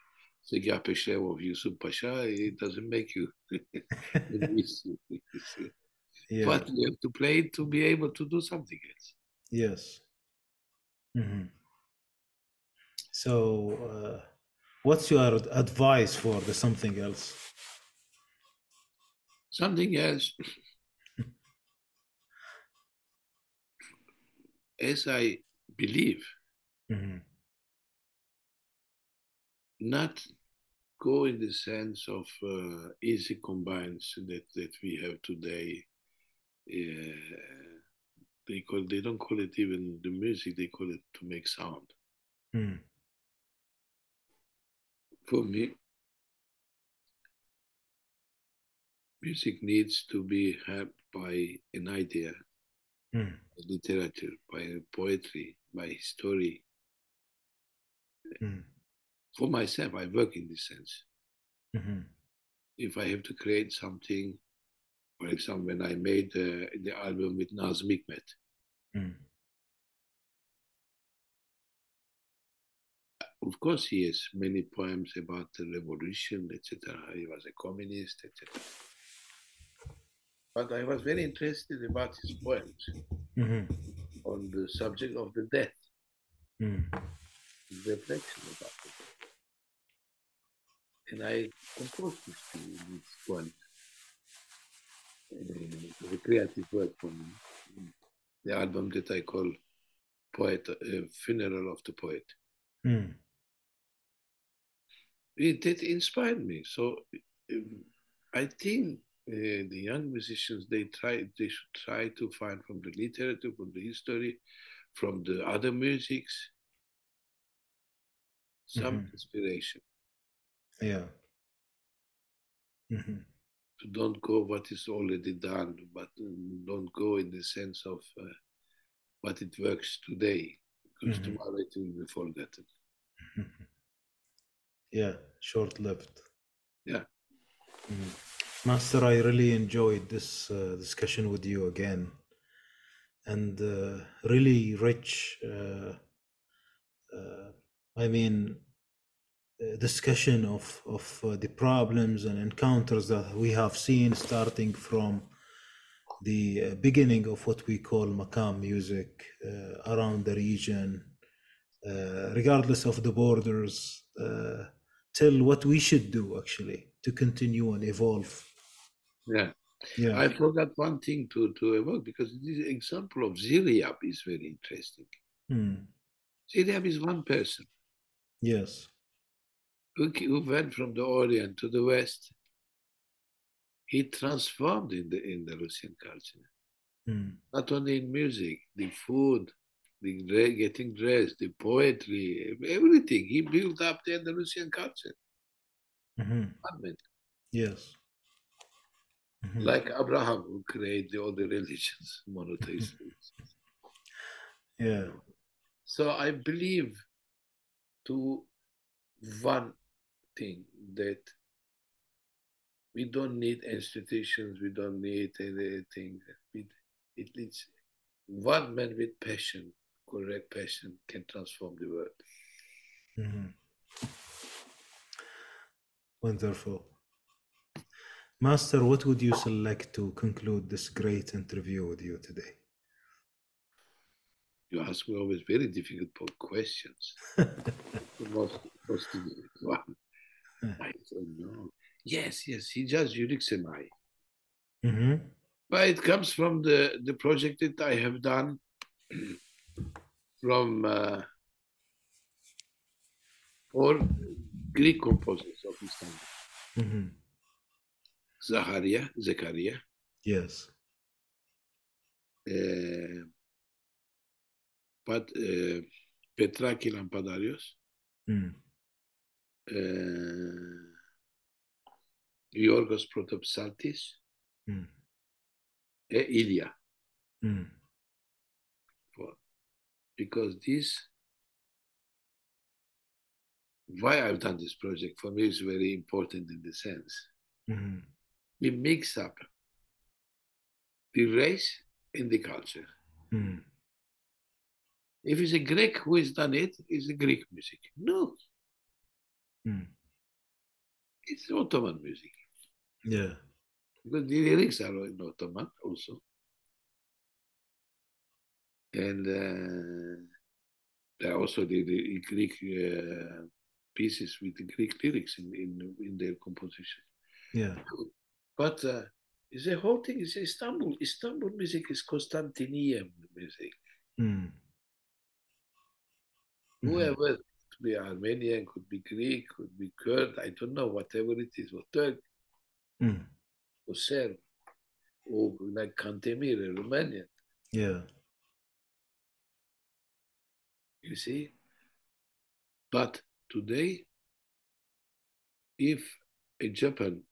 Segah Peshrev of Yusuf Pasha, it doesn't make you. it makes you- Yeah. But you have to play it to be able to do something else. Yes. hmm So, uh, what's your advice for the something else? Something else, as I believe, hmm not go in the sense of uh, easy combines that, that we have today. Uh, they call they don't call it even the music; they call it to make sound. Mm. For me, music needs to be helped by an idea, Mm. literature, by poetry, by story, Mm. For myself, I work in this sense. Mhm. If I have to create something, for example, when I made uh, the album with Nazım Hikmet, Mm. of course, he has many poems about the revolution, etc. He was a communist, etc. But I was very interested about his poems Mhm. on the subject of the death, Mm. Reflection about it. And I composed this, this poem. Uh, a creative work me. The album that I call Poet, uh, Funeral of the Poet. Mm. it, it inspired me. So um, I think uh, the young musicians they try they should try to find from the literature, from the history, from the other musics, some Mhm. inspiration. Yeah. Mhm. To don't go what is already done, but um, don't go in the sense of uh, what it works today, because Mhm. tomorrow it will be forgotten. Mhm. Yeah, short lived. Yeah. Mhm. Master, I really enjoyed this uh, discussion with you again, and uh, really rich. Uh, uh, I mean, discussion of of uh, the problems and encounters that we have seen, starting from the uh, beginning of what we call Makam music uh, around the region, uh, regardless of the borders, uh, till what we should do actually to continue and evolve. Yeah. Yeah. I forgot one thing to, to evoke because this example of Ziryab is very interesting. Hmm. Ziryab is one person Yes. who, who went from the Orient to the West. He transformed in the in the Russian culture, Hmm. not only in music, the food, the getting dressed, the poetry, everything. He built up the Andalusian culture. Mhm. Man. Yes. Mhm. Like Abraham, who created all the religions, monotheism. Yeah. So I believe to one thing that we don't need institutions, we don't need anything. We, it needs one man with passion, correct passion, can transform the world. Mhm. Wonderful. Master, what would you select to conclude this great interview with you today? You ask me always very difficult questions. the most, most one. I don't know. Yes, yes, he just Yürük Semai. hmm But it comes from the, the project that I have done from uh, all Greek composers of Istanbul. hmm Zaharia, Zekaria, Yes. uh, but uh, Petraki Lampadarios, Mm. uh, Yorgos Protopsaltis, Mm. Mm. For, because this, why I've done this project for me is very important in the sense Mhm. we mix up the race and the culture. Mm. If it's a Greek who has done it, it's a Greek music. No, Mm. it's Ottoman music. Yeah. Because the lyrics are in Ottoman also. And uh, there are also the, the Greek uh, pieces with the Greek lyrics in, in, in their composition. Yeah. But uh, the whole thing is Istanbul. Istanbul music is Constantinian music. Mm. Mhm. Whoever could be Armenian, could be Greek, could be Kurd, I don't know, whatever it is, or Turk, Mm. or Serb, or like Cantemir, a Romanian, Yeah. you see. But today, if a Japan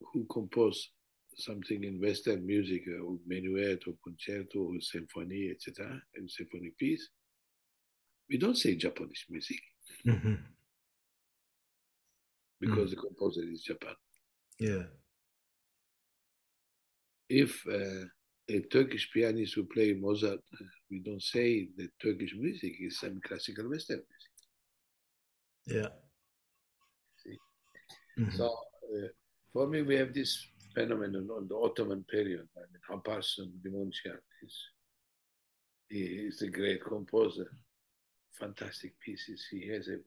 who compose something in Western music, uh, or minuet, or concerto, or symphony, etc., and symphonic piece, we don't say Japanese music Mhm. because the composer is Japan. Yeah. If uh, a Turkish pianist who play Mozart, uh, we don't say that Turkish music is semi-classical Western music. Yeah. See? Mhm. So uh, for me, we have this phenomenon on the Ottoman period. I mean, Hamparsum Limonchian is he is a great composer, fantastic pieces. He has a,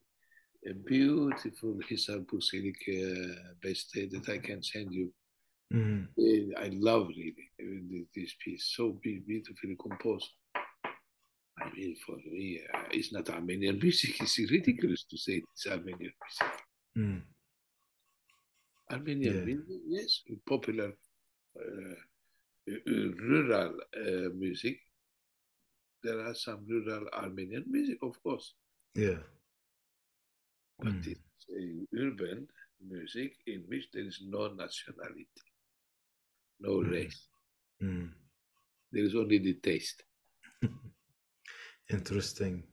a beautiful Hisar Buselik uh, beste that I can send you. Mhm. Eh, I love really uh, this piece, so be- beautifully composed. I mean, for me, uh, it's not Armenian music. It's ridiculous to say it's Armenian music. Mm. Armenian Yeah. music, yes, popular uh, uh, rural uh, music. There are some rural Armenian music, of course, Yeah. but Mm. it's a urban music in which there is no nationality, no Mm. race. Mm. There is only the taste. Interesting.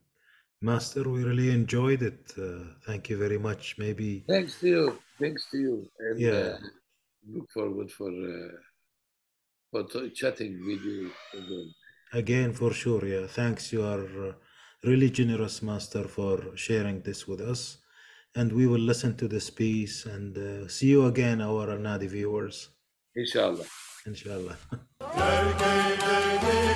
Master, we really enjoyed it. Uh, thank you very much. Maybe, Thanks to you. Thanks to you. And Yeah. uh, look forward for uh, for chatting with you again. Again, for sure, yeah. Thanks. You are uh, really generous, Master, for sharing this with us. And we will listen to this piece and uh, see you again, our Nadi viewers. Inshallah. Inshallah.